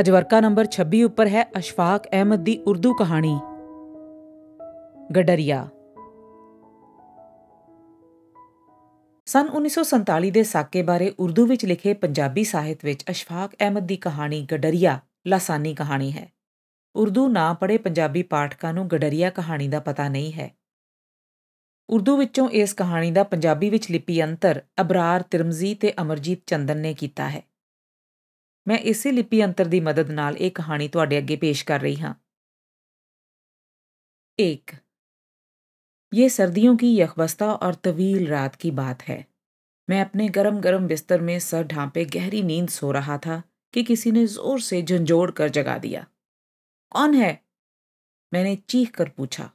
ਅੱਜ ਵਰਕਾ ਨੰਬਰ 26 ਉੱਪਰ ਹੈ ਅਸ਼ਫਾਕ ਅਹਿਮਦ ਦੀ ਉਰਦੂ ਕਹਾਣੀ। ਗਡਰੀਆ। ਸਨ 1947 ਦੇ ਸਾਕੇ ਬਾਰੇ ਉਰਦੂ ਵਿੱਚ ਲਿਖੇ ਪੰਜਾਬੀ ਸਾਹਿਤ ਵਿੱਚ ਅਸ਼ਫਾਕ ਅਹਿਮਦ ਦੀ ਕਹਾਣੀ ਗਡਰੀਆ ਲਾਸਾਨੀ ਕਹਾਣੀ ਹੈ। ਉਰਦੂ ਨਾ ਪੜੇ ਪੰਜਾਬੀ ਪਾਠਕਾਂ ਨੂੰ ਗਡਰੀਆ ਕਹਾਣੀ ਦਾ ਪਤਾ ਨਹੀਂ ਹੈ। ਉਰਦੂ ਵਿੱਚੋਂ ਇਸ ਕਹਾਣੀ ਦਾ ਪੰਜਾਬੀ ਵਿੱਚ ਲਿਪੀ ਅੰਤਰ ਅਬਰਾਰ, ਤਿਰਮਜ਼ੀ ਤੇ ਅਮਰਜੀਤ ਚੰਦਨ ਨੇ ਕੀਤਾ ਹੈ। ਮੈਂ ਇਸੇ ਲਿਪੀ ਅੰਤਰ ਦੀ ਮਦਦ ਨਾਲ ਇਹ ਕਹਾਣੀ ਤੁਹਾਡੇ ਅੱਗੇ ਪੇਸ਼ ਕਰ ਰਹੀ ਹਾਂ 1 ये सर्दियों की यखबस्ता और तवील रात की बात है मैं अपने गरम गरम बिस्तर में सर ढांपे गहरी नींद सो रहा था कि किसी ने जोर से झंझोड़ कर जगा दिया कौन है मैंने चीख कर पूछा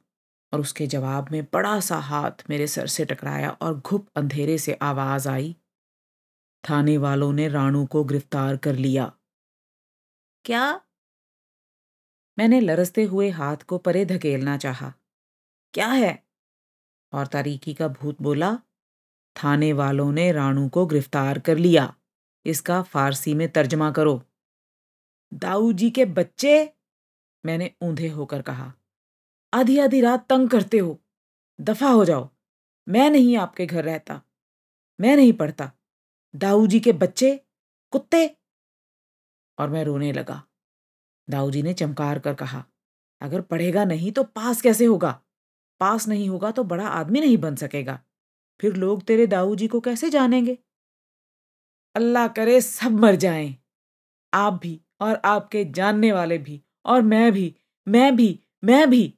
और उसके जवाब में बड़ा सा हाथ मेरे सर से टकराया और घुप अंधेरे से आवाज आई थाने वालों ने राणू को गिरफ़्तार कर लिया। क्या? मैंने लरसते हुए हाथ को परे धकेलना चाहा। क्या है? और तारीकी का भूत बोला थाने वालों ने राणू को गिरफ़्तार कर लिया। इसका फारसी में तर्जमा करो। दाऊ जी के बच्चे? मैंने ऊंधे होकर कहा आधी आधी रात तंग करते हो। दफ़ा हो जाओ। मैं नहीं आपके घर रहता। मैं नहीं पढ़ता। दाऊ जी के बच्चे, कुत्ते। और मैं रोने लगा। दाऊ जी ने चमकार कर कहा, अगर पढ़ेगा नहीं तो पास कैसे होगा? पास नहीं होगा तो बड़ा आदमी नहीं बन सकेगा। फिर लोग तेरे दाऊ जी को कैसे जानेंगे? अल्लाह करे सब मर जाएँ। आप भी और आपके जानने वाले भी और मैं भी मैं भी मैं भी।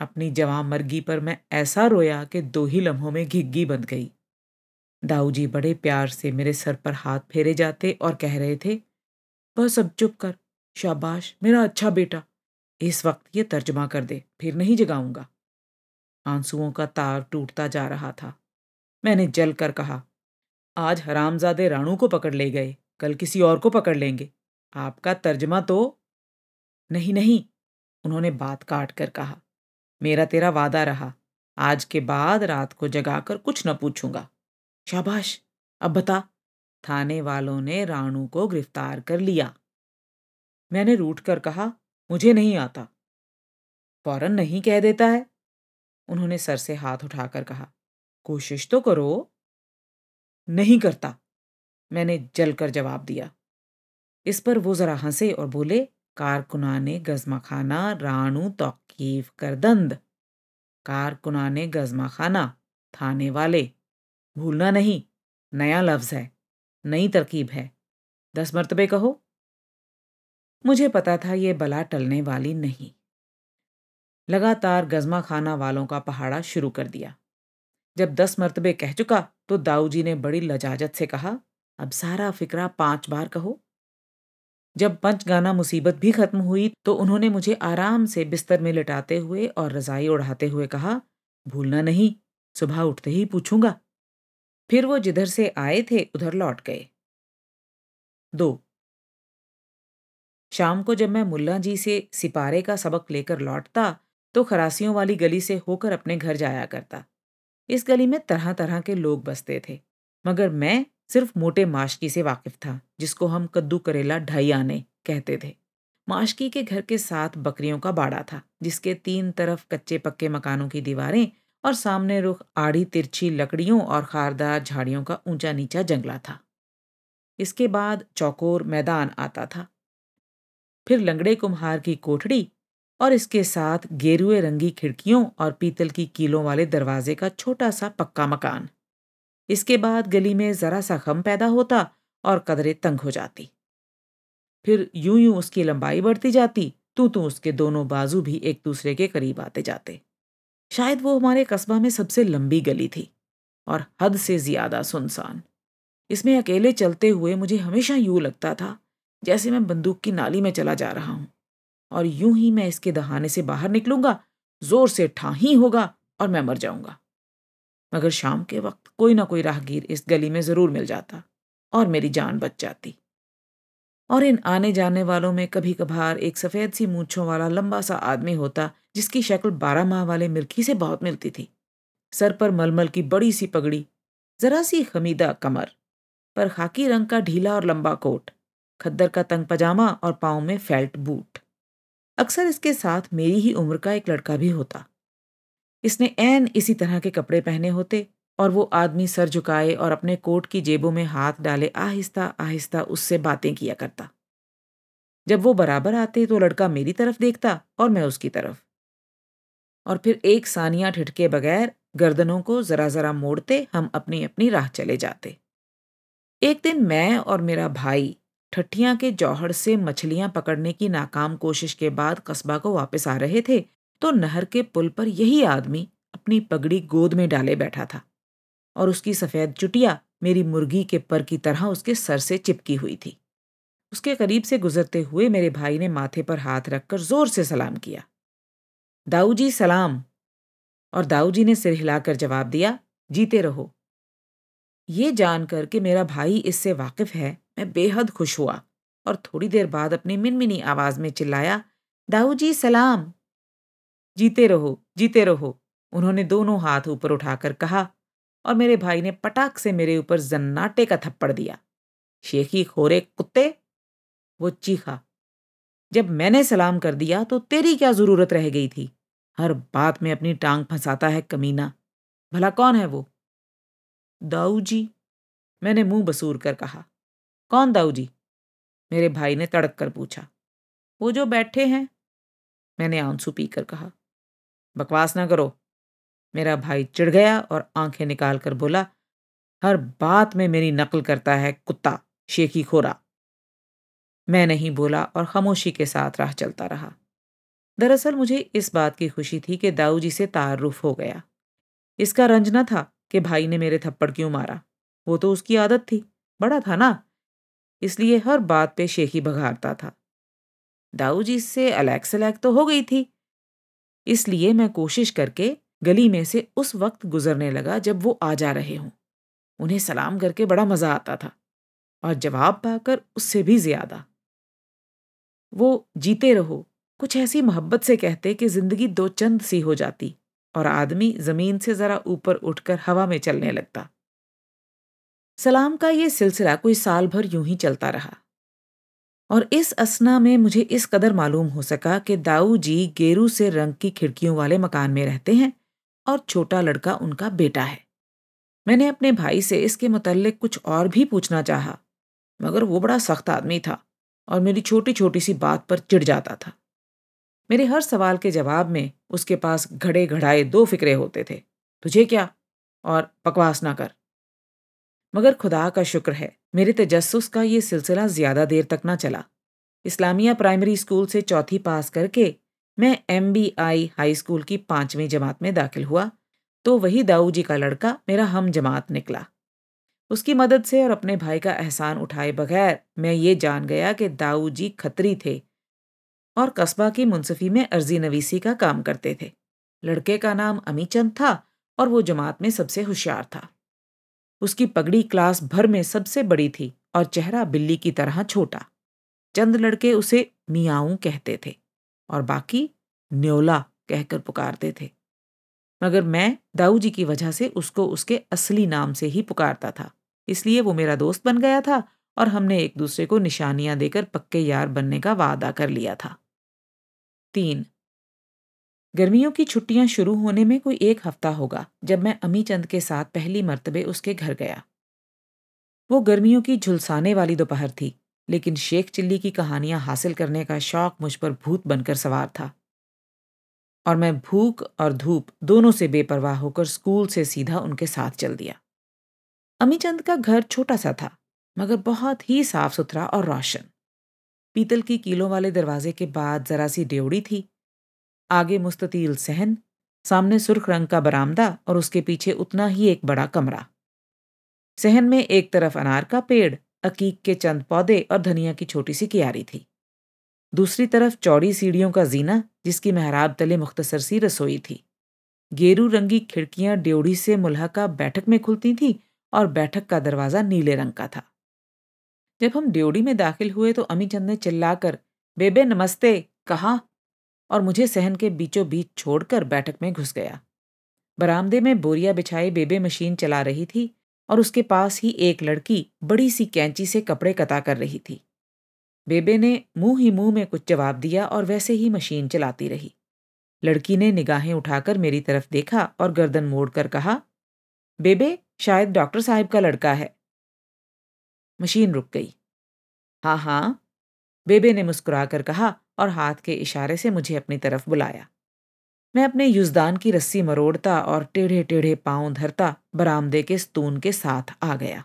अपनी जवां मर्गी पर मैं ऐसा रोया कि दो ही लम्हों में घिग्गी बंद गई। दाऊ जी बड़े प्यार से मेरे सर पर हाथ फेरे जाते और कह रहे थे बस अब चुप कर, शाबाश, मेरा अच्छा बेटा, इस वक्त ये तर्जमा कर दे, फिर नहीं जगाऊँगा। आंसुओं का तार टूटता जा रहा था। मैंने जल कर कहा, आज हरामजादे राणू को पकड़ ले गए, कल किसी और को पकड़ लेंगे। आपका तर्जमा तो नहीं नहीं, उन्होंने बात काट कर कहा, मेरा तेरा वादा रहा, आज के बाद रात को जगाकर कुछ न पूछूँगा। शाबाश। अब बता, थाने वालों ने राणू को गिरफ़्तार कर लिया। मैंने रूट कर कहा, मुझे नहीं आता। फ़ौरन नहीं कह देता है। उन्होंने सर से हाथ उठाकर कहा, कोशिश तो करो। नहीं करता। मैंने जलकर जवाब दिया। इस पर वो जरा हंसे और बोले, कारकुनाने गजमा खाना राणू तौकीफ करदंद कारकुनाने गजमा खाना थाने वाले। भूलना नहीं, नया लफ्ज है, नई तरकीब है। दस मरतबे कहो। मुझे पता था ये बला टलने वाली नहीं। लगातार गजमा खाना वालों का पहाड़ा शुरू कर दिया। जब दस मरतबे कह चुका तो दाऊ जी ने बड़ी लजाजत से कहा, अब सारा फिक्रा पाँच बार कहो। जब पंच गाना मुसीबत भी खत्म हुई तो उन्होंने मुझे आराम से बिस्तर में लिटाते हुए और रजाई उड़ाते हुए कहा, भूलना नहीं, सुबह उठते ही पूछूँगा। फिर वो जिधर से आए थे, उधर लौट गए। दो। शाम को जब मैं मुल्ला जी से सिपारे का सबक लेकर लौटता तो खरासियों वाली गली से होकर अपने घर जाया करता। इस गली में तरह तरह के लोग बसते थे, मगर मैं सिर्फ़ मोटे माशकी से वाकिफ था, जिसको हम कद्दू करेला ढाई आने कहते थे। माशकी के घर के साथ बकरियों का बाड़ा था, जिसके तीन तरफ़ कच्चे पक्के मकानों की दीवारें और सामने रुख आड़ी तिरछी लकड़ियों और खारदार झाड़ियों का ऊँचा नीचा जंगला था। इसके बाद चौकोर मैदान आता था। फिर लंगड़े कुम्हार की कोठड़ी और इसके साथ गेरुए रंगी खिड़कियों और पीतल की कीलों वाले दरवाजे का छोटा सा पक्का मकान। इसके बाद गली में जरा सा खम पैदा होता और कदरे तंग हो जाती। फिर यूँ यूँ उसकी लंबाई बढ़ती जाती तू तू उसके दोनों बाजू भी एक दूसरे के करीब आते जाते। शायद वो हमारे कस्बा में सबसे लंबी गली थी और हद से ज़्यादा सुनसान। इसमें अकेले चलते हुए मुझे हमेशा यूँ लगता था जैसे मैं बंदूक की नाली में चला जा रहा हूँ और यूँ ही मैं इसके दहाने से बाहर निकलूँगा, ज़ोर से ठाही होगा और मैं मर जाऊँगा। मगर शाम के वक्त कोई ना कोई राहगीर इस गली में ज़रूर मिल जाता और मेरी जान बच जाती। और इन आने जाने वालों में कभी कभार एक सफ़ेद सी मूछों वाला लंबा सा आदमी होता जिसकी शक्ल बारह माह वाले मिर्खी से बहुत मिलती थी। सर पर मलमल की बड़ी सी पगड़ी, जरा सी खमीदा कमर, पर खाकी रंग का ढीला और लंबा कोट, खद्दर का तंग पजामा और पाँव में फेल्ट बूट। अक्सर इसके साथ मेरी ही उम्र का एक लड़का भी होता। इसने एन इसी तरह के कपड़े पहने होते और वो आदमी सर झुकाए और अपने कोट की जेबों में हाथ डाले आहिस्ता आहिस्ता उससे बातें किया करता। जब वो बराबर आते तो लड़का मेरी तरफ़ देखता और मैं उसकी तरफ़। और फिर एक सानिया ठिठके बगैर गर्दनों को जरा जरा मोड़ते हम अपनी अपनी राह चले जाते। एक दिन मैं और मेरा भाई ठट्ठियाँ के जौहर से मछलियाँ पकड़ने की नाकाम कोशिश के बाद कस्बा को वापस आ रहे थे तो नहर के पुल पर यही आदमी अपनी पगड़ी गोद में डाले बैठा था और उसकी सफ़ेद चुटिया मेरी मुर्गी के पर की तरह उसके सर से चिपकी हुई थी। उसके करीब से गुजरते हुए मेरे भाई ने माथे पर हाथ रखकर ज़ोर से सलाम किया। दाऊ जी सलाम। और दाऊ जी ने सिर हिलाकर जवाब दिया, जीते रहो। ये जानकर कि मेरा भाई इससे वाकिफ है, मैं बेहद खुश हुआ और थोड़ी देर बाद अपनी मिनमिनी आवाज़ में चिल्लाया दाऊ जी सलाम! जीते रहो जीते रहो। उन्होंने दोनों हाथ ऊपर उठाकर कहा और मेरे भाई ने पटाख से मेरे ऊपर जन्नाटे का थप्पड़ दिया। शेखी खोरे कुत्ते, वो चीखा जब मैंने सलाम कर दिया तो तेरी क्या ज़रूरत रह गई थी? हर बात में अपनी टांग फंसाता है कमीना। भला कौन है वो? दाऊ जी, मैंने मुँह बसूर कर कहा। कौन दाऊ जी? मेरे भाई ने तड़क कर पूछा। वो जो बैठे हैं? मैंने आँसू पीकर कहा। बकवास ना करो। मेरा भाई चिढ़ गया और आँखें निकाल कर बोला, हर बात में मेरी नकल करता है कुत्ता, शेखी खोरा। मैं नहीं बोला और खामोशी के साथ राह चलता रहा। दरअसल मुझे इस बात की खुशी थी कि दाऊ जी से तारुफ हो गया। इसका रंज था कि भाई ने मेरे थप्पड़ क्यों मारा। वो तो उसकी आदत थी। बड़ा था ना? इसलिए हर बात पे शेखी बघारता था। दाऊ जी से अलैक सलैक तो हो गई थी। इसलिए मैं कोशिश करके गली में से उस वक्त गुजरने लगा जब वो आ जा रहे हों। उन्हें सलाम करके बड़ा मज़ा आता था और जवाब पाकर उससे भी ज़्यादा। वो जीते रहो। कुछ ऐसी मोहब्बत से कहते कि ज़िंदगी दो चंद सी हो जाती और आदमी ज़मीन से ज़रा ऊपर उठकर हवा में चलने लगता। सलाम का ये सिलसिला कोई साल भर यूँ ही चलता रहा। और इस असना में मुझे इस कदर मालूम हो सका कि दाऊ जी गेरू से रंग की खिड़कियों वाले मकान में रहते हैं और छोटा लड़का उनका बेटा है। मैंने अपने भाई से इसके मुतल्लिक कुछ और भी पूछना चाहा, मगर वो बड़ा सख्त आदमी था। और मेरी छोटी छोटी सी बात पर चिढ़ जाता था। मेरे हर सवाल के जवाब में उसके पास घड़े घड़ाए दो फिक्रे होते थे, तुझे क्या? और, बकवास ना कर। मगर खुदा का शुक्र है, मेरे तजस्स का ये सिलसिला ज़्यादा देर तक ना चला। इस्लामिया प्राइमरी स्कूल से चौथी पास करके मैं M B I high school की पांचवीं जमात में दाखिल हुआ तो वही दाऊ जी का लड़का मेरा हम जमात निकला। उसकी मदद से और अपने भाई का एहसान उठाए बगैर मैं ये जान गया कि दाऊ जी खतरी थे और कस्बा की मुंसफी में अर्जी नवीसी का काम करते थे। लड़के का नाम अमीचंद था और वो जमात में सबसे होशियार था। उसकी पगड़ी क्लास भर में सबसे बड़ी थी और चेहरा बिल्ली की तरह छोटा। चंद लड़के उसे मियाऊ कहते थे और बाकी न्योला कहकर पुकारते थे। मगर मैं दाऊ जी की वजह से उसको उसके असली नाम से ही पुकारता था। इसलिए वो मेरा दोस्त बन गया था और हमने एक दूसरे को निशानियाँ देकर पक्के यार बनने का वादा कर लिया था। तीन, गर्मियों की छुट्टियाँ शुरू होने में कोई एक हफ़्ता होगा जब मैं अमी चंद के साथ पहली मर्तबे उसके घर गया। वो गर्मियों की झुलसाने वाली दोपहर थी, लेकिन शेख चिल्ली की कहानियाँ हासिल करने का शौक मुझ पर भूत बनकर सवार था। और मैं भूख और धूप दोनों से बेपरवाह होकर स्कूल से सीधा उनके साथ चल दिया। अमीचंद का घर छोटा सा था, मगर बहुत ही साफ़ सुथरा और रोशन। पीतल की कीलों वाले दरवाजे के बाद जरा सी ड्योड़ी थी। आगे मुस्ततील सहन, सामने सुर्ख रंग का बरामदा और उसके पीछे उतना ही एक बड़ा कमरा। सहन में एक तरफ़ अनार का पेड़, अकीक के चंद पौधे और धनिया की छोटी सी क्यारी थी। दूसरी तरफ़ चौड़ी सीढ़ियों का जीना, जिसकी महराब तले मुख्तसर सी रसोई थी। गेरू रंगी खिड़कियाँ ड्योढ़ी से मुलहका बैठक में खुलती थीं और बैठक का दरवाज़ा नीले रंग का था। जब हम ड्योड़ी में दाखिल हुए तो अमी चंद ने चिल्लाकर, बेबे नमस्ते, कहा? और मुझे सहन के बीचों बीच छोड़कर बैठक में घुस गया। बरामदे में बोरिया बिछाई बेबे मशीन चला रही थी और उसके पास ही एक लड़की बड़ी सी कैंची से कपड़े कता कर रही थी। बेबे ने मुँह ही मुँह में कुछ जवाब दिया और वैसे ही मशीन चलाती रही। लड़की ने निगाहें उठाकर मेरी तरफ़ देखा और गर्दन मोड़कर कहा बेबे, शायद डॉक्टर साहब का लड़का है। मशीन रुक गई। हाँ हाँ। बेबे ने मुस्कुराकर कहा और हाथ के इशारे से मुझे अपनी तरफ़ बुलाया। मैं अपने युजदान की रस्सी मरोड़ता और टेढ़े टेढ़े पाँव धरता बरामदे के स्तून के साथ आ गया।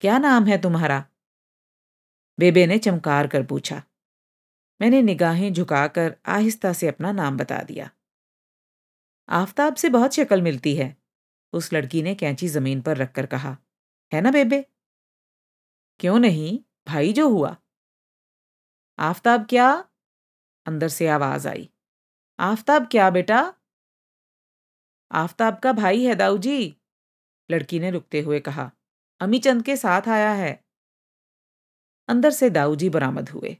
क्या नाम है तुम्हारा? बेबे ने चमकार कर पूछा। मैंने निगाहें झुकाकर आहिस्ता से अपना नाम बता दिया। आफताब से बहुत शक्ल मिलती है। उस लड़की ने कैंची ज़मीन पर रखकर कहा, है ना बेबे? क्यों नहीं? भाई जो हुआ। आफताब क्या? अंदर से आवाज़ आई, आफताब क्या बेटा? आफताब का भाई है दाऊ जी लड़की ने रुकते हुए कहा अमी चंद के साथ आया है। अंदर से दाऊ जी बरामद हुए।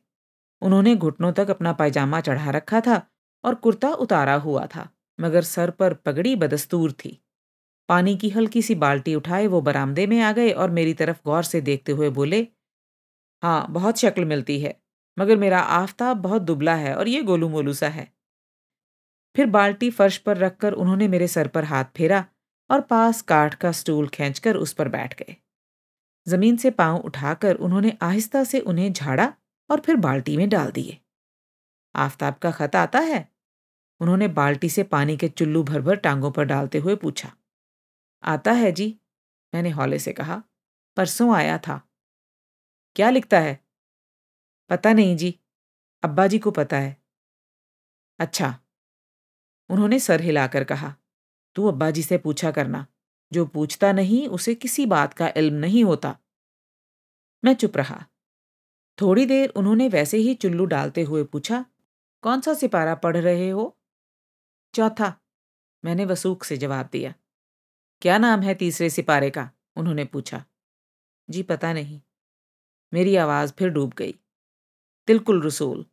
उन्होंने घुटनों तक अपना पायजामा चढ़ा रखा था और कुर्ता उतारा हुआ था, मगर सर पर पगड़ी बदस्तूर थी। पानी की हल्की सी बाल्टी उठाए, वो बरामदे में आ गए और मेरी तरफ़ गौर से देखते हुए बोले हाँ बहुत शक्ल मिलती है, मगर मेरा आफताब बहुत दुबला है और ये गोलू मोलू सा है। फिर बाल्टी फर्श पर रखकर उन्होंने मेरे सर पर हाथ फेरा और पास काठ का स्टूल खींचकर उस पर बैठ गए। ज़मीन से पाँव उठाकर उन्होंने आहिस्ता से उन्हें झाड़ा और फिर बाल्टी में डाल दिए। आफताब का खत आता है? उन्होंने बाल्टी से पानी के चुल्लू भर भर टांगों पर डालते हुए पूछा। आता है जी, मैंने हौले से कहा। परसों आया था। क्या लिखता है? पता नहीं जी अब्बा जी को पता है। अच्छा। उन्होंने सर हिलाकर कहा, तू अब्बा जी से पूछा करना। जो पूछता नहीं, उसे किसी बात का इल्म नहीं होता। मैं चुप रहा। थोड़ी देर उन्होंने वैसे ही चुल्लू डालते हुए पूछा, कौन सा सिपारा पढ़ रहे हो? चौथा। मैंने वसूख से जवाब दिया क्या नाम है तीसरे सिपारे का? उन्होंने पूछा। जी पता नहीं। मेरी आवाज़ फिर डूब गई। तिलकुल रसूल।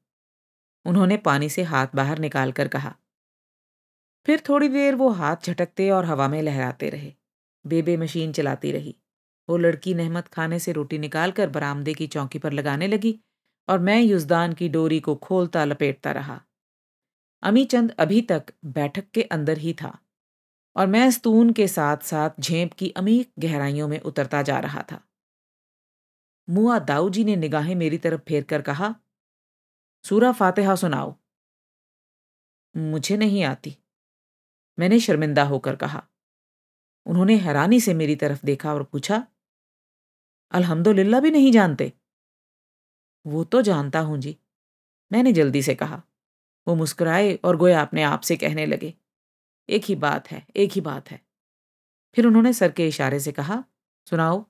उन्होंने पानी से हाथ बाहर निकाल कर कहा। फिर थोड़ी देर वो हाथ झटकते और हवा में लहराते रहे। बेबे मशीन चलाती रही। वो लड़की नहमत खाने से रोटी निकालकर बरामदे की चौकी पर लगाने लगी और मैं युजदान की डोरी को खोलता लपेटता रहा। अमी चंद अभी तक बैठक के अंदर ही था। और मैं स्तून के साथ साथ झेप की अमीक गहराइयों में उतरता जा रहा था। मुआ दाऊ जी ने निगाहें मेरी तरफ़ फेर कर कहा, सूरा फातिहा सुनाओ। मुझे नहीं आती, मैंने शर्मिंदा होकर कहा। उन्होंने हैरानी से मेरी तरफ़ देखा और पूछा, अल्हम्दुलिल्लाह भी नहीं जानते? वो तो जानता हूँ जी, मैंने जल्दी से कहा। वो मुस्कुराए और गोया अपने आप से कहने लगे एक ही बात है, एक ही बात है। फिर उन्होंने सर के इशारे से कहा, सुनाओ।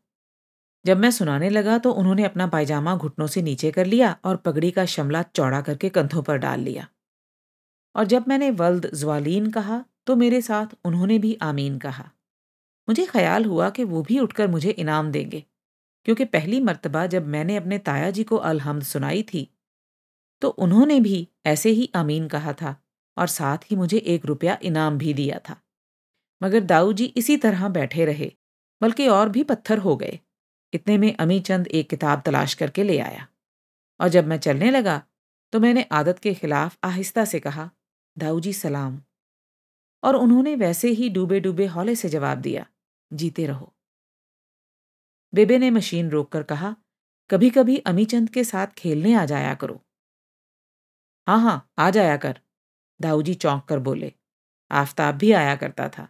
जब मैं सुनाने लगा तो उन्होंने अपना पायजामा घुटनों से नीचे कर लिया और पगड़ी का शमला चौड़ा करके कंधों पर डाल लिया। और जब मैंने वल्द ज्वालीन कहा तो मेरे साथ उन्होंने भी आमीन कहा। मुझे ख्याल हुआ कि वो भी उठकर मुझे इनाम देंगे, क्योंकि पहली मर्तबा जब मैंने अपने ताया जी को अलहमद सुनाई थी तो उन्होंने भी ऐसे ही अमीन कहा था। और साथ ही मुझे एक रुपया इनाम भी दिया था। मगर दाऊ जी इसी तरह बैठे रहे, बल्कि और भी पत्थर हो गए। इतने में अमी चंद एक किताब तलाश करके ले आया। और जब मैं चलने लगा तो मैंने आदत के खिलाफ आहिस्ता से कहा दाऊ जी सलाम। और उन्होंने वैसे ही डूबे डूबे हौले से जवाब दिया, जीते रहो। बेबे ने मशीन रोककर कहा कभी कभी अमीचंद के साथ खेलने आ जाया करो। हाँ हाँ आ जाया कर। दाऊजी चौंक कर बोले। आफताब भी आया करता था।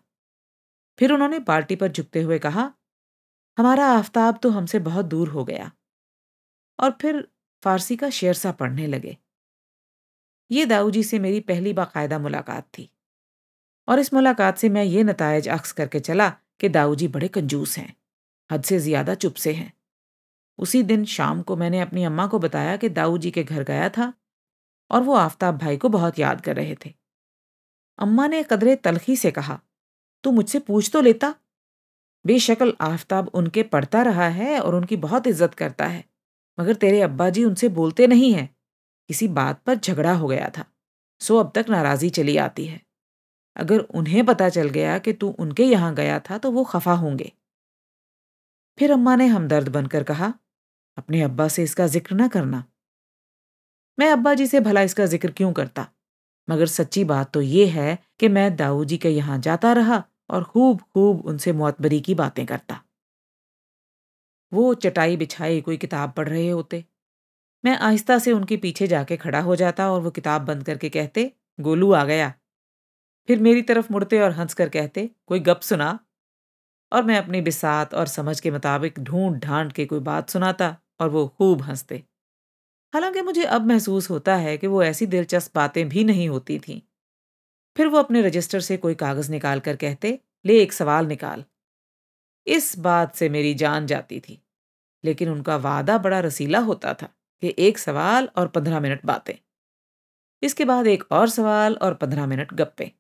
फिर उन्होंने बाल्टी पर झुकते हुए कहा, हमारा आफताब तो हमसे बहुत दूर हो गया। और फिर फारसी का शेर सा पढ़ने लगे। ये दाऊजी से मेरी पहली बाकायदा मुलाकात थी। और इस मुलाकात से मैं ये नतज अक्स करके चला कि दाऊजी बड़े कंजूस हैं, हद से ज़्यादा चुपसे हैं। उसी दिन शाम को मैंने अपनी अम्मा को बताया कि दाऊ जी के घर गया था और वो आफ्ताब भाई को बहुत याद कर रहे थे। अम्मा ने कदरे तलखी से कहा, तू मुझसे पूछ तो लेता। बेशकल आफ्ताब उनके पढ़ता रहा है और उनकी बहुत इज़्ज़त करता है, मगर तेरे अब्बा जी उनसे बोलते नहीं हैं। किसी बात पर झगड़ा हो गया था, सो अब तक नाराज़ी चली आती है। अगर उन्हें पता चल गया कि तू उनके यहाँ गया था तो वो खफा होंगे। फिर अम्मा ने हमदर्द बनकर कहा, अपने अब्बा से इसका ज़िक्र ना करना। मैं अब्बा जी से भला इसका ज़िक्र क्यों करता? मगर सच्ची बात तो ये है कि मैं दाऊ जी के यहाँ जाता रहा और खूब खूब उनसे मुतबरी की बातें करता। वो चटाई बिछाई कोई किताब पढ़ रहे होते। मैं आहिस्ता से उनके पीछे जाके खड़ा हो जाता और वो किताब बंद करके कहते, गोलू आ गया। फिर मेरी तरफ़ मुड़ते और हंस कर कहते, कोई गप सुना? और मैं अपनी बिसात और समझ के मुताबिक ढूंढ ढांड के कोई बात सुनाता और वो खूब हँसते। हालाँकि मुझे अब महसूस होता है कि वो ऐसी दिलचस्प बातें भी नहीं होती थीं। फिर वो अपने रजिस्टर से कोई कागज़ निकाल कर कहते, ले एक सवाल निकाल। इस बात से मेरी जान जाती थी, लेकिन उनका वादा बड़ा रसीला होता था कि एक सवाल और पंद्रह मिनट बातें। इसके बाद एक और सवाल और पंद्रह मिनट गप्पे,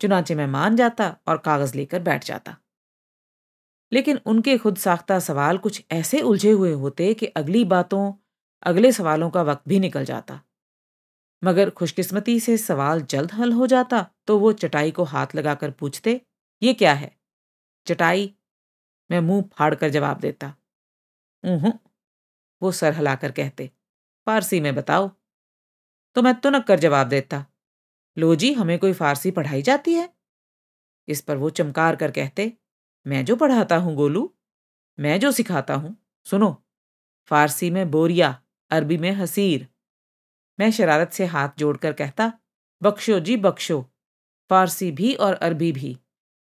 चुनाचे मैं मान जाता और कागज़ लेकर बैठ जाता। लेकिन उनके खुद साख्ता सवाल कुछ ऐसे उलझे हुए होते कि अगली बातों अगले सवालों का वक्त भी निकल जाता। मगर खुशकिस्मती से सवाल जल्द हल हो जाता तो वो चटाई को हाथ लगाकर पूछते, ये क्या है? चटाई, मैं मुँह फाड़ कर जवाब देता। ऊहू वो सर हिलाकर कहते, फारसी में बताओ। तो मैं तुनक कर जवाब देता। लो जी, हमें कोई फारसी पढ़ाई जाती है? इस पर वो चमकार कर कहते, मैं जो पढ़ाता हूँ गोलू, मैं जो सिखाता हूँ, सुनो, फारसी में बोरिया अरबी में हसीर। मैं शरारत से हाथ जोड़कर कहता, बख्शो जी, बख्शो। फारसी भी और अरबी भी।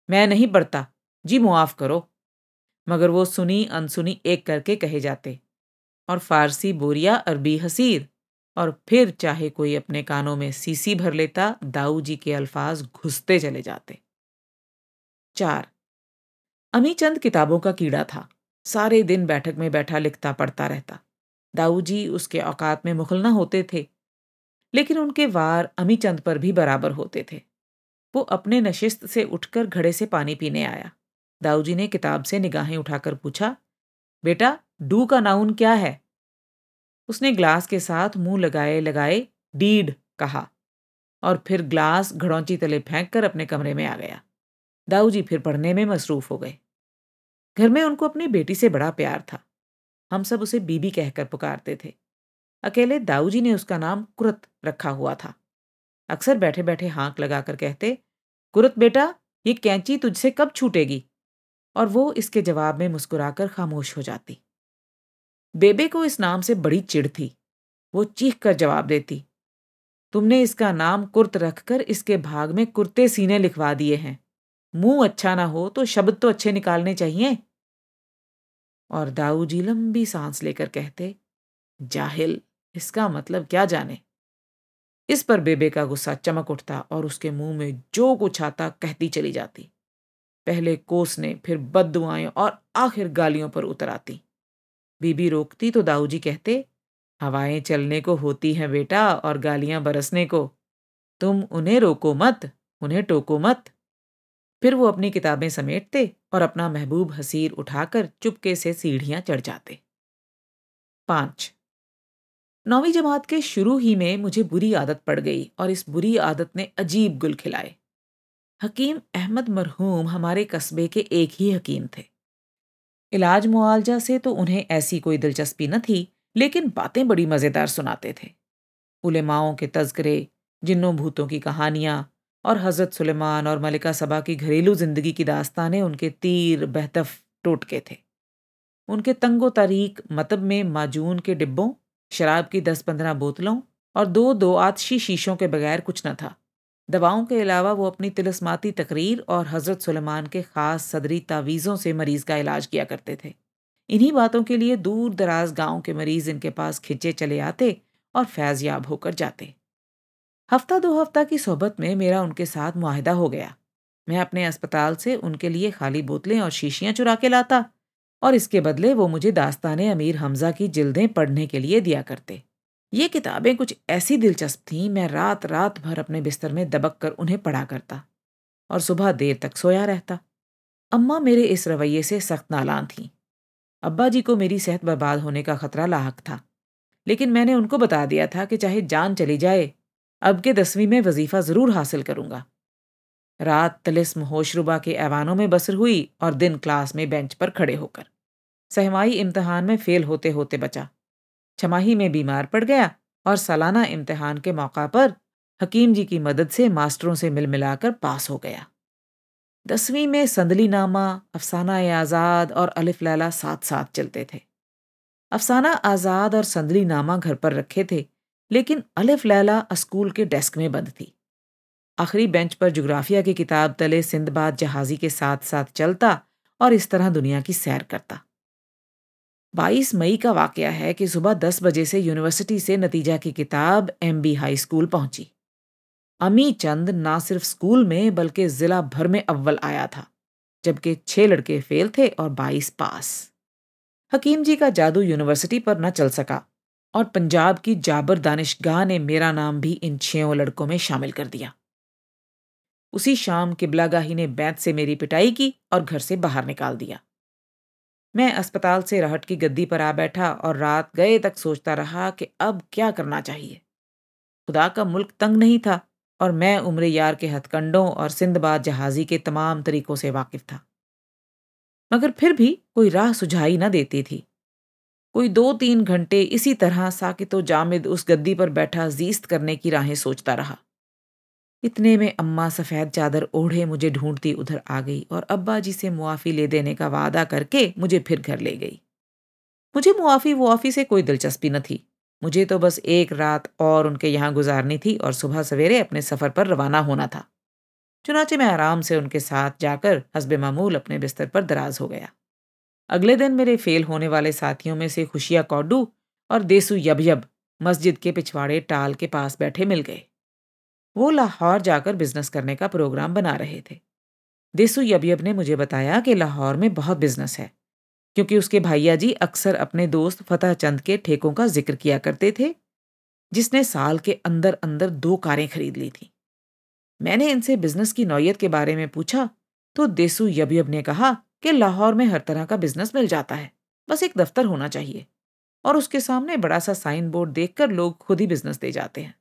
मैं नहीं पढ़ता। जी, मुआफ करो। मगर वो सुनी, अनसुनी एक करके कहे जाते, और फारसी बोरिया, अरबी हसीर। और फिर चाहे कोई अपने कानों में सीसी भर लेता, दाऊ जी के अल्फाज घुसते चले जाते। चार। अमी चंद किताबों का कीड़ा था। सारे दिन बैठक में बैठा लिखता, पढ़ता रहता। दाऊ जी उसके औकात में मुखल न होते थे, लेकिन उनके वार अमी चंद पर भी बराबर होते थे। वो अपने नशिस्त से उठकर घड़े से पानी पीने आया। दाऊ जी ने किताब से निगाहें उठाकर पूछा, बेटा, डू का नाउन क्या है? उसने ग्लास के साथ मुँह लगाए लगाए, डीड कहा, और फिर ग्लास घड़ौची तले फेंक कर अपने कमरे में आ गया। दाऊ जी फिर पढ़ने में मसरूफ हो गए। घर में उनको अपनी बेटी से बड़ा प्यार था। हम सब उसे बीबी कहकर पुकारते थे। अकेले दाऊ जी ने उसका नाम कुरत रखा हुआ था। अक्सर बैठे बैठे हाँक लगाकर कहते, कुरत बेटा, ये कैंची तुझसे कब छूटेगी? और वो इसके जवाब में मुस्कुराकर खामोश हो जाती। बेबे को इस नाम से बड़ी चिढ़ थी। वो चीख कर जवाब देती, तुमने इसका नाम कुर्त रखकर इसके भाग में कुर्ते सीने लिखवा दिए हैं। मुँह अच्छा ना हो तो शब्द तो अच्छे निकालने चाहिए। और दाऊ जी लंबी सांस लेकर कहते, जाहिल, इसका मतलब क्या जाने? इस पर बेबे का गुस्सा चमक उठता और उसके मुँह में जो कुछ आता कहती चली जाती। पहले कोसने फिर बददुआएँ और आखिर गालियों पर उतर आती। बीबी रोकती तो दाऊ जी कहते, हवाएँ चलने को होती हैं बेटा और गालियाँ बरसने को। तुम उन्हें रोको मत, उन्हें टोको मत। फिर वो अपनी किताबें समेटते और अपना महबूब हसीर उठाकर चुपके से सीढ़ियाँ चढ़ जाते। पाँच। नौवीं जमात के शुरू ही में मुझे बुरी आदत पड़ गई और इस बुरी आदत ने अजीब गुल खिलाए। हकीम अहमद मरहूम हमारे कस्बे के एक ही हकीम थे। इलाज मुआवजा से तो उन्हें ऐसी कोई दिलचस्पी न थी, लेकिन बातें बड़ी मज़ेदार सुनाते थे। उलेमाओं के तस्करे जिन्नों भूतों की कहानियाँ और हज़रत सुलेमान और मलिका सबा की घरेलू ज़िंदगी की दास्तानें उनके तीर बहतफ टोटके थे। उनके तंगो तारीक मतब में माजून के डिब्बों, शराब की दस पंद्रह बोतलों और दो दो आतशी शीशों के बगैर कुछ न था। दवाओं के अलावा वो अपनी तिलस्माती तकरीर और हज़रत सुलेमान के ख़ास सदरी तावीज़ों से मरीज़ का इलाज किया करते थे। इन्हीं बातों के लिए दूर दराज गाँव के मरीज़ इनके पास खिंचे चले आते और फैज़ याब होकर जाते। हफ़्ता दो हफ़्ता की सोहबत में मेरा उनके साथ मुआहदा हो गया। मैं अपने अस्पताल से उनके लिए खाली बोतलें और शीशियाँ चुरा के लाता और इसके बदले वो मुझे दास्तान अमीर हमजा की जिल्दें पढ़ने के लिए दिया करते। ये किताबें कुछ ऐसी दिलचस्प थीं, मैं रात रात भर अपने बिस्तर में दबक कर उन्हें पढ़ा करता और सुबह देर तक सोया रहता। अम्मा मेरे इस रवैये से सख्त नालान थीं। अब्बा जी को मेरी सेहत बर्बाद होने का खतरा लाक था, लेकिन मैंने उनको बता दिया था कि चाहे जान चली जाए अब के दसवीं में वजीफ़ा ज़रूर हासिल करूँगा। रात तलिस्म होशरुबा के ऐवानों में बसर हुई और दिन क्लास में बेंच पर खड़े होकर। सहमाई इम्तहान में फेल होते होते बचा। छमाही में बीमार पड़ गया और सालाना इम्तहान के मौका पर हकीम जी की मदद से मास्टरों से मिल मिलाकर पास हो गया। दसवीं में संदली नामा अफसाना आज़ाद और अलिफ लैला साथ साथ चलते थे। अफसाना आज़ाद और संदली नामा घर पर रखे थे लेकिन अलिफ लैला स्कूल के डेस्क में बंद थी। आखिरी बेंच पर जोग्राफिया की किताब तले सिंदबाद जहाजी के साथ साथ चलता और इस तरह दुनिया की सैर करता। 22 मई का वाकया है कि सुबह 10 बजे से यूनिवर्सिटी से नतीजा की किताब एम बी हाई स्कूल पहुँची। अमी चंद ना सिर्फ़ स्कूल में, बल्कि जिला भर में अव्वल आया था, जबकि छह लड़के फेल थे और बाईस पास। हकीम जी का जादू यूनिवर्सिटी पर न चल सका। और पंजाब की जाबर दानिशगाह ने मेरा नाम भी इन छयों लड़कों में शामिल कर दिया। उसी शाम किबलागाही ने बैत से मेरी पिटाई की और घर से बाहर निकाल दिया। मैं अस्पताल से रहट की गद्दी पर आ बैठा और रात गए तक सोचता रहा कि अब क्या करना चाहिए। खुदा का मुल्क तंग नहीं था और मैं उम्र यार के हथकंडों और सिंधबाद जहाजी के तमाम तरीकों से वाकिफ था। मगर फिर भी कोई राह सुझाई न देती थी। कोई दो तीन घंटे इसी तरह साकित जामिद उस गद्दी पर बैठा जीस्त करने की राहें सोचता रहा। इतने में अम्मा सफ़ेद चादर ओढ़े मुझे ढूंढती उधर आ गई और अब्बा जी से मुआफ़ी ले देने का वादा करके मुझे फिर घर ले गई। मुझे मुआफ़ी मुआफ़ी से कोई दिलचस्पी न थी। मुझे तो बस एक रात और उनके यहाँ गुजारनी थी और सुबह सवेरे अपने सफ़र पर रवाना होना था। चुनाचे मैं आराम से उनके साथ जाकर हसब मामूल अपने बिस्तर पर दराज हो गया। अगले दिन मेरे फेल होने वाले साथियों में से खुशिया कौडू और देसू यब यब मस्जिद के पिछवाड़े टाल के पास बैठे मिल गए। वो लाहौर जाकर बिज़नेस करने का प्रोग्राम बना रहे थे। देसू यब यब ने मुझे बताया कि लाहौर में बहुत बिज़नेस है, क्योंकि उसके भाइया जी अक्सर अपने दोस्त फतेह चंद के ठेकों का ज़िक्र किया करते थे, जिसने साल के अंदर अंदर दो कारें खरीद ली थी। मैंने इनसे बिज़नेस की नौयत के बारे में पूछा तो देसू यबयब ने कहा कि लाहौर में हर तरह का बिज़नेस मिल जाता है। बस एक दफ्तर होना चाहिए और उसके सामने बड़ा सा साइन बोर्ड देखकर लोग खुद ही बिज़नेस दे जाते हैं।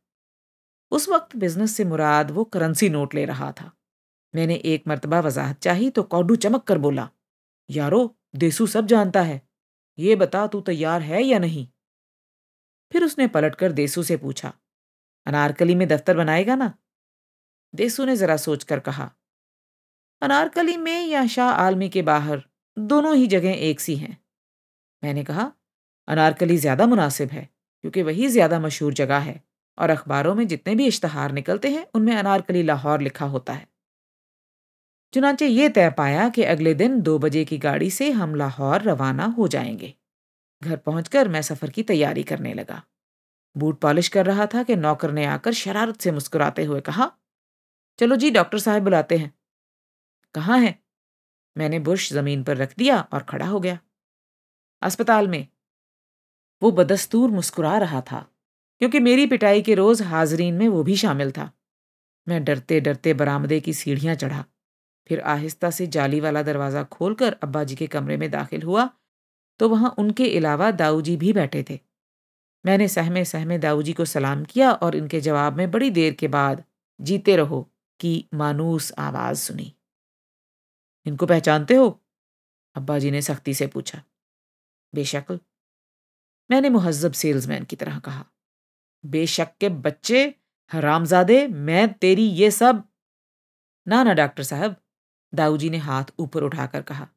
उस वक्त बिज़नेस से मुराद वो करेंसी नोट ले रहा था। मैंने एक मरतबा वजाहत चाही तो कौडू चमक कर बोला, यारो, देसू सब जानता है। ये बता तू तैयार है या नहीं? फिर उसने पलटकर देसू से पूछा, अनारकली में दफ्तर बनाएगा ना? देसू ने जरा सोचकर कहा अनारकली में या शाह आलमी के बाहर, दोनों ही जगह एक सी हैं। मैंने कहा, अनारकली ज़्यादा मुनासिब है, क्योंकि वही ज़्यादा मशहूर जगह है, और अखबारों में जितने भी इश्तहार निकलते हैं, उनमें अनारकली लाहौर लिखा होता है। चुनाचे ये तय पाया कि अगले दिन दो बजे की गाड़ी से हम लाहौर रवाना हो जाएँगे। घर पहुंचकर मैं सफ़र की तैयारी करने लगा। बूट पॉलिश कर रहा था कि नौकर ने आकर शरारत से मुस्कुराते हुए कहा, चलो जी, डॉक्टर साहब बुलाते हैं। कहाँ हैं? मैंने बुश ज़मीन पर रख दिया और खड़ा हो गया। अस्पताल में। वो बदस्तूर मुस्कुरा रहा था, क्योंकि मेरी पिटाई के रोज हाजरीन में वो भी शामिल था। मैं डरते डरते बरामदे की सीढ़ियाँ चढ़ा। फिर आहिस्ता से जाली वाला दरवाज़ा खोलकर अब्बा जी के कमरे में दाखिल हुआ तो वहाँ उनके अलावा दाऊ जी भी बैठे थे। मैंने सहमे सहमे दाऊ जी को सलाम किया और इनके जवाब में बड़ी देर के बाद, जीते रहो की मानूस आवाज़ सुनी। इनको पहचानते हो? अब्बा जी ने सख्ती से पूछा। बेशक। मैंने मुहज्जब सेल्समैन की तरह कहा। बेशक के बच्चे, हरामजादे, मैं तेरी ये सब। ना ना, डॉक्टर साहब। दाऊजी ने हाथ ऊपर उठाकर कहा।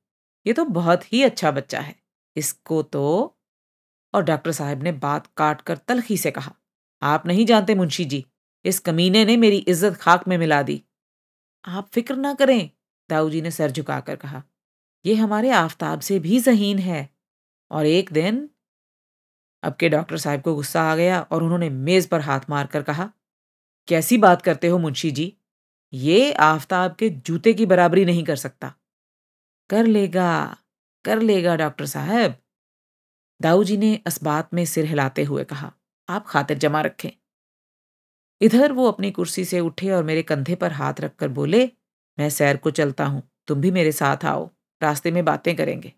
यह तो बहुत ही अच्छा बच्चा है। इसको तो और डॉक्टर साहब ने बात काट कर तलखी से कहा। आप नहीं जानते मुंशी जी, इस कमीने ने मेरी इज़्ज़त खाक में मिला दी। आप फ़िक्र ना करें। दाऊजी ने सर झुकाकर कहा यह हमारे आफताब से भी जहीन है। और एक दिन अब के डॉक्टर साहब को गुस्सा आ गया और उन्होंने मेज पर हाथ मारकर कहा, कैसी बात करते हो मुंशी जी? ये आफताब के जूते की बराबरी नहीं कर सकता। कर लेगा कर लेगा डॉक्टर साहब। दाऊ जी ने बात में सिर हिलाते हुए कहा, आप खातिर जमा रखें। इधर वो अपनी कुर्सी से उठे और मेरे कंधे पर हाथ रखकर बोले मैं सैर को चलता हूँ, तुम भी मेरे साथ आओ, रास्ते में बातें करेंगे।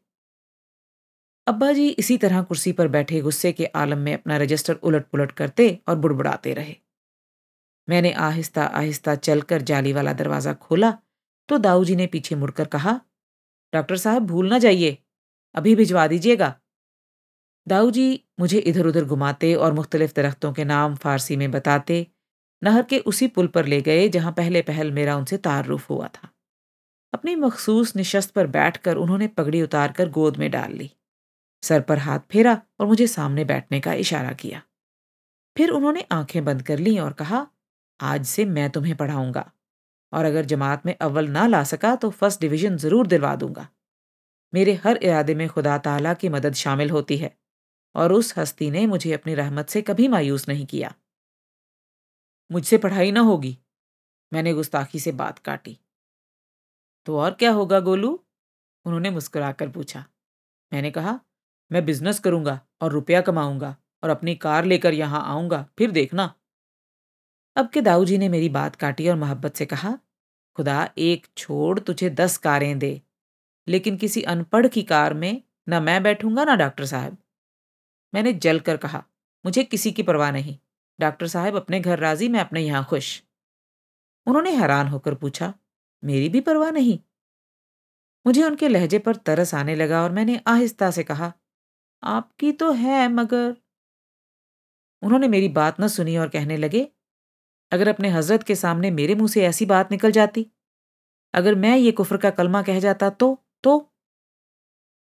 अब्बा जी इसी तरह कुर्सी पर बैठे गुस्से के आलम में अपना रजिस्टर उलट पुलट करते और बुड़बुड़ाते रहे। मैंने आहिस्ता आहिस्ता चलकर जाली वाला दरवाज़ा खोला तो दाऊ जी ने पीछे मुड़कर कहा, डॉक्टर साहब, भूल ना जाइए, अभी भिजवा दीजिएगा। दाऊ जी मुझे इधर उधर घुमाते और मुख्तलिफ़ दरख्तों के नाम फारसी में बताते नहर के उसी पुल पर ले गए, जहाँ पहले पहल मेरा उनसे तारुफ हुआ था। अपनी मखसूस निशस्त पर बैठकर उन्होंने पगड़ी उतारकर गोद में डाल ली। सर पर हाथ फेरा और मुझे सामने बैठने का इशारा किया। फिर उन्होंने आँखें बंद कर ली और कहा, आज से मैं तुम्हें पढ़ाऊँगा। और अगर जमात में अव्वल ना ला सका तो फ़र्स्ट डिवीज़न ज़रूर दिलवा दूँगा। मेरे हर इरादे में खुदा ताला की मदद शामिल होती है, और उस हस्ती ने मुझे अपनी रहमत से कभी मायूस नहीं किया। मुझसे पढ़ाई ना होगी। मैंने गुस्ताखी से बात काटी। तो और क्या होगा गोलू? उन्होंने मुस्कुराकर पूछा। मैंने कहा, मैं बिज़नेस करूँगा और रुपया कमाऊँगा और अपनी कार लेकर यहाँ आऊँगा, फिर देखना। अब के दाऊ जी ने मेरी बात काटी और मोहब्बत से कहा, खुदा, एक छोड़ तुझे दस कारें दे, लेकिन किसी अनपढ़ की कार में ना मैं बैठूँगा ना डॉक्टर साहब। मैंने जल कर कहा, मुझे किसी की परवाह नहीं। डॉक्टर साहब, अपने घर राज़ी, मैं अपने यहाँ खुश। उन्होंने हैरान होकर पूछा, मेरी भी परवाह नहीं? मुझे उनके लहजे पर तरस आने लगा और मैंने आहिस्ता से कहा, आपकी तो है, मगर उन्होंने मेरी बात न सुनी और कहने लगे, अगर अपने हज़रत के सामने मेरे मुँह से ऐसी बात निकल जाती, अगर मैं ये कुफर का कलमा कह जाता तो तो?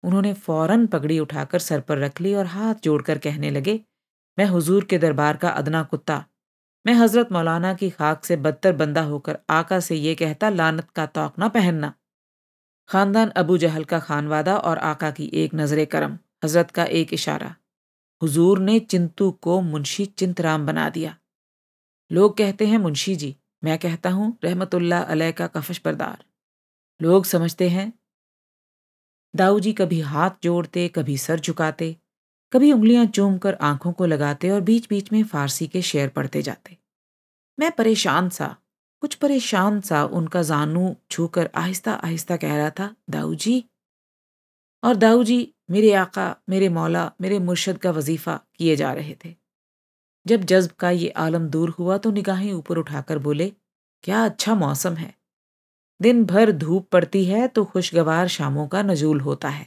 उन्होंने फ़ौरन पगड़ी उठाकर सर पर रख ली और हाथ जोड़कर कहने लगे मैं हुजूर के दरबार का अदना कुत्ता। मैं हज़रत मौलाना की खाक से बदतर बंदा होकर आका से ये कहता, लानत का तोक ना पहनना। खानदान अबू जहल का खानवादा और आका की एक नज़र करम हज़रत का एक इशारा। हुजूर ने चिंतू को मुंशी चिंतराम बना दिया। लोग कहते हैं, मुंशी जी, मैं कहता हूँ रहमतुल्ला अलह का कफश बरदार। लोग समझते हैं दाऊ जी कभी हाथ जोड़ते, कभी सर झुकाते कभी उंगलियाँ चूम कर आँखों को लगाते और बीच बीच में फारसी के शेर पढ़ते जाते। मैं परेशान सा, कुछ परेशान सा उनका जानू छूकर आहिस्ता आहिस्ता कह रहा था, दाऊ जी। और दाऊ जी मेरे आका, मेरे मौला, मेरे मुर्शद का वजीफा किए जा रहे थे। जब जज्ब का ये आलम दूर हुआ तो निगाहें ऊपर उठाकर बोले, क्या अच्छा मौसम है। दिन भर धूप पड़ती है तो खुशगवार शामों का नजूल होता है।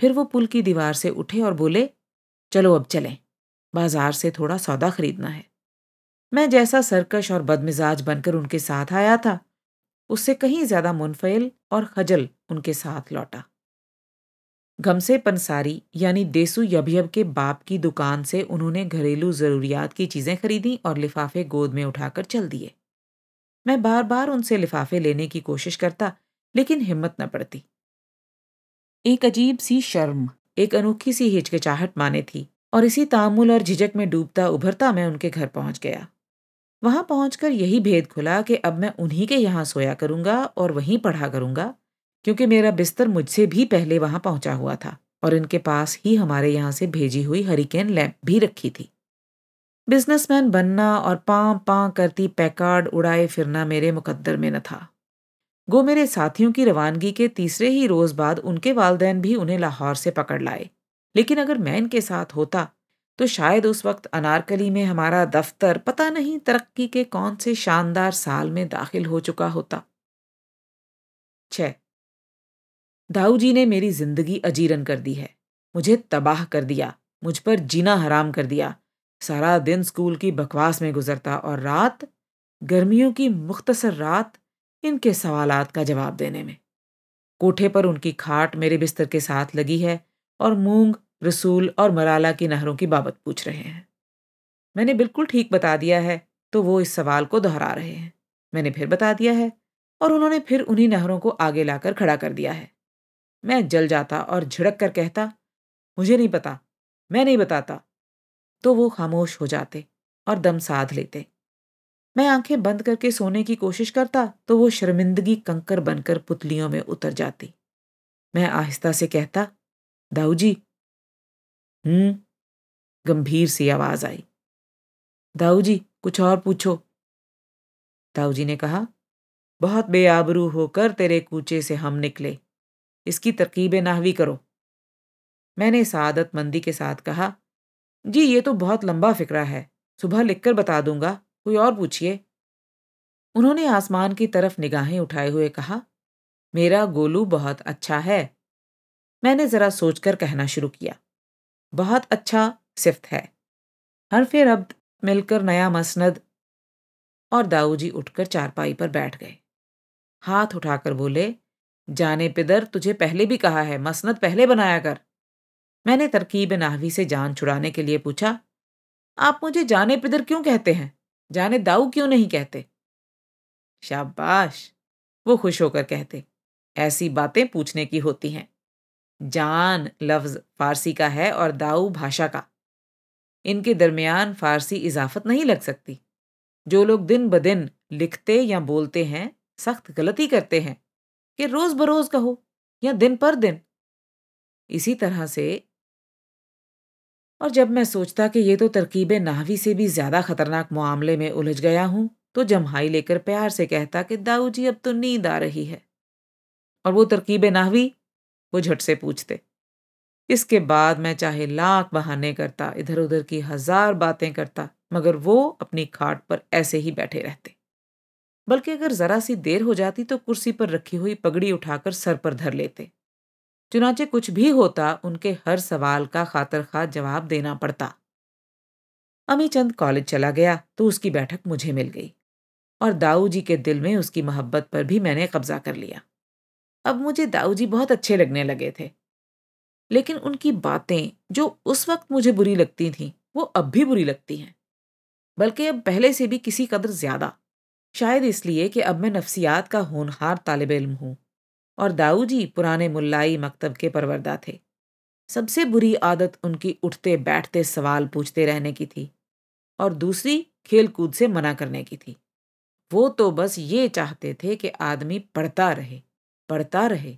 फिर वो पुल की दीवार से उठे और बोले, चलो अब चलें। बाज़ार से थोड़ा सौदा खरीदना है। मैं जैसा सरकश और बदमिजाज बनकर उनके साथ आया था, उससे कहीं ज़्यादा मुनफिल और खजल उनके साथ लौटा। गमसे पंसारी यानी देसू यभयब के बाप की दुकान से उन्होंने घरेलू जरूरियात की चीज़ें खरीदी और लिफाफे गोद में उठाकर चल दिए। मैं बार बार उनसे लिफाफे लेने की कोशिश करता, लेकिन हिम्मत न पड़ती। एक अजीब सी शर्म, एक अनोखी सी हिचकिचाहट माने थी, और इसी तामुल और झिझक में डूबता उभरता मैं उनके घर पहुँच गया। वहाँ पहुंचकर यही भेद खुला कि अब मैं उन्हीं के यहाँ सोया करूँगा और वहीं पढ़ा करूँगा, क्योंकि मेरा बिस्तर मुझसे भी पहले वहाँ पहुँचा हुआ था, और इनके पास ही हमारे यहाँ से भेजी हुई हरिकेन लैंप भी रखी थी। बिजनेसमैन बनना और पां पां करती पैकार्ड उड़ाए फिरना मेरे मुकद्दर में न था। गो मेरे साथियों की रवानगी के तीसरे ही रोज बाद उनके वालदेन भी उन्हें लाहौर से पकड़ लाए। लेकिन अगर मैं इनके साथ होता तो शायद उस वक्त अनारकली में हमारा दफ्तर पता नहीं तरक्की के कौन से शानदार साल में दाखिल हो चुका होता। छ। दाऊ जी ने मेरी ज़िंदगी अजीरन कर दी है। मुझे तबाह कर दिया, मुझ पर जीना हराम कर दिया। सारा दिन स्कूल की बकवास में गुजरता और रात गर्मियों की मुख्तसर रात इनके सवालात का जवाब देने में। कोठे पर उनकी खाट मेरे बिस्तर के साथ लगी है और मूंग, रसूल और मराला की नहरों की बाबत पूछ रहे हैं। मैंने बिल्कुल ठीक बता दिया है तो वो इस सवाल को दोहरा रहे हैं। मैंने फिर बता दिया है और उन्होंने फिर उन्हीं नहरों को आगे लाकर खड़ा कर दिया है। मैं जल जाता और झिड़क कर कहता, मुझे नहीं पता, मैं नहीं बताता। तो वो खामोश हो जाते और दम साध लेते। मैं आँखें बंद करके सोने की कोशिश करता तो वो शर्मिंदगी कंकर बनकर पुतलियों में उतर जाती। मैं आहिस्ता से कहता दाऊ जी हम्म? गंभीर सी आवाज़ आई। दाऊ जी कुछ और पूछो? दाऊ जी ने कहा, बहुत बेआबरू होकर तेरे कूचे से हम निकले। इसकी तरकीब नाहवी करो। मैंने सादतमंदी के साथ कहा, जी, ये तो बहुत लंबा फिक्रा है। सुबह लिखकर बता दूँगा। कोई और पूछिए। उन्होंने आसमान की तरफ़ निगाहें उठाए हुए कहा, मेरा गोलू बहुत अच्छा है। मैंने जरा सोचकर कहना शुरू किया, बहुत अच्छा सिफ्त है। हरफे रब्त मिलकर नया मसनद और दाऊजी उठकर चारपाई पर बैठ गए। हाथ उठाकर बोले, जाने पिदर, तुझे पहले भी कहा है, मसनद पहले बनाया कर। मैंने तरकीब नाहवी से जान छुड़ाने के लिए पूछा, आप मुझे जाने पिदर क्यों कहते हैं? जाने दाऊ क्यों नहीं कहते? शाबाश, वो खुश होकर कहते, ऐसी बातें पूछने की होती हैं। जान लफ्ज फारसी का है और दाऊ भाषा का। इनके दरमियान फारसी इजाफत नहीं लग सकती। जो लोग दिन ब दिन लिखते या बोलते हैं, सख्त गलती करते हैं कि रोज बरोज कहो या दिन पर दिन। इसी तरह से और जब मैं सोचता कि ये तो तरकीब नाहवी से भी ज़्यादा खतरनाक मामले में उलझ गया हूँ तो जमहाई लेकर प्यार से कहता कि, दाऊ जी, अब तो नींद आ रही है। और वो तरकीब नाहवी? वो झट से पूछते। इसके बाद मैं चाहे लाख बहाने करता इधर उधर की हज़ार बातें करता, मगर वो अपनी खाट पर ऐसे ही बैठे रहते। बल्कि अगर जरा सी देर हो जाती तो कुर्सी पर रखी हुई पगड़ी उठाकर सर पर धर लेते। चुनाचे कुछ भी होता, उनके हर सवाल का खातर खा जवाब देना पड़ता। अमी चंद कॉलेज चला गया तो उसकी बैठक मुझे मिल गई और दाऊ जी के दिल में उसकी मोहब्बत पर भी मैंने कब्जा कर लिया। अब मुझे दाऊ जी बहुत अच्छे लगने लगे थे, लेकिन उनकी बातें जो उस वक्त मुझे बुरी लगती थीं, वो अब भी बुरी लगती हैं। बल्कि अब पहले से भी किसी कदर ज़्यादा, शायद इसलिए कि अब मैं नफ्सियात का होनहार तालब इल्म हूँ। और दाऊ जी पुराने मुल्लाई मकतब के परवरदा थे। सबसे बुरी आदत उनकी उठते बैठते सवाल पूछते रहने की थी और दूसरी खेल कूद से मना करने की थी। वो तो बस ये चाहते थे कि आदमी पढ़ता रहे पढ़ता रहे।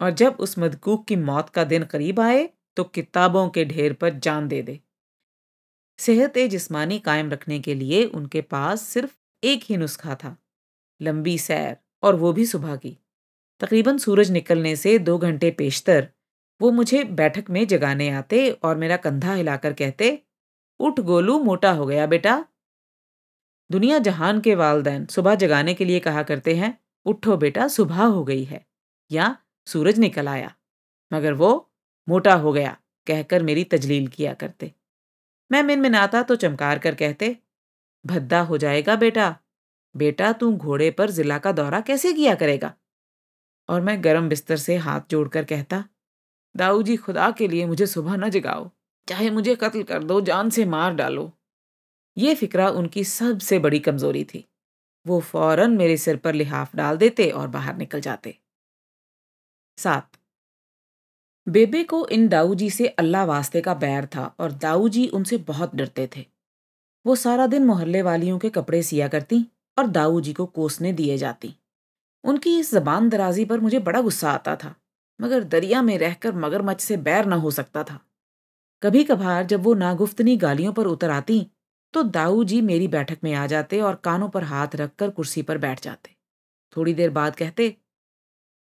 और जब उस मदकूक की मौत का दिन करीब आए तो किताबों के ढेर पर जान दे दे। सेहत जिस्मानी कायम रखने के लिए उनके पास सिर्फ़ एक ही नुस्खा था, लंबी सैर और वो भी सुबह की। तकरीबन सूरज निकलने से दो घंटे पेशतर। वो मुझे बैठक में जगाने आते और मेरा कंधा हिलाकर कहते, उठ गोलू, मोटा हो गया बेटा। दुनिया जहान के वालदेन सुबह जगाने के लिए कहा करते हैं, उठो बेटा, सुबह हो गई है। या, सूरज निकल आया। मगर वो, मोटा हो गया, कहकर मेरी तजलील किया करते। मैं मिन मिनाता तो चमकार कर कहते, भद्दा हो जाएगा बेटा। बेटा, तू घोड़े पर जिला का दौरा कैसे किया करेगा? और मैं गरम बिस्तर से हाथ जोड़कर कहता दाऊ जी खुदा के लिए मुझे सुबह न जगाओ। चाहे मुझे कत्ल कर दो, जान से मार डालो। ये फिक्रा उनकी सबसे बड़ी कमज़ोरी थी। वो फ़ौरन मेरे सिर पर लिहाफ डाल देते और बाहर निकल जाते। सात। बेबे को इन दाऊ जी से अल्लाह वास्ते का बैर था और दाऊ जी उनसे बहुत डरते थे। वो सारा दिन मोहल्ले वालियों के कपड़े सिया करती और दाऊ जी को कोसने दिए जाती। उनकी इस जबान दराजी पर मुझे बड़ा गुस्सा आता था, मगर दरिया में रहकर मगरमच्छ से बैर न हो सकता था। कभी कभार जब वो नागुफ्तनी गालियों पर उतर आती तो दाऊ जी मेरी बैठक में आ जाते और कानों पर हाथ रखकर कुर्सी पर बैठ जाते। थोड़ी देर बाद कहते,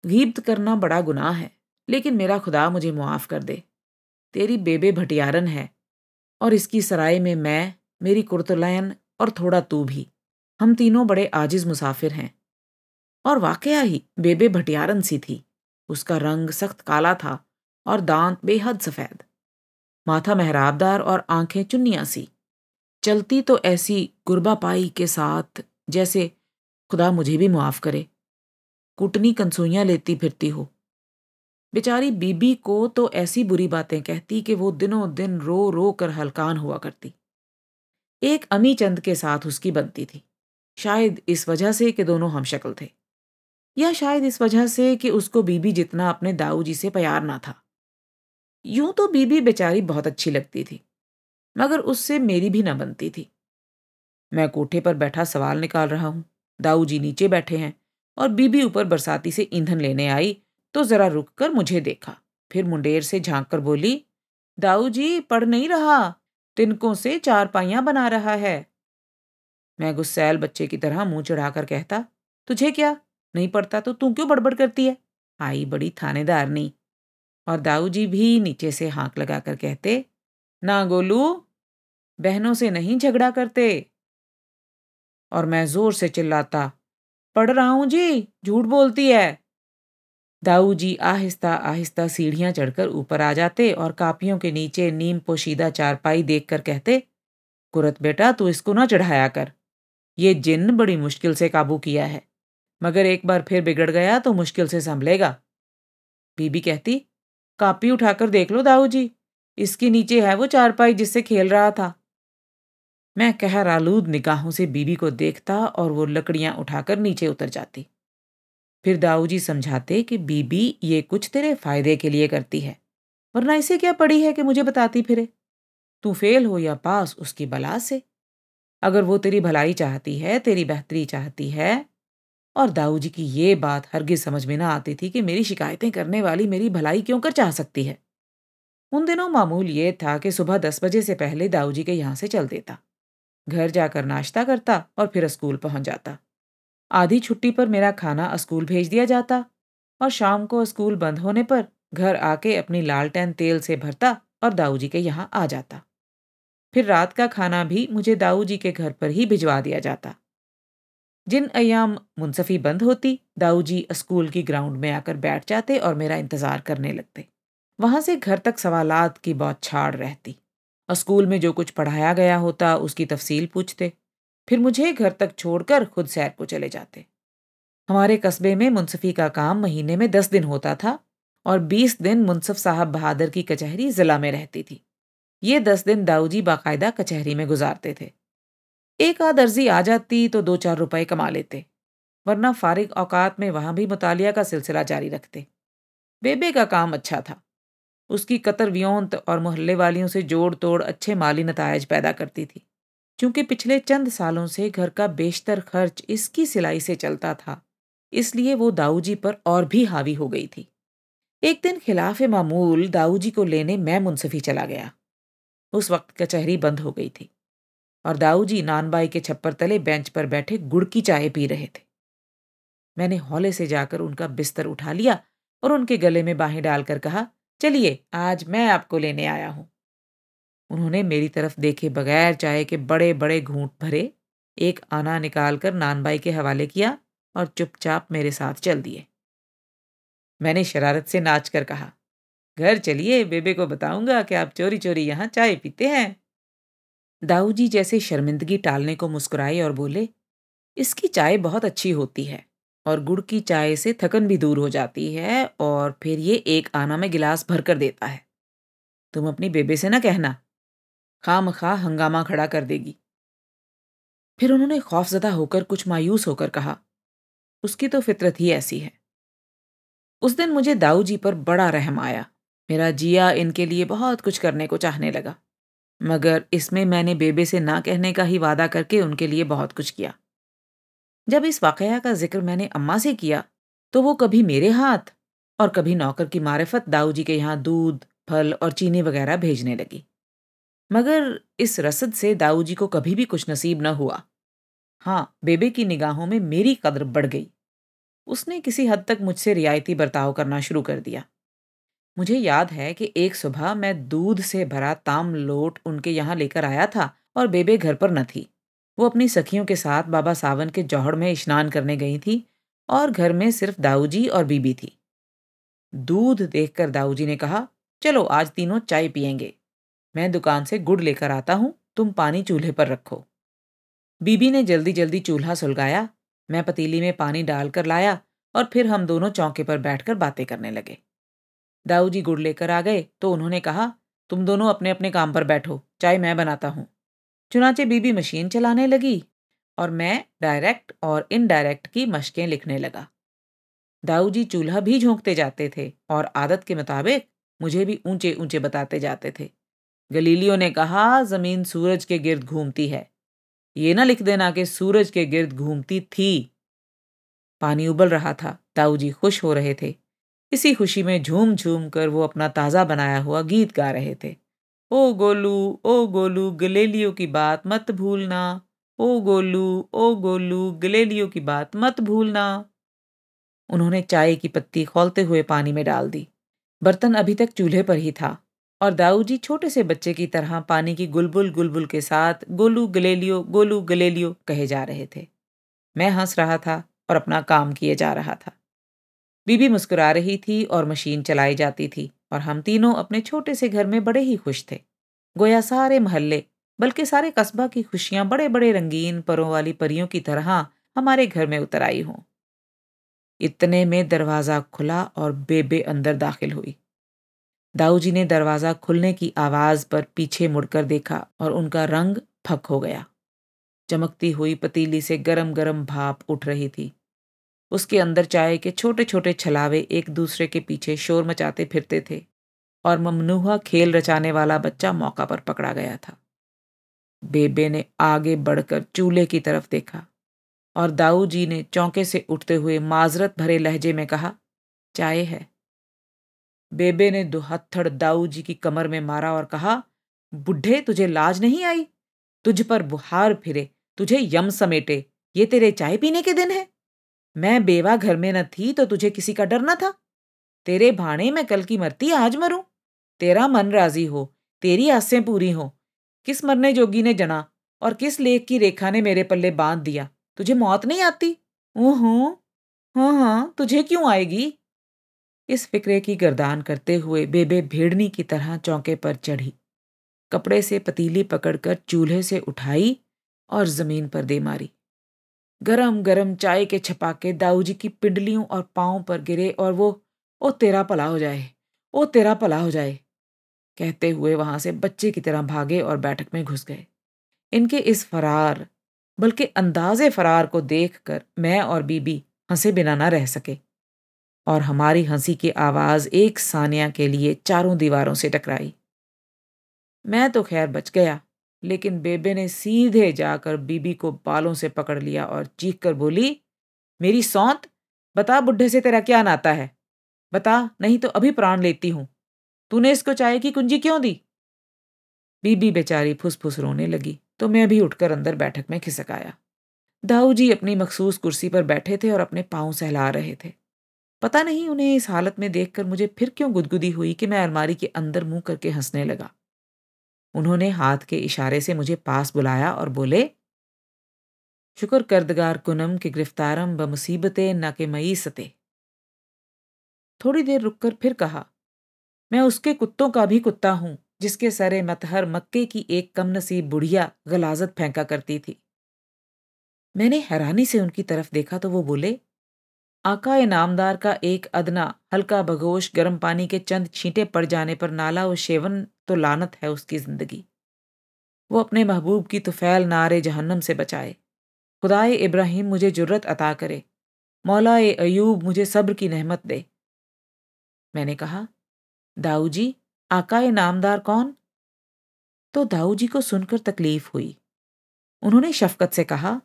गीब्त करना बड़ा गुनाह है, लेकिन मेरा खुदा मुझे मुआफ कर दे। तेरी बेबे भटियारन है, और इसकी सराय में मैं, मेरी कुर्तलैन और थोड़ा तू भी। हम तीनों बड़े आजिज मुसाफिर हैं। और वाकया ही बेबे भटियारन सी थी। उसका रंग सख्त काला था और दांत बेहद सफ़ेद। माथा मेहराबदार और आँखें चुन्निया सी। चलती तो ऐसी गुरबा पाई के साथ जैसे, खुदा मुझे भी मुआफ करे। कुटनी कंसुइयाँ लेती फिरती हो। बेचारी बीबी को तो ऐसी बुरी बातें कहती कि वो दिनों दिन रो रो कर हलकान हुआ करती। एक अमी चंद के साथ उसकी बनती थी। शायद इस वजह से कि दोनों हम शक्ल थे। या शायद इस वजह से कि उसको बीबी जितना अपने दाऊ जी से प्यार ना था। यूँ तो बीबी बेचारी बहुत अच्छी लगती थी, मगर उससे मेरी भी न बनती थी। मैं कोठे पर बैठा सवाल निकाल रहा हूँ, दाऊ जी नीचे बैठे हैं और बीबी ऊपर बरसाती से ईंधन लेने आई तो जरा रुक कर मुझे देखा, फिर मुंडेर से झाँक कर बोली, दाऊ जी, पढ़ नहीं रहा, तिनकों से चार पाइयाँ बना रहा है। मैं गुस्सैल बच्चे की तरह मुँह चढ़ाकर कहता, तुझे क्या? नहीं पढ़ता तो तू क्यों बड़बड़ करती है? आई बड़ी थानेदार नहीं और दाऊ जी भी नीचे से हाँक लगाकर कहते, ना गोलू, बहनों से नहीं झगड़ा करते। और मैं ज़ोर से चिल्लाता, पढ़ रहा हूँ जी, झूठ बोलती है। दाऊ जी आहिस्ता आहिस्ता सीढ़ियाँ चढ़कर ऊपर आ जाते और कापियों के नीचे नीम पोशीदा चारपाई देखकर कहते, कुरत बेटा, तू इसको ना चढ़ाया कर। ये जिन बड़ी मुश्किल से काबू किया है। मगर एक बार फिर बिगड़ गया तो मुश्किल से संभलेगा। बीबी कहती, कापी उठाकर देख लो दाऊ जी इसके नीचे है वो चारपाई जिससे खेल रहा था। मैं कहर आलूद निगाहों से बीबी को देखता और वो लकड़ियाँ उठाकर नीचे उतर जाती। फिर दाऊ जी समझाते कि, बीबी, ये कुछ तेरे फ़ायदे के लिए करती है, वरना इसे क्या पड़ी है कि मुझे बताती फिरे? तू फेल हो या पास उसकी बला से। अगर वो तेरी भलाई चाहती है, तेरी बेहतरी चाहती है और दाऊ जी की ये बात हरगिज समझ में ना आती थी कि मेरी शिकायतें करने वाली मेरी भलाई क्यों कर चाह सकती है। उन दिनों मामूल ये था कि सुबह दस बजे से पहले दाऊ जी के यहाँ से चल देता। घर जाकर नाश्ता करता और फिर स्कूल पहुँच जाता। आधी छुट्टी पर मेरा खाना स्कूल भेज दिया जाता और शाम को स्कूल बंद होने पर घर आके अपनी लालटेन तेल से भरता और दाऊ जी के यहाँ आ जाता। फिर रात का खाना भी मुझे दाऊ जी के घर पर ही भिजवा दिया जाता। जिन अयाम मुनसफी बंद होती दाऊ जी स्कूल की ग्राउंड में आकर बैठ जाते और मेरा इंतज़ार करने लगते। वहाँ से घर तक सवालात की बहुत छाड़ रहती स्कूल में जो कुछ पढ़ाया गया होता, उसकी तफसील पूछते। फिर मुझे घर तक छोड़कर खुद सैर को चले जाते। हमारे कस्बे में मुनसफी का काम महीने में दस दिन होता था और बीस दिन मुनसफ साहब बहादुर की कचहरी जिला में रहती थी। ये दस दिन दाऊजी बाकायदा कचहरी में गुजारते थे। एक आध अर्जी आ जाती तो दो चार रुपए कमा लेते, वरना फारिग औकात में वहाँ भी मुतालिया का सिलसिला जारी रखते। बेबे का काम अच्छा था। उसकी कतर व्योंत और मोहल्ले वालियों से जोड़ तोड़ अच्छे माली नतज पैदा करती थी, क्योंकि पिछले चंद सालों से घर का बेशतर खर्च इसकी सिलाई से चलता था, इसलिए वो दाऊजी पर और भी हावी हो गई थी। एक दिन खिलाफ मामूल दाऊजी को लेने मैं मुंसफी चला गया। उस वक्त कचहरी बंद हो गई थी। और दाऊजी नानबाई के छप्पर तले बेंच पर बैठे गुड़ की चाय पी रहे थे। मैंने हौले से जाकर उनका बिस्तर उठा लिया और उनके गले में बाहें डालकर कहा, चलिए, आज मैं आपको लेने आया हूँ। उन्होंने मेरी तरफ़ देखे बगैर चाय के बड़े बड़े घूंट भरे एक आना निकालकर नानबाई के हवाले किया और चुपचाप मेरे साथ चल दिए। मैंने शरारत से नाच कर कहा, घर चलिए, बेबे को बताऊँगा कि आप चोरी चोरी यहाँ चाय पीते हैं। दाऊ जी जैसे शर्मिंदगी टालने को मुस्कुराए और बोले, इसकी चाय बहुत अच्छी होती है और गुड़ की चाय से थकन भी दूर हो जाती है और फिर ये एक आना में गिलास भर कर देता है। तुम अपनी बेबे से ना कहना खाम खा हंगामा खड़ा कर देगी। फिर उन्होंने खौफजदा होकर कुछ मायूस होकर कहा, उसकी तो फितरत ही ऐसी है। उस दिन मुझे दाऊ जी पर बड़ा रहम आया। मेरा जिया इनके लिए बहुत कुछ करने को चाहने लगा। मगर इसमें मैंने बेबे से ना कहने का ही वादा करके उनके लिए बहुत कुछ किया। जब इस वाकया का ज़िक्र मैंने अम्मा से किया तो वो कभी मेरे हाथ और कभी नौकर की मारिफत दाऊ जी के यहाँ दूध, फल और चीनी वगैरह भेजने लगी। मगर इस रसद से दाऊ जी को कभी भी कुछ नसीब न हुआ। हाँ बेबे की निगाहों में मेरी कदर बढ़ गई। उसने किसी हद तक मुझसे रियायती बर्ताव करना शुरू कर दिया। मुझे याद है कि एक सुबह मैं दूध से भरा ताम लोट उनके यहाँ लेकर आया था और बेबे घर पर न थी। वो अपनी सखियों के साथ बाबा सावन के जौहड़ में स्नान करने गई थी और घर में सिर्फ़ दाऊजी और बीबी थी। दूध देखकर दाऊजी ने कहा, चलो, आज तीनों चाय पियेंगे। मैं दुकान से गुड़ लेकर आता हूँ, तुम पानी चूल्हे पर रखो। बीबी ने जल्दी जल्दी चूल्हा सुलगाया। मैं पतीली में पानी डालकर लाया और फिर हम दोनों चौके पर बैठकर बातें करने लगे। दाऊ जी गुड़ लेकर आ गए तो उन्होंने कहा, तुम दोनों अपने अपने काम पर बैठो, चाय मैं बनाता हूँ। चुनाचे बीबी मशीन चलाने लगी और मैं डायरेक्ट और इनडायरेक्ट की मशकें लिखने लगा। दाऊ जी चूल्हा भी झोंकते जाते थे और आदत के मुताबिक मुझे भी ऊँचे ऊँचे बताते जाते थे। गलीलियो ने कहा, ज़मीन सूरज के गिर्द घूमती है। ये ना लिख देना कि सूरज के गिर्द घूमती थी। पानी उबल रहा था दाऊ जी खुश हो रहे थे। इसी खुशी में झूम झूम कर वो अपना ताज़ा बनाया हुआ गीत गा रहे थे। ओ गोलू ओ गोलू, गलेलियो की बात मत भूलना। ओ गोलू ओ गोलू, गलेलियो की बात मत भूलना। उन्होंने चाय की पत्ती खोलते हुए पानी में डाल दी। बर्तन अभी तक चूल्हे पर ही था और दाऊ जी छोटे से बच्चे की तरह पानी की गुलबुल गुलबुल के साथ गोलू, गलेलियो गोलू, गलेलियो कहे जा रहे थे। मैं हंस रहा था और अपना काम किए जा रहा था। बीबी मुस्कुरा रही थी और मशीन चलाई जाती थी और हम तीनों अपने छोटे से घर में बड़े ही खुश थे। गोया सारे मोहल्ले, बल्कि सारे कस्बा की खुशियाँ बड़े बड़े रंगीन परों वाली परियों की तरह हमारे घर में उतर आई हों। इतने में दरवाज़ा खुला और बेबे अंदर दाखिल हुई। दाऊ जी ने दरवाज़ा खुलने की आवाज़ पर पीछे मुड़कर देखा और उनका रंग फक हो गया। चमकती हुई पतीली से गरम गरम भाप उठ रही थी। उसके अंदर चाय के छोटे छोटे छलावे एक दूसरे के पीछे शोर मचाते फिरते थे और ममनूहा खेल रचाने वाला बच्चा मौका पर पकड़ा गया था। बेबे ने आगे बढ़कर चूल्हे की तरफ़ देखा और दाऊ जी ने चौंके से उठते हुए माजरत भरे लहजे में कहा, चाय है। बेबे ने दुहत्थड़ दाऊ जी की कमर में मारा और कहा, बुढ़े, तुझे लाज नहीं आई? तुझ पर बुहार फिरे, तुझे यम समेटे, ये तेरे चाय पीने के दिन है? मैं बेवा घर में न थी तो तुझे किसी का डर न था। तेरे भाणे में कल की मरती, आज मरूं। तेरा मन राज़ी हो, तेरी आसें पूरी हो। किस मरने जोगी ने जना और किस लेख की रेखा ने मेरे पल्ले बाँध दिया? तुझे मौत नहीं आती? ओहो हाँ हाँ तुझे क्यों आएगी? इस फिक्रे की गर्दान करते हुए बेबे भेड़नी की तरह चौके पर चढ़ी। कपड़े से पतीली पकड़कर चूल्हे से उठाई और ज़मीन पर दे मारी। गरम गरम चाय के छपाके दाऊजी की पिंडलियों और पाँव पर गिरे और वो, ओ तेरा भला हो जाए, ओ तेरा भला हो जाए, कहते हुए वहाँ से बच्चे की तरह भागे और बैठक में घुस गए। इनके इस फरार, बल्कि अंदाजे फरार को देखकर मैं और बीबी हंसे बिना ना रह सके। और हमारी हँसी की आवाज़ एक सानिया के लिए चारों दीवारों से टकराई। मैं तो खैर बच गया। लेकिन बेबे ने सीधे जाकर बीबी को बालों से पकड़ लिया और चीख कर बोली, मेरी सौंत, बता बुढ़े से तेरा क्या नाता है? बता, नहीं तो अभी प्राण लेती हूँ। तूने इसको चाय की कुंजी क्यों दी? बीबी बेचारी फुसफुस रोने लगी तो मैं भी उठकर अंदर बैठक में खिसक आया। दाऊ जी अपनी मखसूस कुर्सी पर बैठे थे और अपने पाँव सहला रहे थे। पता नहीं उन्हें इस हालत में देखकर मुझे फिर क्यों गुदगुदी हुई कि मैं अलमारी के अंदर मुँह करके हंसने लगा। उन्होंने हाथ के इशारे से मुझे पास बुलाया और बोले, शुक्र करदगार कुनम के गिरफ्तारम ब मुसीबतें न के मई सते थोड़ी देर रुककर फिर कहा, मैं उसके कुत्तों का भी कुत्ता हूँ, जिसके सरे मतहर मक्के की एक कम नसीब बुढ़िया गलाजत फेंका करती थी। मैंने हैरानी से उनकी तरफ़ देखा तो वो बोले आका नामदार का एक अदना हल्का बगोश गर्म पानी के चंद छींटे पड़ जाने पर नाला व शेवन तो लानत है उसकी ज़िंदगी। वो अपने महबूब की तुफैल नारे जहन्नम से बचाए। खुदाए इब्राहिम मुझे जुर्रत अता करे। मौला अयूब मुझे सब्र की नहमत दे। मैंने कहा, दाऊ जी, आकाए नामदार कौन? तो दाऊ जी को सुनकर तकलीफ़ हुई। उन्होंने शफकत से कहा,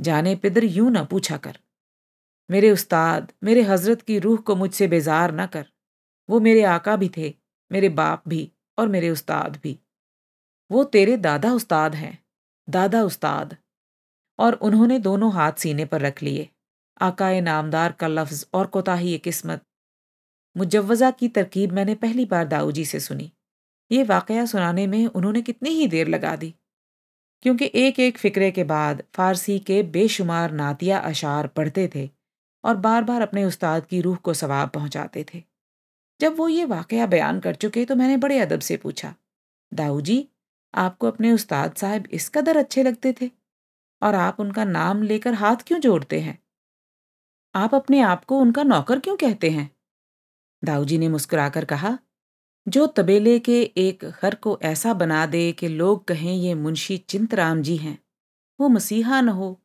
जाने पिदर यूँ ना पूछा कर। मेरे उस्ताद, मेरे हज़रत की रूह को मुझसे बेजार न कर। वो मेरे आका भी थे, मेरे बाप भी और मेरे उस्ताद भी। वो तेरे दादा उस्ताद हैं, दादा उस्ताद। और उन्होंने दोनों हाथ सीने पर रख लिए। आकाए नामदार का लफ्ज़ और कोताही किस्मत। मुजवज़ा की तरकीब मैंने पहली बार दाऊ जी से सुनी। ये वाक़या सुनाने में उन्होंने कितनी ही देर लगा दी। क्योंकि एक एक फ़िक्रे के बाद फ़ारसी के बेशुमार नातिया अशार पढ़ते थे। और बार बार अपने उस्ताद की रूह को सवाब पहुंचाते थे। जब वो ये वाकया बयान कर चुके तो मैंने बड़े अदब से पूछा, दाऊ जी, आपको अपने उस्ताद साहब इस कदर अच्छे लगते थे? और आप उनका नाम लेकर हाथ क्यों जोड़ते हैं? आप अपने आप को उनका नौकर क्यों कहते हैं? दाऊ जी ने मुस्कुराकर कहा, जो तबेले के एक घर को ऐसा बना दे कि लोग कहें ये मुंशी चिंतराम जी हैं। वो मसीहा न हो,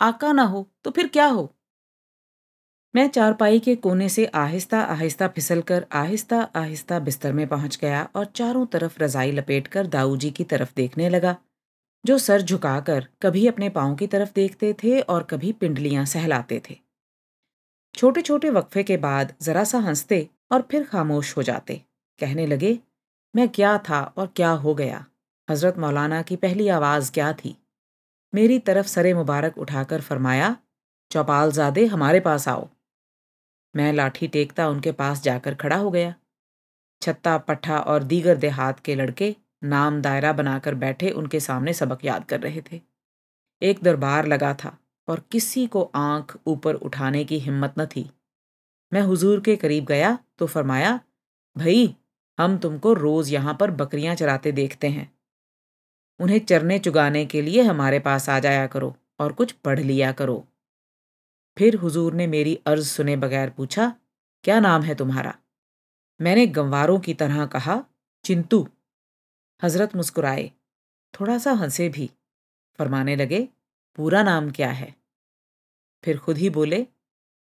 आका न हो तो फिर क्या हो? मैं चारपाई के कोने से आहिस्ता आहिस्ता फिसल कर आहिस्ता आहिस्ता बिस्तर में पहुँच गया और चारों तरफ़ रजाई लपेटकर दाऊ जी की तरफ़ देखने लगा, जो सर झुकाकर कभी अपने पाँव की तरफ़ देखते थे और कभी पिंडलियाँ सहलाते थे। छोटे छोटे वक्फे के बाद जरा सा हँसते और फिर खामोश हो जाते, कहने लगे, मैं क्या था और क्या हो गया? हज़रत मौलाना की पहली आवाज़ क्या थी? मेरी तरफ़ सरे मुबारक उठाकर फरमाया चौपाल ज़ादे हमारे पास आओ। मैं लाठी टेकता उनके पास जाकर खड़ा हो गया। छत्ता पट्ठा और दीगर देहात के लड़के नाम दायरा बनाकर बैठे उनके सामने सबक याद कर रहे थे। एक दरबार लगा था और किसी को आँख ऊपर उठाने की हिम्मत न थी। मैं हुजूर के करीब गया तो फरमाया, भई, हम तुमको रोज यहाँ पर बकरियाँ चराते देखते हैं। उन्हें चरने चुगाने के लिए हमारे पास आ जाया करो और कुछ पढ़ लिया करो। फिर हुजूर ने मेरी अर्ज़ सुने बगैर पूछा, क्या नाम है तुम्हारा? मैंने गंवारों की तरह कहा, चिंतु। हज़रत मुस्कुराए, थोड़ा सा हंसे भी। फरमाने लगे, पूरा नाम क्या है? फिर खुद ही बोले,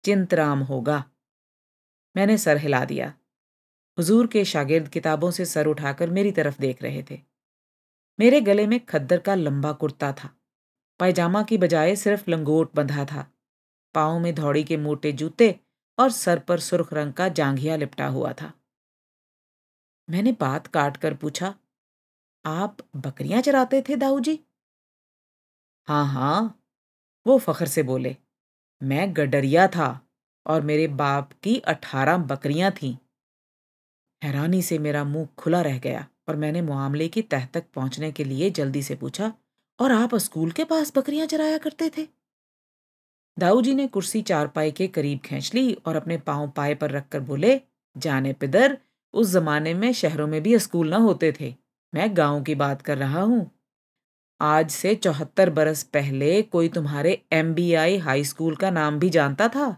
चिंतराम होगा। मैंने सर हिला दिया। हुजूर के शागिर्द किताबों से सर उठाकर मेरी तरफ़ देख रहे थे। मेरे गले में खद्दर का लंबा कुर्ता था। पायजामा की बजाय सिर्फ़ लंगोट बंधा था। पाँव में धौड़ी के मोटे जूते और सर पर सुर्ख रंग का जांघिया लिपटा हुआ था। मैंने बात काट कर पूछा, आप बकरियाँ चराते थे दाऊ जी हाँ हाँ वो फखर से बोले, मैं गडरिया था और मेरे बाप की अठारह बकरियाँ थीं। हैरानी से मेरा मुँह खुला रह गया और मैंने मामले की तह तक पहुँचने के लिए जल्दी से पूछा, और आप स्कूल के पास बकरियाँ चराया करते थे? दाऊ जी ने कुर्सी चारपाई के करीब खींच ली और अपने पाँव पाए पर रखकर बोले, जाने पिदर, उस जमाने में शहरों में भी स्कूल न होते थे। मैं गाँव की बात कर रहा हूँ। आज से चौहत्तर बरस पहले कोई तुम्हारे एम हाई स्कूल का नाम भी जानता था?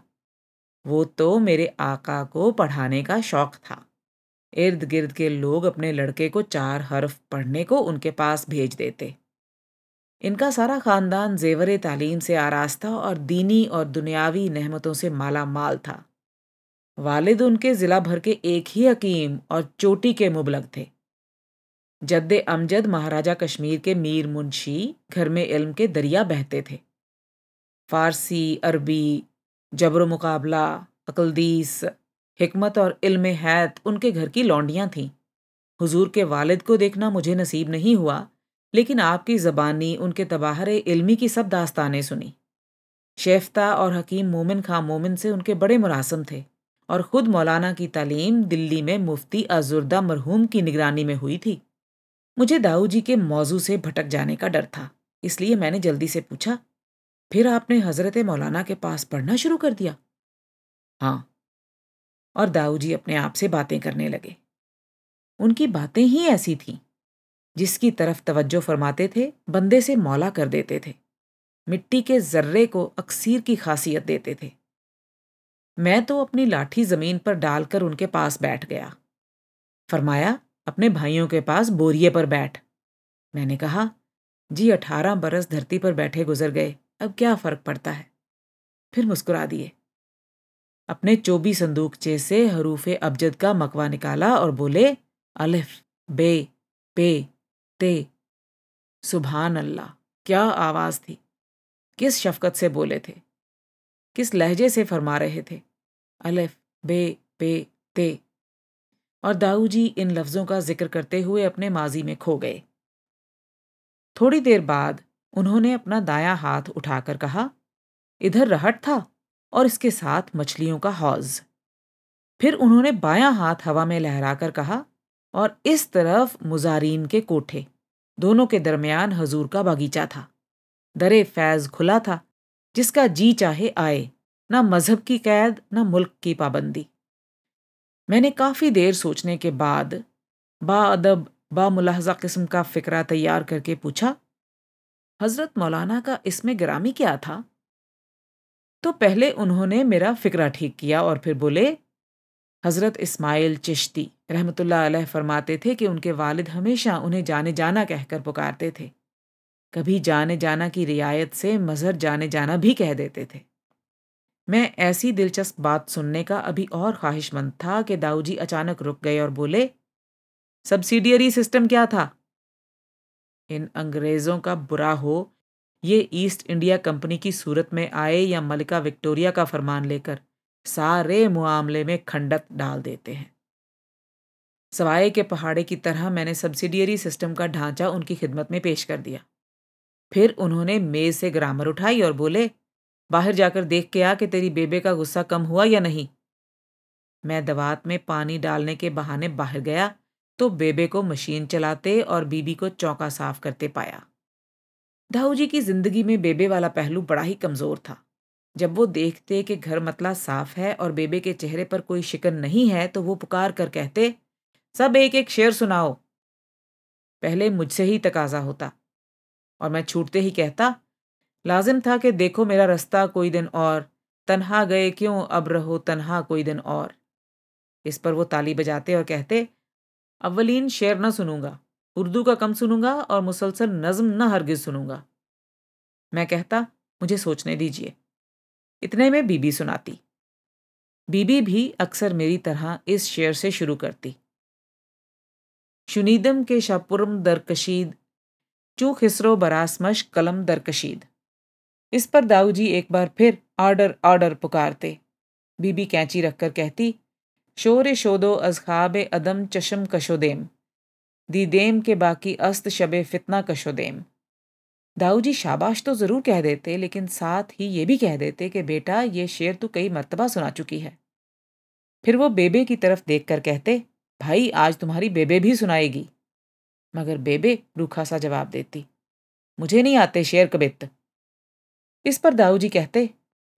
वो तो मेरे आका को पढ़ाने का शौक था। इर्द गिर्द के लोग अपने लड़के को चार हर्फ पढ़ने को उनके पास भेज देते। इनका सारा ख़ानदान जेवर तालीम से आरास्ता और दीनी और दुनियावी नहमतों से माला माल था। वालिद उनके ज़िला भर के एक ही हकीम और चोटी के मुबलक थे। जद्द अमजद महाराजा कश्मीर के मीर मुंशी घर में इल्म के दरिया बहते थे। फ़ारसी, अरबी जबर मुकाबला अकलदीस, हिकमत और इल्म हैत उनके घर की लौंडियाँ थीं। हुजूर के वालिद को देखना मुझे नसीब नहीं हुआ लेकिन आपकी ज़बानी, उनके तबाहर, इल्मी की सब दास्तानें सुनी। शेफ्ता और हकीम मोमिन खां मोमिन से उनके बड़े मुरासम थे और ख़ुद मौलाना की तालीम दिल्ली में मुफ्ती अजुर्दा मरहूम की निगरानी में हुई थी। मुझे दाऊ जी के मौजू से भटक जाने का डर था, इसलिए मैंने जल्दी से पूछा, फिर आपने हज़रत मौलाना के पास पढ़ना शुरू कर दिया? हाँ। और दाऊ जी अपने आप से बातें करने लगे। उनकी बातें ही ऐसी थीं। जिसकी तरफ़ तवज्जो फरमाते थे, बंदे से मौला कर देते थे। मिट्टी के जर्रे को अक्सीर की खासियत देते थे। मैं तो अपनी लाठी ज़मीन पर डालकर उनके पास बैठ गया। फरमाया, अपने भाइयों के पास बोरिए पर बैठ। मैंने कहा, जी, अठारह बरस धरती पर बैठे गुजर गए, अब क्या फ़र्क पड़ता है? फिर मुस्कुरा दिए। अपने चोबी संदूकचे से हरूफ अबजद का मकवा निकाला और बोले, अलिफ, बे, पे ते। सुबहान अल्लाह क्या आवाज़ थी? किस शफकत से बोले थे? किस लहजे से फरमा रहे थे? अलिफ, बे पे ते। और दाऊ जी इन लफ्ज़ों का ज़िक्र करते हुए अपने माजी में खो गए। थोड़ी देर बाद उन्होंने अपना दायां हाथ उठाकर कहा, इधर रहट था और इसके साथ मछलियों का हौज। फिर उन्होंने बायां हाथ हवा में लहराकर कहा और इस तरफ़ मुजारीन के कोठे। दोनों के दरमियान हजूर का बागीचा था। दरे फैज खुला था, जिसका जी चाहे आए, ना मज़हब की कैद, ना मुल्क की पाबंदी। मैंने काफ़ी देर सोचने के बाद बाअदब, बामुलाहजा किस्म का फ़िक्रा तैयार करके पूछा, हज़रत मौलाना का इसमें ग्रामी क्या था? तो पहले उन्होंने मेरा फ़िक्रा ठीक किया और फिर बोले हज़रत इस्माइल चिश्ती रहमतुल्लाह फरमाते थे कि उनके वालिद हमेशा उन्हें जाने जाना कहकर पुकारते थे। कभी जाने जाना की रियायत से मजहर जाने जाना भी कह देते थे। मैं ऐसी दिलचस्प बात सुनने का अभी और ख्वाहिशमंद था कि दाऊजी अचानक रुक गए और बोले सब्सिडियरी सिस्टम क्या था? इन अंग्रेज़ों का बुरा हो, ये ईस्ट इंडिया कंपनी की सूरत में आए या मलिका विक्टोरिया का फरमान लेकर सारे मामले में खंडक डाल देते हैं। सवाए के पहाड़े की तरह मैंने सब्सिडियरी सिस्टम का ढांचा उनकी खिदमत में पेश कर दिया। फिर उन्होंने मेज से ग्रामर उठाई और बोले, बाहर जाकर देख के आ कि तेरी बेबे का गुस्सा कम हुआ या नहीं? मैं दवात में पानी डालने के बहाने बाहर गया तो बेबे को मशीन चलाते और बीबी को चौका साफ़ करते पाया। दाऊ जी की ज़िंदगी में बेबे वाला पहलू बड़ा ही कमज़ोर था। जब वो देखते कि घर मतला साफ़ है और बेबे के चेहरे पर कोई शिकन नहीं है तो वो पुकार कर कहते, सब एक एक शेर सुनाओ। पहले मुझसे ही तकाजा होता और मैं छूटते ही कहता, लाजिम था कि देखो मेरा रास्ता कोई दिन और, तन्हा गए क्यों अब रहो तन्हा कोई दिन और। इस पर वो ताली बजाते और कहते, अव्वलीन शेर न सुनूँगा, उर्दू का कम सुनूँगा और मुसलसल नज्म न हरगिज सुनूँगा। मैं कहता, मुझे सोचने दीजिए। इतने में बीबी सुनाती। बीबी भी अक्सर मेरी तरह इस शेर से शुरू करती। शुनीदम के शापुरम दरकशीद, चू खिसरो बरासमश कलम दरकशीद। इस पर दाऊ जी एक बार फिर ऑर्डर ऑर्डर पुकारते। बीबी कैंची रखकर कहती, शोर शोदो अजखाब अदम चशम कशोदेम। दीदेम के बाकी अस्त शब फितना कशोदेम। दाऊ जी शाबाश तो ज़रूर कह देते, लेकिन साथ ही ये भी कह देते कि, बेटा, ये शेर तो कई मरतबा सुना चुकी है। फिर वो बेबे की तरफ़ देख कर कहते, भाई, आज तुम्हारी बेबे भी सुनाएगी। मगर बेबे रूखा सा जवाब देती, मुझे नहीं आते शेर कबित। इस पर दाऊ जी कहते,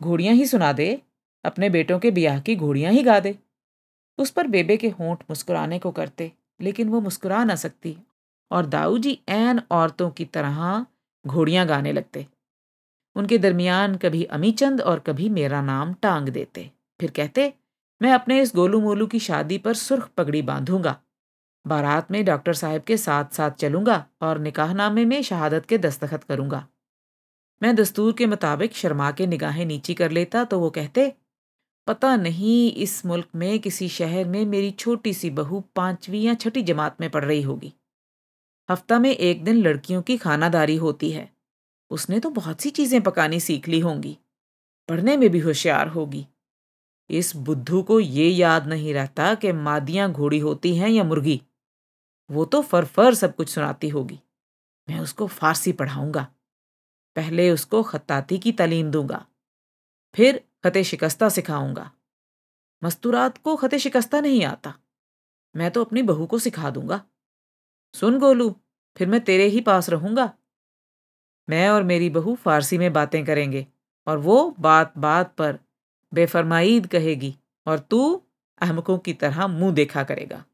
घोड़ियाँ ही सुना दे, अपने बेटों के ब्याह की घोड़ियाँ ही गा दे। उस पर बेबे के होंठ मुस्कुराने को करते, लेकिन वो मुस्कुरा ना सकती और दाऊ जी ऐन औरतों की तरह घोड़ियाँ गाने लगते। उनके दरमियान कभी अमीचंद और कभी मेरा नाम टांग देते। फिर कहते, मैं अपने इस गोलू मोलू की शादी पर सुर्ख पगड़ी बांधूँगा। बारात में डॉक्टर साहब के साथ साथ चलूँगा और निकाहनामे में शहादत के दस्तखत करूँगा। मैं दस्तूर के मुताबिक शर्मा के निगाहें नीची कर लेता तो वो कहते, पता नहीं इस मुल्क में किसी शहर में मेरी छोटी सी बहू पांचवी या छठी जमात में पढ़ रही होगी। हफ़्ता में एक दिन लड़कियों की खानादारी होती है। उसने तो बहुत सी चीज़ें पकानी सीख ली होंगी। पढ़ने में भी होशियार होगी। इस बुद्धू को ये याद नहीं रहता कि मादियाँ घोड़ी होती हैं या मुर्गी। वो तो फर फर सब कुछ सुनाती होगी। मैं उसको फारसी पढ़ाऊँगा। पहले उसको खत्ताती की तालीम दूँगा। फिर खत शिकस्ता सिखाऊँगा। मस्तूरात को खत शिकस्ता नहीं आता। मैं तो अपनी बहू को सिखा दूँगा। सुन गोलू, फिर मैं तेरे ही पास रहूँगा। मैं और मेरी बहू फारसी में बातें करेंगे और वो बात बात पर बेफरमाईद कहेगी और तू अहमकों की तरह मुँह देखा करेगा।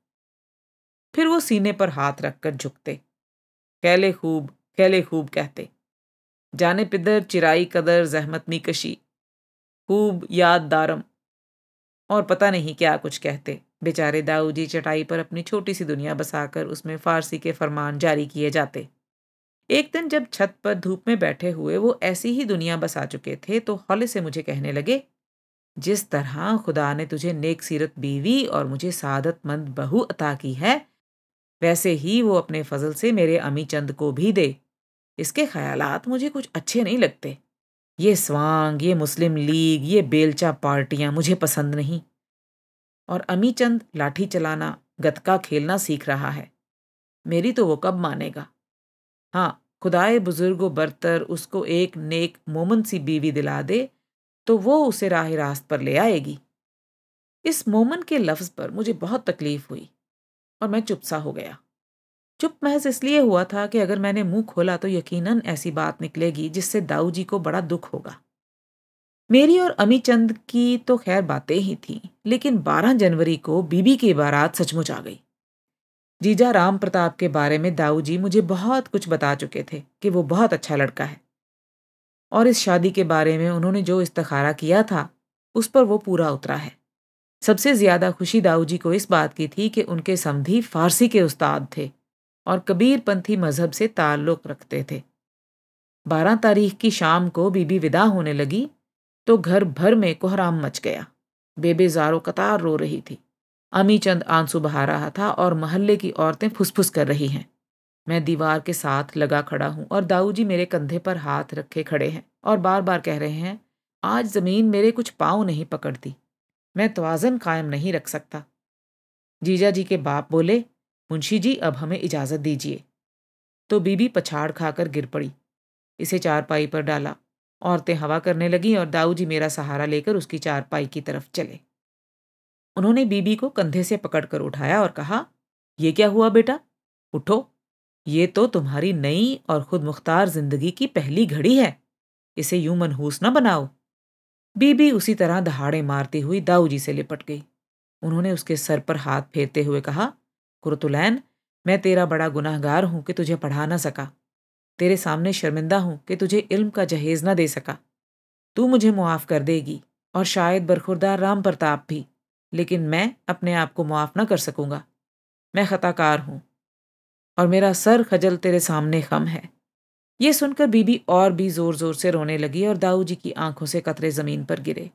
फिर वो सीने पर हाथ रखकर झुकते। कैले खूब कैले खूब कहते। जाने पिदर चिराई कदर जहमतनी कशी। खूब याद दारम। और पता नहीं क्या कुछ कहते। बेचारे दाऊ जी चटाई पर अपनी छोटी सी दुनिया बसाकर उसमें फारसी के फरमान जारी किए जाते। एक दिन जब छत पर धूप में बैठे हुए वो ऐसी ही दुनिया बसा चुके थे तो हौले से मुझे कहने लगे, जिस तरह खुदा ने तुझे नेक सीरत बीवी और मुझे सादतमंद बहू अता की है, वैसे ही वो अपने फजल से मेरे अमी चंद को भी दे। इसके ख्यालात मुझे कुछ अच्छे नहीं लगते। ये स्वांग, ये मुस्लिम लीग, ये बेलचा पार्टियाँ मुझे पसंद नहीं। और अमी चंद लाठी चलाना, गतका खेलना सीख रहा है। मेरी तो वो कब मानेगा? हाँ खुदाए बुज़ुर्ग बरतर उसको एक नेक मोमन सी बीवी दिला दे तो वो उसे राह रास्त पर ले आएगी। इस मोमन के लफ्ज़ पर मुझे बहुत तकलीफ़ हुई और मैं चुप सा हो गया। चुप महज इसलिए हुआ था कि अगर मैंने मुँह खोला तो यकीनन ऐसी बात निकलेगी जिससे दाऊ जी को बड़ा दुख होगा। मेरी और अमी चंद की तो खैर बातें ही थीं, लेकिन 12 जनवरी को बीबी की बारात सचमुच आ गई। जीजा राम प्रताप के बारे में दाऊ जी मुझे बहुत कुछ बता चुके थे कि वो बहुत अच्छा लड़का है। और इस शादी के बारे में उन्होंने जो इस्तारा किया था, उस पर वो पूरा उतरा है। सबसे ज़्यादा खुशी दाऊ जी को इस बात की थी कि उनके समधी फारसी के उस्ताद थे और कबीर पंथी मज़हब से ताल्लुक रखते थे। बारह तारीख की शाम को बीबी विदा होने लगी तो घर भर में कोहराम मच गया। बेबे जारो कतार रो रही थी। अमी चंद आँसू बहा रहा था और मोहल्ले की औरतें फुसफुस कर रही हैं। मैं दीवार के साथ लगा खड़ा हूँ और दाऊ जी मेरे कंधे पर हाथ रखे खड़े हैं और बार बार कह रहे हैं, आज ज़मीन मेरे कुछ पाँव नहीं पकड़ती। मैं तोज़न कायम नहीं रख सकता। जीजा जी के बाप बोले, मुंशी जी, अब हमें इजाज़त दीजिए। तो बीबी पछाड़ खाकर गिर पड़ी। इसे चारपाई पर डाला। औरतें हवा करने लगी और दाऊ जी मेरा सहारा लेकर उसकी चारपाई की तरफ़ चले। उन्होंने बीबी को कंधे से पकड़कर उठाया और कहा यह क्या हुआ बेटा? उठो। ये तो तुम्हारी नई और खुद मुख्तार ज़िंदगी की पहली घड़ी है। इसे यूँ मनहूस न बनाओ। बीबी उसी तरह दहाड़े मारती हुई दाऊ जी से लिपट गई। उन्होंने उसके सर पर हाथ फेरते हुए कहा, कुरतुलैन, मैं तेरा बड़ा गुनाहगार हूँ कि तुझे पढ़ा ना सका। तेरे सामने शर्मिंदा हूँ कि तुझे इल्म का जहेज ना दे सका। तू मुझे मुआफ कर देगी और शायद बरखुरदार राम प्रताप भी, लेकिन मैं अपने आप को मुआफ ना कर सकूँगा। मैं खताकार हूँ और मेरा सर खजल तेरे सामने खम है। ये सुनकर बीबी और भी ज़ोर ज़ोर से रोने लगी और दाऊ जी की आँखों से कतरे ज़मीन पर गिरे।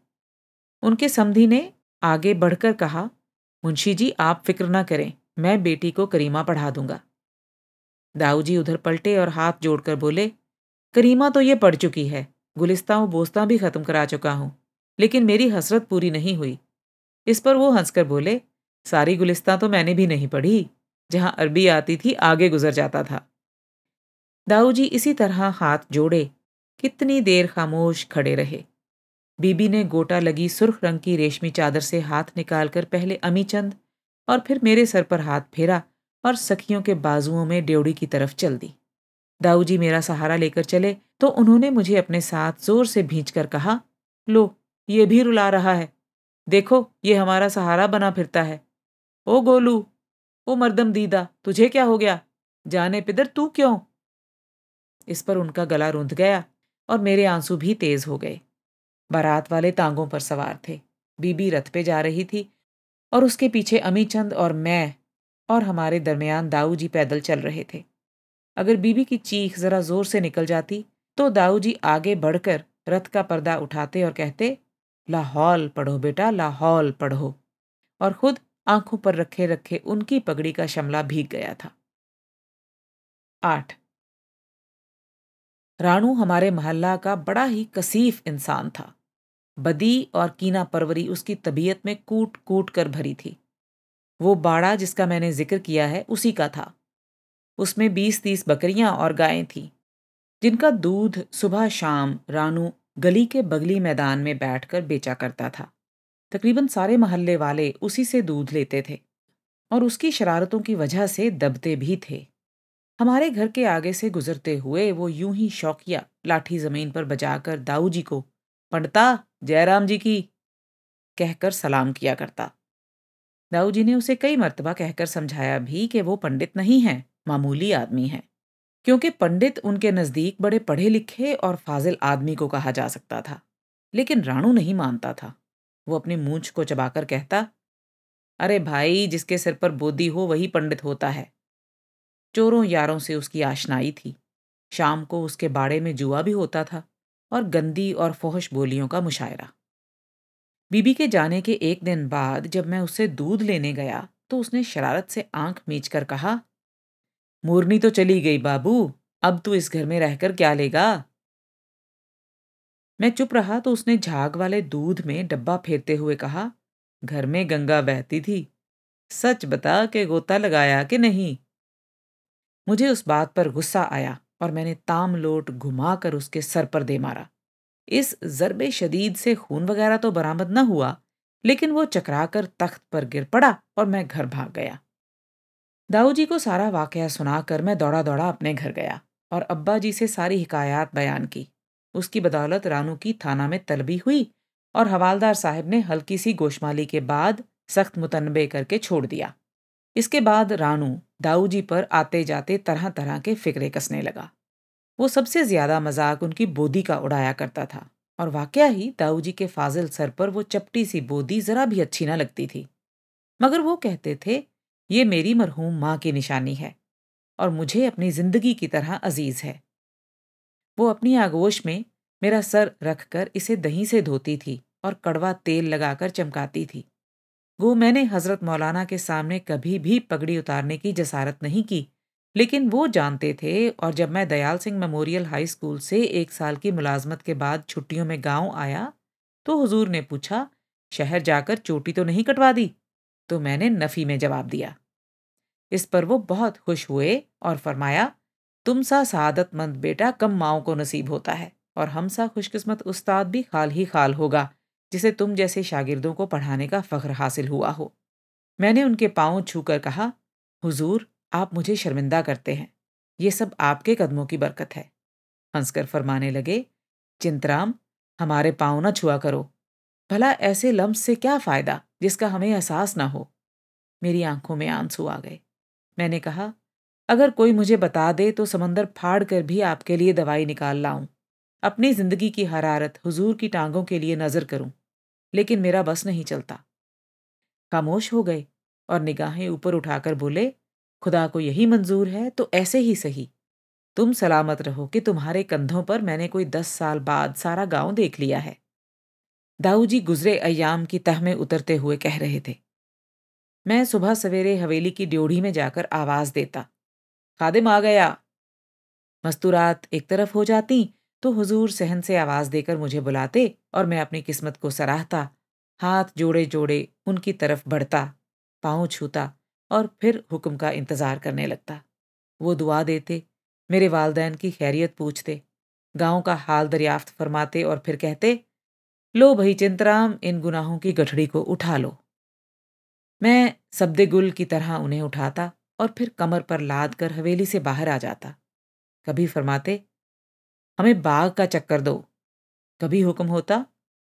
उनके समधी ने आगे बढ़कर कहा, मुंशी जी, आप फ़िक्र ना करें, मैं बेटी को करीमा पढ़ा दूँगा। दाऊ जी उधर पलटे और हाथ जोड़कर बोले, करीमा तो ये पढ़ चुकी है गुलिस्ता बोस्ता भी खत्म करा चुका हूँ, लेकिन मेरी हसरत पूरी नहीं हुई। इस पर वो हंसकर बोले, सारी गुलिस्ता तो मैंने भी नहीं पढ़ी, जहाँ अरबी आती थी, आगे गुजर जाता था। दाऊ जी इसी तरह हाथ जोड़े, कितनी देर खामोश खड़े रहे। बीबी ने गोटा लगी सुर्ख रंग की रेशमी चादर से हाथ निकालकर पहले अमीचंद और फिर मेरे सर पर हाथ फेरा और सखियों के बाजुओं में ड्योड़ी की तरफ़ चल दी। दाऊ जी मेरा सहारा लेकर चले तो उन्होंने मुझे अपने साथ ज़ोर से भींच कर कहा, लो, ये भी रुला रहा है। देखो, ये हमारा सहारा बना फिरता है। ओ गोलू, ओ मर्दम दीदा, तुझे क्या हो गया? जाने पिदर तू क्यों? इस पर उनका गला रुंध गया और मेरे आँसू भी तेज हो गए। बारात वाले तांगों पर सवार थे। बीबी रथ पे जा रही थी और उसके पीछे अमीचंद और मैं और हमारे दरमियान दाऊ जी पैदल चल रहे थे। अगर बीबी की चीख जरा ज़ोर से निकल जाती तो दाऊ जी आगे बढ़कर रथ का पर्दा उठाते और कहते, लाहौल पढ़ो बेटा, लाहौल पढ़ो। और खुद आँखों पर रखे रखे उनकी पगड़ी का शमला भीग गया था। आठ। रानू हमारे मोहल्ला का बड़ा ही कसीफ इंसान था। बदी और कीना परवरी उसकी तबीयत में कूट कूट कर भरी थी। वो बाड़ा जिसका मैंने ज़िक्र किया है, उसी का था। उसमें बीस तीस बकरियाँ और गायें थीं, जिनका दूध सुबह शाम रानू गली के बगली मैदान में बैठकर बेचा करता था। तकरीबन सारे मोहल्ले वाले उसी से दूध लेते थे और उसकी शरारतों की वजह से दबते भी थे। हमारे घर के आगे से गुजरते हुए वो यूँ ही शौकिया लाठी ज़मीन पर बजाकर दाऊ जी को, पंडता, जयराम जी की, कहकर सलाम किया करता। दाऊ जी ने उसे कई मरतबा कहकर समझाया भी कि वो पंडित नहीं है, मामूली आदमी है। क्योंकि पंडित उनके नज़दीक बड़े पढ़े लिखे और फाजिल आदमी को कहा जा सकता था, लेकिन राणु नहीं मानता था। वो अपनी मूंछ को चबाकर कहता, अरे भाई, जिसके सिर पर बोदी हो, वही पंडित होता है। चोरों यारों से उसकी आशनाई थी। शाम को उसके बाड़े में जुआ भी होता था और गंदी और फोहश बोलियों का मुशायरा। बीबी के जाने के एक दिन बाद जब मैं उससे दूध लेने गया तो उसने शरारत से आँख मीच कर कहा, मूर्नी तो चली गई बाबू, अब तू इस घर में रहकर क्या लेगा? मैं चुप रहा तो उसने झाग वाले दूध में डब्बा फेरते हुए कहा, घर में गंगा बहती थी, सच बता के गोता लगाया कि नहीं? मुझे उस बात पर गुस्सा आया और मैंने ताम लोट घुमाकर उसके सर पर दे मारा। इस जरबे शदीद से खून वगैरह तो बरामद न हुआ, लेकिन वो चकराकर तख्त पर गिर पड़ा और मैं घर भाग गया। दाऊ जी को सारा वाकया सुनाकर मैं दौड़ा दौड़ा अपने घर गया और अब्बा जी से सारी हिकायात बयान की। उसकी बदौलत रानू की थाना में तलबी हुई और हवालदार साहब ने हल्की सी गोशमाली के बाद सख्त मुतनबे करके छोड़ दिया। इसके बाद रानू दाऊ जी पर आते जाते तरह तरह के फिक्रे कसने लगा। वो सबसे ज़्यादा मज़ाक उनकी बोदी का उड़ाया करता था। और वाकया ही दाऊ जी के फाजिल सर पर वो चपटी सी बोदी जरा भी अच्छी ना लगती थी। मगर वो कहते थे, ये मेरी मरहूम माँ की निशानी है और मुझे अपनी ज़िंदगी की तरह अज़ीज़ है। वो अपनी आगोश में मेरा सर रखकर इसे दही से धोती थी और कड़वा तेल लगाकर चमकाती थी। वो मैंने हज़रत मौलाना के सामने कभी भी पगड़ी उतारने की जसारत नहीं की लेकिन वो जानते थे और जब मैं Dayal Singh memorial high school से एक साल की मुलाजमत के बाद छुट्टियों में गाँव आया तो हुजूर ने पूछा, शहर जाकर चोटी तो नहीं कटवा दी? तो मैंने नफी में जवाब दिया। इस पर वो बहुत खुश हुए और फरमाया तुम सा सादतमंद बेटा कम माओ को नसीब होता है और हम सा खुशकिस्मत उस्ताद भी खाल ही खाल होगा, जिसे तुम जैसे शागिर्दों को पढ़ाने का फ़ख्र हासिल हुआ हो। मैंने उनके पाँव छूकर कहा, हुजूर आप मुझे शर्मिंदा करते हैं। ये सब आपके कदमों की बरकत है। हंसकर फरमाने लगे, चिंतराम, हमारे पाँव न छुआ करो। भला ऐसे लम्ब से क्या फ़ायदा जिसका हमें एहसास ना हो? मेरी आँखों में आँसू आ गए। मैंने कहा, अगर कोई मुझे बता दे तो समंदर फाड़ कर भी आपके लिए दवाई निकाल लाऊं। अपनी ज़िंदगी की हरारत, हुजूर की टांगों के लिए नज़र करूँ। लेकिन मेरा बस नहीं चलता। खामोश हो गए और निगाहें ऊपर उठाकर बोले खुदा को यही मंजूर है तो ऐसे ही सही। तुम सलामत रहो कि तुम्हारे कंधों पर मैंने कोई दस साल बाद सारा गाँव देख लिया है। दाऊ जी गुजरे अयाम की तह में उतरते हुए कह रहे थे। मैं सुबह सवेरे हवेली की ड्योढ़ी में जाकर आवाज़ देता, खादिम आ गया। मस्तूरात एक तरफ़ हो जाती तो हुजूर सहन से आवाज़ देकर मुझे बुलाते और मैं अपनी किस्मत को सराहता, हाथ जोड़े जोड़े उनकी तरफ़ बढ़ता, पाँव छूता। और फिर हुक्म का इंतज़ार करने लगता। वो दुआ देते, मेरे वालदेन की खैरियत पूछते, गाँव का हाल दरियाफ्त फरमाते और फिर कहते, लो भई चिंतराम, इन गुनाहों की गठड़ी को उठा लो। मैं सब्दे गुल की तरह उन्हें उठाता और फिर कमर पर लाद कर हवेली से बाहर आ जाता। कभी फरमाते, हमें बाग का चक्कर दो। कभी हुक्म होता,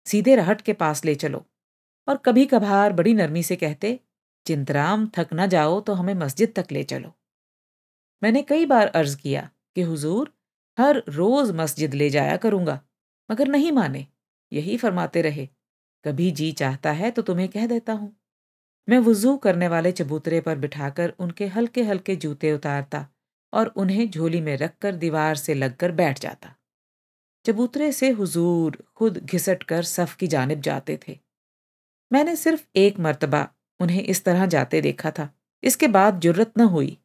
सीधे रहट के पास ले चलो। और कभी कभार बड़ी नरमी से कहते चिंतराम थक ना जाओ तो हमें मस्जिद तक ले चलो। मैंने कई बार अर्ज़ किया कि, हुजूर, हर रोज मस्जिद ले जाया करूँगा, मगर नहीं माने, यही फरमाते रहे। कभी जी चाहता है तो तुम्हें कह देता हूँ। मैं वज़ू करने वाले चबूतरे पर बिठाकर उनके हल्के हल्के जूते उतारता और उन्हें झोली में रखकर दीवार से लगकर बैठ जाता। चबूतरे से हुजूर खुद घिसट कर सफ की जानब जाते थे। मैंने सिर्फ़ एक मर्तबा उन्हें इस तरह जाते देखा था। इसके बाद जुर्रत न हुई।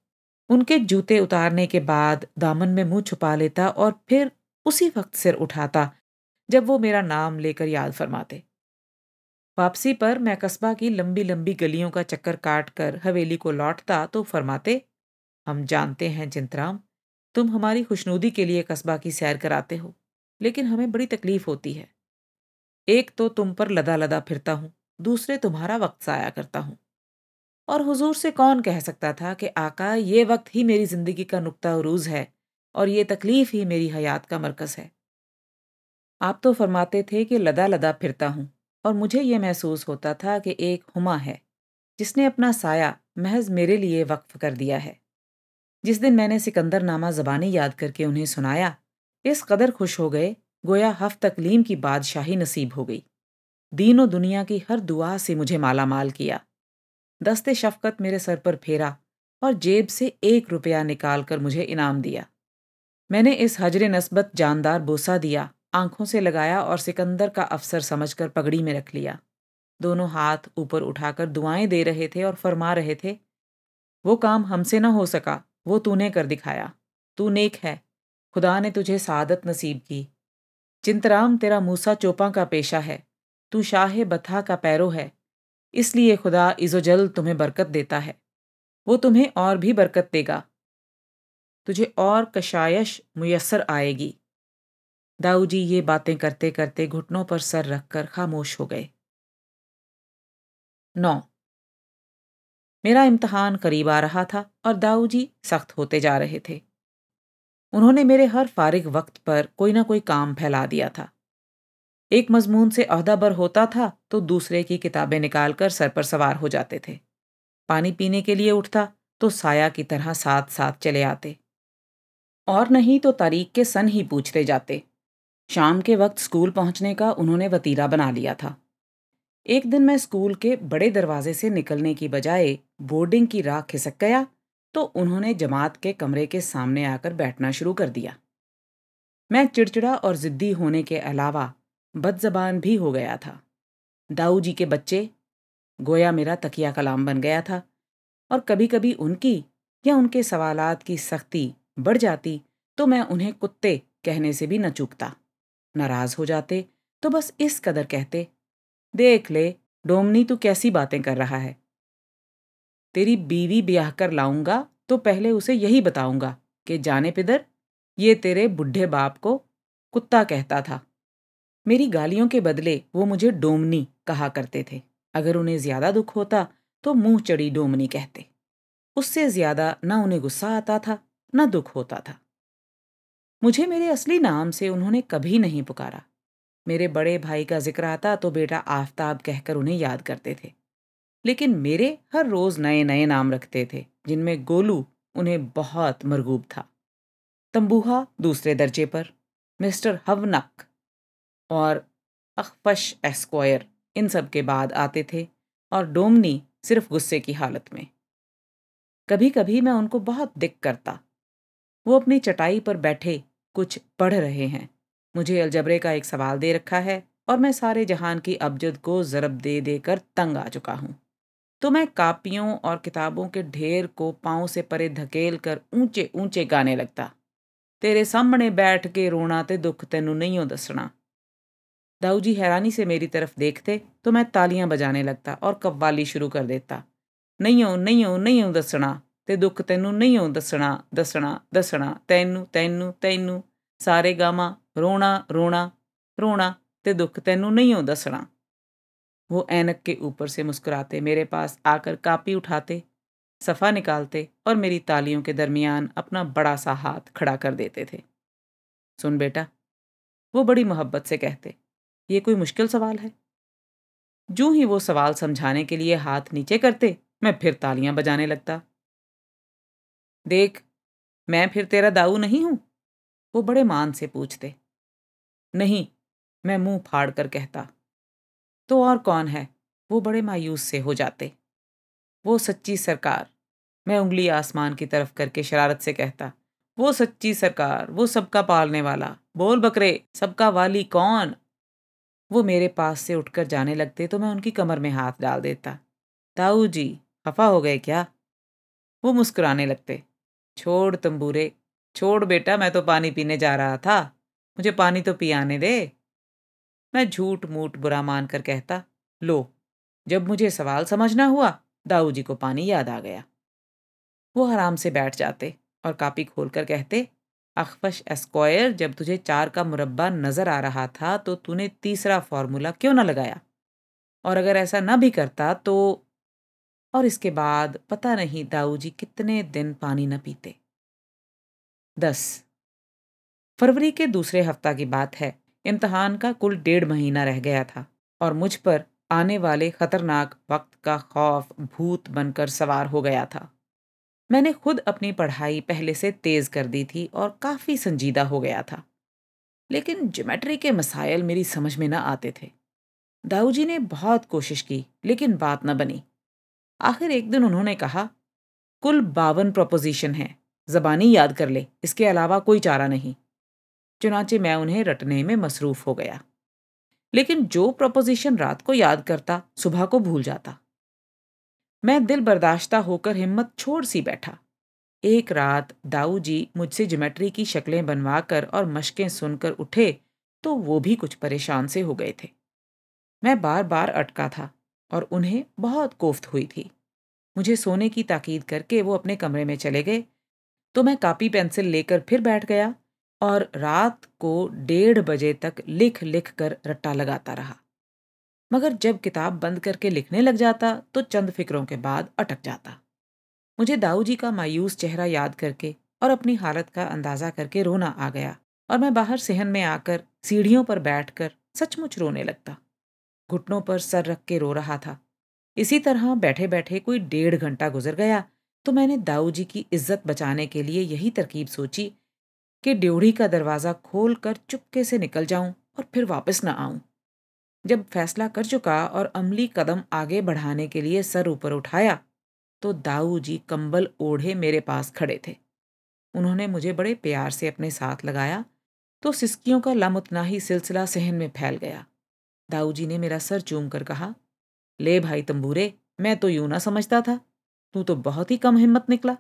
उनके जूते उतारने के बाद दामन में मुँह छुपा लेता और फिर उसी वक्त सिर उठाता, जब वो मेरा नाम लेकर याद फरमाते। वापसी पर मैं कस्बा की लंबी लंबी गलियों का चक्कर काट कर हवेली को लौटता तो फरमाते, हम जानते हैं चिंतराम, तुम हमारी खुशनूदी के लिए कस्बा की सैर कराते हो, लेकिन हमें बड़ी तकलीफ़ होती है। एक तो तुम पर लदा लदा फिरता हूँ दूसरे तुम्हारा वक्त साया करता हूँ। और हुजूर से कौन कह सकता था कि, आका, ये वक्त ही मेरी ज़िंदगी का नुकता उरूज है, और ये तकलीफ़ ही मेरी हयात का मरकज है। आप तो फरमाते थे कि, लदा लदा फिरता हूँ। और मुझे ये महसूस होता था कि एक हुमा है, जिसने अपना साया महज मेरे लिए वक्फ कर दिया है। जिस दिन मैंने सिकंदर नामा ज़बानी याद करके उन्हें सुनाया, इस कदर खुश हो गए, गोया हफ तकलीम की बादशाही नसीब हो गई। दीनों दुनिया की हर दुआ से मुझे माला माल किया। दस्ते शफकत मेरे सर पर फेरा और जेब से एक रुपया निकाल कर मुझे इनाम दिया। मैंने इस हजर नस्बत जानदार बोसा दिया, आँखों से लगाया और सिकंदर का अफसर समझकर पगड़ी में रख लिया। दोनों हाथ ऊपर उठाकर दुआएँ दे रहे थे और फरमा रहे थे, वो काम हमसे ना हो सका, वो तूने कर दिखाया। तू नेक है, खुदा ने तुझे सादत नसीब की। चिंतराम तेरा मूसा चोपा का पेशा है। तू शाह बथा का पैरो है। इसलिए खुदा इजोजल तुम्हें बरकत देता है। वो तुम्हें और भी बरकत देगा। तुझे और कशायश मुयसर आएगी। दाऊ जी ये बातें करते करते घुटनों पर सर रखकर खामोश हो गए। नौ। मेरा इम्तहान करीब आ रहा था और दाऊ जी सख्त होते जा रहे थे। उन्होंने मेरे हर फारिग वक्त पर कोई ना कोई काम फैला दिया था। एक मजमून से अहदाबर होता था तो दूसरे की किताबें निकालकर सर पर सवार हो जाते थे। पानी पीने के लिए उठता तो साया की तरह साथ साथ चले आते। और नहीं तो तारीख के सन ही पूछते जाते। शाम के वक्त स्कूल पहुँचने का उन्होंने वतीरा बना लिया था। एक दिन मैं स्कूल के बड़े दरवाजे से निकलने की बजाय बोर्डिंग की राह खिसक गया तो उन्होंने जमात के कमरे के सामने आकर बैठना शुरू कर दिया। मैं चिड़चिड़ा और ज़िद्दी होने के अलावा बदजबान भी हो गया था। दाऊ जी के बच्चे, गोया मेरा तकिया कलाम बन गया था और कभी कभी उनकी या उनके सवालात की सख्ती बढ़ जाती तो मैं उन्हें कुत्ते कहने से भी न चूकता। नाराज़ हो जाते तो बस इस कदर कहते, देख ले, डोमनी तू कैसी बातें कर रहा है। तेरी बीवी ब्याह कर लाऊँगा तो पहले उसे यही बताऊँगा कि जाने पिदर, ये तेरे बुढ़े बाप को कुत्ता कहता था। मेरी गालियों के बदले वो मुझे डोमनी कहा करते थे। अगर उन्हें ज़्यादा दुख होता तो मुँह चढ़ी डोमनी कहते। उससे ज़्यादा ना उन्हें गुस्सा आता था, न दुख होता था। मुझे मेरे असली नाम से उन्होंने कभी नहीं पुकारा। मेरे बड़े भाई का ज़िक्र आता तो बेटा आफताब कहकर उन्हें याद करते थे। लेकिन मेरे हर रोज नए नए नाम रखते थे, जिनमें गोलू उन्हें बहुत मरगूब था। तंबूहा दूसरे दर्जे पर, मिस्टर हवनक। और अखफश एस्क्वायर इन सब के बाद आते थे और डोमनी सिर्फ़ गुस्से की हालत में। कभी कभी मैं उनको बहुत दिक करता। वो अपनी चटाई पर बैठे कुछ पढ़ रहे हैं। मुझे अलजबरे का एक सवाल दे रखा है और मैं सारे जहान की अबजद को ज़रब दे देकर तंग आ चुका हूँ। तो मैं कापियों और किताबों के ढेर को पाँव से परे धकेल कर ऊँचे ऊँचे गाने लगता। तेरे सामने बैठ के रोना ते दुख तेनू नहीं हो दसना। दाऊ जी हैरानी से मेरी तरफ देखते तो मैं तालियां बजाने लगता और कव्वाली शुरू कर देता नहीं हो नहीं हो नहीं हो दसना ਤੇ ਦੁੱਖ ਤੈਨੂੰ ਨਹੀਂ ਹੋ ਦੱਸਣਾ ਦੱਸਣਾ ਦੱਸਣਾ ਤੈਨੂੰ ਤੈਨੂੰ ਤੈਨੂੰ ਸਾਰੇ ਗਾਮਾ ਰੋਣਾ ਰੋਣਾ रोना ते दुख तेनू नहीं हो दसना वो ऐनक के ऊपर से मुस्कुराते मेरे पास आकर कापी उठाते सफ़ा निकालते और मेरी तालियों के दरमियान अपना बड़ा सा हाथ खड़ा कर देते थे सुन बेटा वो बड़ी मोहब्बत से कहते ये कोई मुश्किल सवाल है? जू ही वो सवाल समझाने के लिए हाथ नीचे करते, मैं फिर तालियाँ बजाने लगता। देख, मैं फिर तेरा दाऊ नहीं हूँ? वो बड़े मान से पूछते। नहीं, मैं मुँह फाड़ कर कहता। तो और कौन है? वो बड़े मायूस से हो जाते। वो सच्ची सरकार। मैं उंगली आसमान की तरफ़ करके शरारत से कहता। वो सच्ची सरकार, वो सबका पालने वाला। बोल बकरे, सबका वाली कौन? वो मेरे पास से उठकर जाने लगते तो मैं उनकी कमर में हाथ डाल देता। ताऊ जी, खफा हो गए क्या? वो मुस्कुराने लगते। छोड़ तंबूरे छोड़ बेटा, मैं तो पानी पीने जा रहा था। मुझे पानी तो पियाने दे। मैं झूठ मूठ बुरा मानकर कहता, लो, जब मुझे सवाल समझना हुआ, दाऊ जी को पानी याद आ गया। वो आराम से बैठ जाते और कापी खोलकर कहते अखफश एस्क्वायर, जब तुझे चार का मुरब्बा नज़र आ रहा था तो तूने तीसरा फार्मूला क्यों ना लगाया? और अगर ऐसा ना भी करता तो और इसके बाद पता नहीं दाऊ जी कितने दिन पानी न पीते। दस। फरवरी के दूसरे हफ़्ता की बात है। इम्तहान का कुल डेढ़ महीना रह गया था और मुझ पर आने वाले खतरनाक वक्त का खौफ, भूत बनकर सवार हो गया था। मैंने खुद अपनी पढ़ाई पहले से तेज कर दी थी और काफ़ी संजीदा हो गया था। लेकिन ज्योमेट्री के मसाइल मेरी समझ में न आते थे। दाऊ जी ने बहुत कोशिश की, लेकिन बात न बनी। आखिर एक दिन उन्होंने कहा, कुल बावन प्रोपोजिशन हैं, जबानी याद कर ले, इसके अलावा कोई चारा नहीं। चुनाचे मैं उन्हें रटने में मसरूफ हो गया। लेकिन जो प्रोपोजिशन रात को याद करता, सुबह को भूल जाता। मैं दिल बर्दाश्ता होकर हिम्मत छोड़ सी बैठा। एक रात दाऊ जी मुझसे ज्योमेट्री की शक्लें बनवाकर और मशकें सुनकर उठे तो वो भी कुछ परेशान से हो गए थे। मैं बार बार अटका था और उन्हें बहुत कोफ्त हुई थी। मुझे सोने की ताकीद करके वो अपने कमरे में चले गए तो मैं कापी पेंसिल लेकर फिर बैठ गया और रात को डेढ़ बजे तक लिख लिख कर रट्टा लगाता रहा। मगर जब किताब बंद करके लिखने लग जाता तो चंद फिक्रों के बाद अटक जाता। मुझे दाऊ जी का मायूस चेहरा याद करके और अपनी हालत का अंदाज़ा करके रोना आ गया और मैं बाहर सहन में आकर सीढ़ियों पर बैठकर सचमुच रोने लगता। घुटनों पर सर रख के रो रहा था। इसी तरह बैठे बैठे कोई डेढ़ घंटा गुजर गया तो मैंने दाऊ जी की इज़्ज़त बचाने के लिए यही तरकीब सोची कि ड्योढ़ी का दरवाज़ा खोल कर चुपके से निकल जाऊँ और फिर वापस न आऊँ। जब फैसला कर चुका और अमली कदम आगे बढ़ाने के लिए सर ऊपर उठाया तो दाऊ जी कंबल ओढ़े मेरे पास खड़े थे। उन्होंने मुझे बड़े प्यार से अपने साथ लगाया तो सिस्कियों का लमुतना ही सिलसिला सहन में फैल गया। दाऊ जी ने मेरा सर चूम कर कहा, ले भाई तंबूरे, मैं तो यूँ ना समझता था। तू तो बहुत ही कम हिम्मत निकला।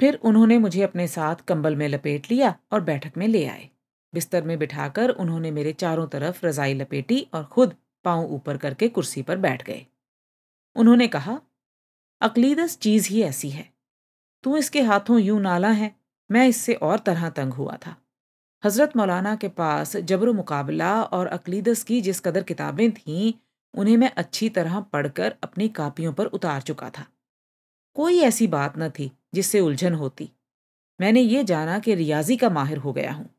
फिर उन्होंने मुझे अपने साथ कंबल में लपेट लिया और बैठक में ले आए। बिस्तर में बिठाकर उन्होंने मेरे चारों तरफ़ रजाई लपेटी और खुद पाँव ऊपर करके कुर्सी पर बैठ गए। उन्होंने कहा, अकलीदस चीज़ ही ऐसी है। तू इसके हाथों यूँ नाला है, मैं इससे और तरह तंग हुआ था। हज़रत मौलाना के पास जबर मुकाबला और अकलीदस की जिस कदर किताबें थीं, उन्हें मैं अच्छी तरह पढ़कर अपनी कापियों पर उतार चुका था। कोई ऐसी बात न थी जिससे उलझन होती। मैंने ये जाना कि रियाजी का माहिर हो गया हूँ।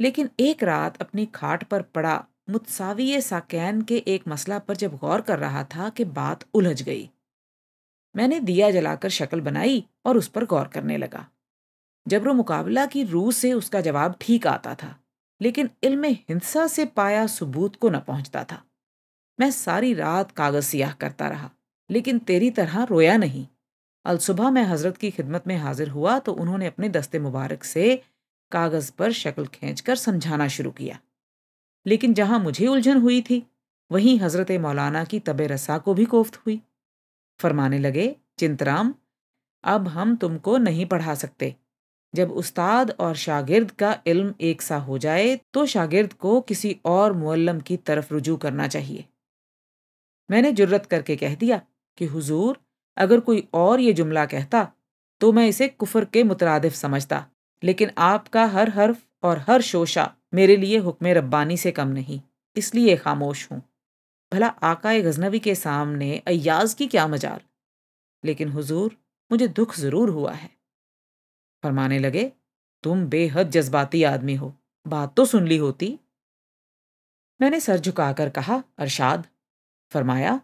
लेकिन एक रात अपनी खाट पर पड़ा मुतसावी साकैन के एक मसला पर जब गौर कर रहा था कि बात उलझ गई। मैंने दिया जलाकर शक्ल बनाई और उस पर गौर करने लगा। जबर मुकाबला की रूह से उसका जवाब ठीक आता था, लेकिन इल्म हिंसा से पाया सबूत को न पहुँचता था। मैं सारी रात कागज़ सियाह करता रहा, लेकिन तेरी तरह रोया नहीं। अलसुबह मैं हज़रत की खिदमत में हाजिर हुआ तो उन्होंने अपने दस्ते मुबारक से कागज़ पर शक्ल खींचकर समझाना शुरू किया। लेकिन जहाँ मुझे उलझन हुई थी, वहीं हज़रत मौलाना की तब रसा को भी कोफ्त हुई। फरमाने लगे, चिंतराम, अब हम तुमको नहीं पढ़ा सकते। जब उस्ताद और शागिर्द का इल्म एक सा हो जाए तो शागिर्द को किसी और मुअल्लम की तरफ़ रुजू करना चाहिए। मैंने जुर्रत करके कह दिया कि, हुजूर, अगर कोई और ये जुमला कहता तो मैं इसे कुफर के मुतरादिफ समझता। लेकिन आपका हर हर्फ और हर शोशा मेरे लिए हुक्म रब्बानी से कम नहीं, इसलिए खामोश हूँ। भला आकाए गजनवी के सामने अयाज की क्या मजाल लेकिन हुजूर, मुझे दुख ज़रूर हुआ है। फरमाने लगे, तुम बेहद जज्बाती आदमी हो, बात तो सुन ली होती। मैंने सर झुकाकर कहा, अरशाद, फरमाया,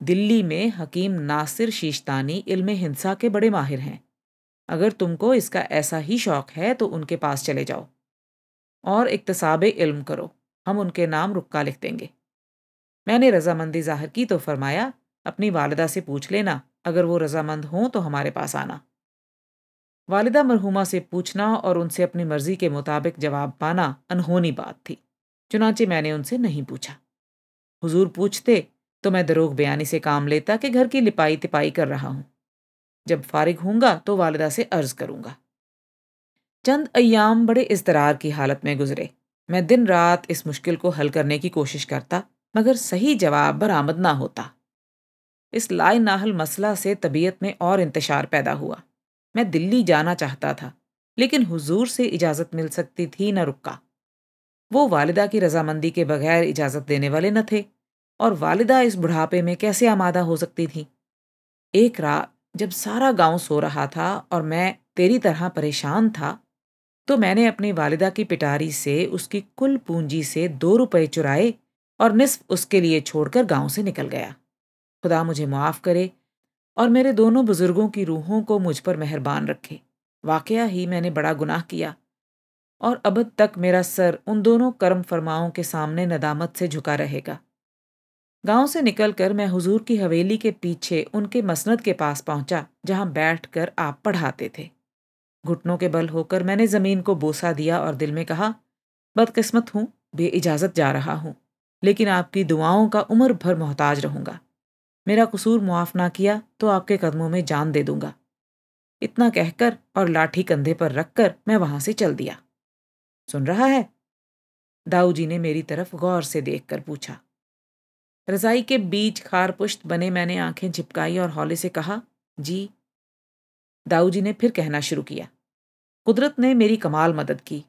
दिल्ली में हकीम नासिर शीशतानी इल्म हिंसा के बड़े माहिर हैं। अगर तुमको इसका ऐसा ही शौक है तो उनके पास चले जाओ। और इकतसाब इल्म करो। हम उनके नाम रुक्का लिख देंगे। मैंने रजामंदी ज़ाहिर की तो फरमाया, अपनी वालदा से पूछ लेना। अगर वो रजामंद हों तो हमारे पास आना। वालदा मरहुमा से पूछना और उनसे अपनी मर्ज़ी के मुताबिक जवाब पाना अनहोनी बात थी। चुनाचे मैंने उनसे नहीं पूछा। हुजूर पूछते तो मैं दरोग बयानी से काम लेता कि घर की लिपाई तिपाई कर रहा हूँ। जब फारिग हूँगा तो वालदा से अर्ज़ करूँगा। चंद अयाम बड़े इस्तरार की हालत में गुजरे। मैं दिन रात इस मुश्किल को हल करने की कोशिश करता, मगर सही जवाब बरामद ना होता। इस लाए नाहल मसला से तबीयत में और इंतशार पैदा हुआ। मैं दिल्ली जाना चाहता था, लेकिन हुजूर से इजाज़त मिल सकती थी न रुका वो वालिदा की रजामंदी के बगैर इजाज़त देने वाले न थे, और वालिदा इस बुढ़ापे में कैसे आमादा हो सकती थी? एक रात जब सारा गाँव सो रहा था और मैं तेरी तरह परेशान था तो मैंने अपनी वालिदा की पिटारी से उसकी कुल पूंजी से दो रुपए चुराए और निस्फ उसके लिए छोड़कर गाँव से निकल गया। खुदा मुझे माफ़ करे और मेरे दोनों बुज़ुर्गों की रूहों को मुझ पर मेहरबान रखे। वाकया ही मैंने बड़ा गुनाह किया और अब तक मेरा सर उन दोनों कर्म फरमाओं के सामने नदामत से झुका रहेगा। गाँव से निकलकर मैं हुजूर की हवेली के पीछे उनके मसनद के पास पहुँचा, जहाँ बैठकर आप पढ़ाते थे। घुटनों के बल होकर मैंने ज़मीन को बोसा दिया और दिल में कहा, बदकिस्मत हूँ बे इजाज़त जा रहा हूँ, लेकिन आपकी दुआओं का उम्र भर मोहताज रहूँगा। मेरा कसूर मुआफ ना किया तो आपके कदमों में जान दे दूँगा। इतना कहकर और लाठी कंधे पर रखकर मैं वहाँ से चल दिया। सुन रहा है? दाऊ जी ने मेरी तरफ़ गौर से देखकर पूछा। रजाई के बीच खार पुष्ट बने मैंने आँखें झिपकाई और हौले से कहा, जी, दाऊ जी ने फिर कहना शुरू किया। कुदरत ने मेरी कमाल मदद की।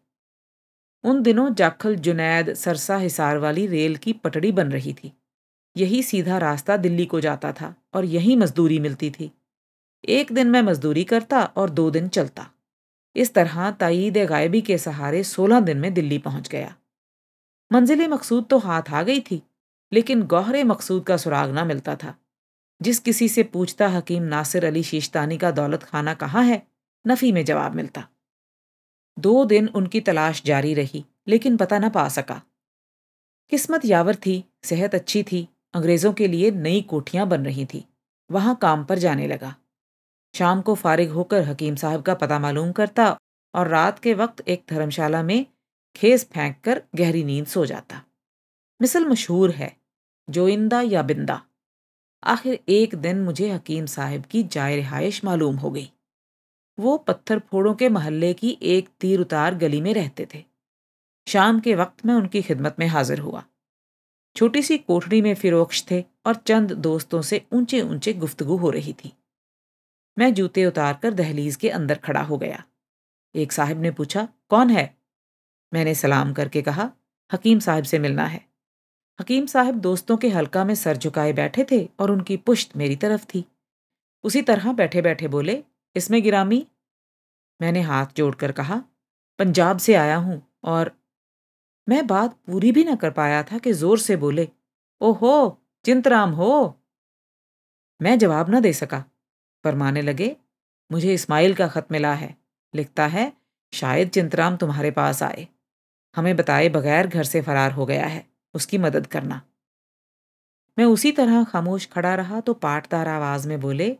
उन दिनों जाखल जुनैद सरसा हिसार वाली रेल की पटड़ी बन रही थी। यही सीधा रास्ता दिल्ली को जाता था और यही मजदूरी मिलती थी। एक दिन मैं मजदूरी करता और दो दिन चलता। इस तरह तईद गायबी के सहारे सोलह दिन में दिल्ली पहुँच गया। मंजिल मकसूद तो हाथ आ गई थी लेकिन गौहरे मकसूद का सुराग ना मिलता था। जिस किसी से पूछता हकीम नासिर अली शीशतानी का दौलत खाना कहाँ है, नफ़ी में जवाब मिलता। दो दिन उनकी तलाश जारी रही, लेकिन पता न पा सका। किस्मत यावर थी, सेहत अच्छी थी, अंग्रेज़ों के लिए नई कोठियाँ बन रही थी। वहाँ काम पर जाने लगा। शाम को फारिग होकर हकीम साहब का पता मालूम करता और रात के वक्त एक धर्मशाला में खेस फेंक कर गहरी नींद सो जाता। मिसल मशहूर है, जोइंदा या बिंदा। आखिर एक दिन मुझे हकीम साहब की जाय रिहाइश मालूम हो गई। वो पत्थर फोड़ों के महल्ले की एक तीर उतार गली में रहते थे। शाम के वक्त मैं उनकी खिदमत में हाजिर हुआ। छोटी सी कोठड़ी में फिरोक्ष थे और चंद दोस्तों से ऊँचे ऊँचे गुफ्तगु हो रही थी। मैं जूते उतार कर दहलीज के अंदर खड़ा हो गया। एक साहब ने पूछा, कौन है? मैंने सलाम करके कहा, हकीम साहब से मिलना है। हकीम साहब दोस्तों के हल्का में सर झुकाए बैठे थे और उनकी पुश्त मेरी तरफ़ थी। उसी तरह बैठे बैठे बोले, इसमें गिरामी? मैंने हाथ जोड़कर कहा, पंजाब से आया हूँ और मैं बात पूरी भी न कर पाया था कि ज़ोर से बोले, ओहो, चिंतराम हो। मैं जवाब न दे सका फरमाने लगे, मुझे इस्माइल का खत मिला है, लिखता है, शायद चिंतराम तुम्हारे पास आए। हमें बताए बगैर घर से फरार हो गया है। उसकी मदद करना। मैं उसी तरह खामोश खड़ा रहा तो पाटदार आवाज़ में बोले,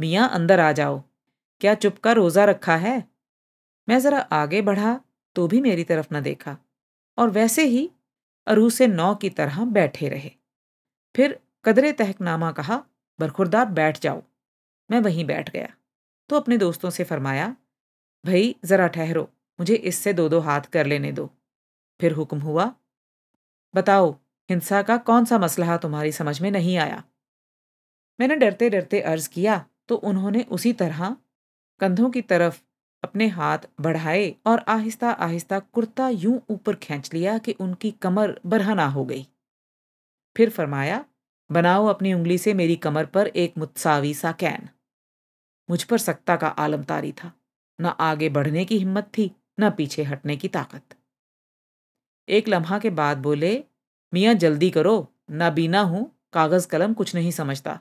मियाँ, अंदर आ जाओ। क्या चुप का रोज़ा रखा है? मैं ज़रा आगे बढ़ा तो भी मेरी तरफ़ न देखा और वैसे ही अरू से नौ की तरह बैठे रहे। फिर कदरे तहकनामा कहा, बरखुरदार, बैठ जाओ। मैं वहीं बैठ गया। तो अपने दोस्तों से फरमाया, भाई, ज़रा ठहरो, मुझे इससे दो दो हाथ कर लेने दो। फिर हुक्म हुआ बताओ, हिंसा का कौन सा मसला तुम्हारी समझ में नहीं आया? मैंने डरते डरते अर्ज़ किया तो उन्होंने उसी तरह कंधों की तरफ़ अपने हाथ बढ़ाए और आहिस्ता आहिस्ता कुर्ता यूँ ऊपर खींच लिया कि उनकी कमर बरहना हो गई। फिर फरमाया, बनाओ अपनी उंगली से मेरी कमर पर एक मुत्सावी सा कैन। मुझ पर सख्ता का आलम तारी था। न आगे बढ़ने की हिम्मत थी, न पीछे हटने की ताकत। एक लम्हा के बाद बोले, मियाँ, जल्दी करो। नाबीना हूँ, कागज़ कलम कुछ नहीं समझता।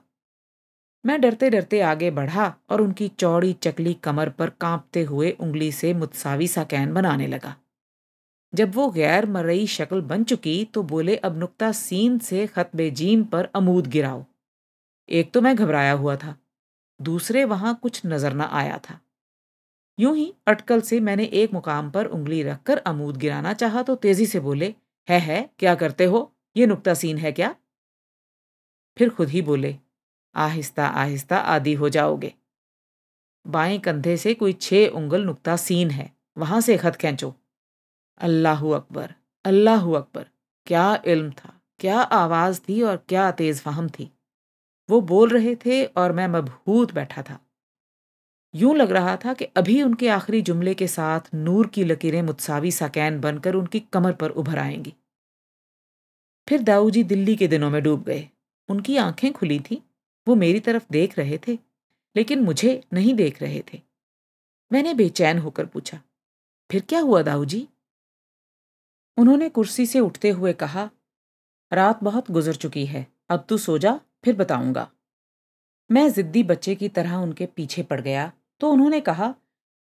मैं डरते डरते आगे बढ़ा और उनकी चौड़ी चकली कमर पर कांपते हुए उंगली से मुतसावी सा कैन बनाने लगा। जब वो गैर मरई शक्ल बन चुकी तो बोले, अब नुक्ता सीन से खतबे जीम पर अमूद गिराओ। एक तो मैं घबराया हुआ था, दूसरे वहाँ कुछ नज़र न आया था। यूँ ही अटकल से मैंने एक मुकाम पर उंगली रखकर अमूद गिराना चाहा तो तेज़ी से बोले, है है, क्या करते हो? ये नुकता सीन है क्या? फिर खुद ही बोले, आहिस्ता आहिस्ता आदि हो जाओगे। बाएँ कंधे से कोई छह उंगल नुकता सीन है, वहाँ से खत खींचो। अल्लाह अकबर अल्लाह अकबर, क्या इल्म था, क्या आवाज़ थी और क्या तेज फहम थी? वो बोल रहे थे और मैं मबहूत बैठा था। यूँ लग रहा था कि अभी उनके आखिरी जुमले के साथ नूर की लकीरें मुत्सावी सकैन बनकर उनकी कमर पर उभर आएँगी। फिर दाऊ जी दिल्ली के दिनों में डूब गए। उनकी आँखें खुली थी। वो मेरी तरफ़ देख रहे थे, लेकिन मुझे नहीं देख रहे थे। मैंने बेचैन होकर पूछा, फिर क्या हुआ दाऊ जी उन्होंने कुर्सी से उठते हुए कहा, रात बहुत गुजर चुकी है, अब तू सो जा, फिर बताऊँगा। मैं जिद्दी बच्चे की तरह उनके पीछे पड़ गया तो उन्होंने कहा,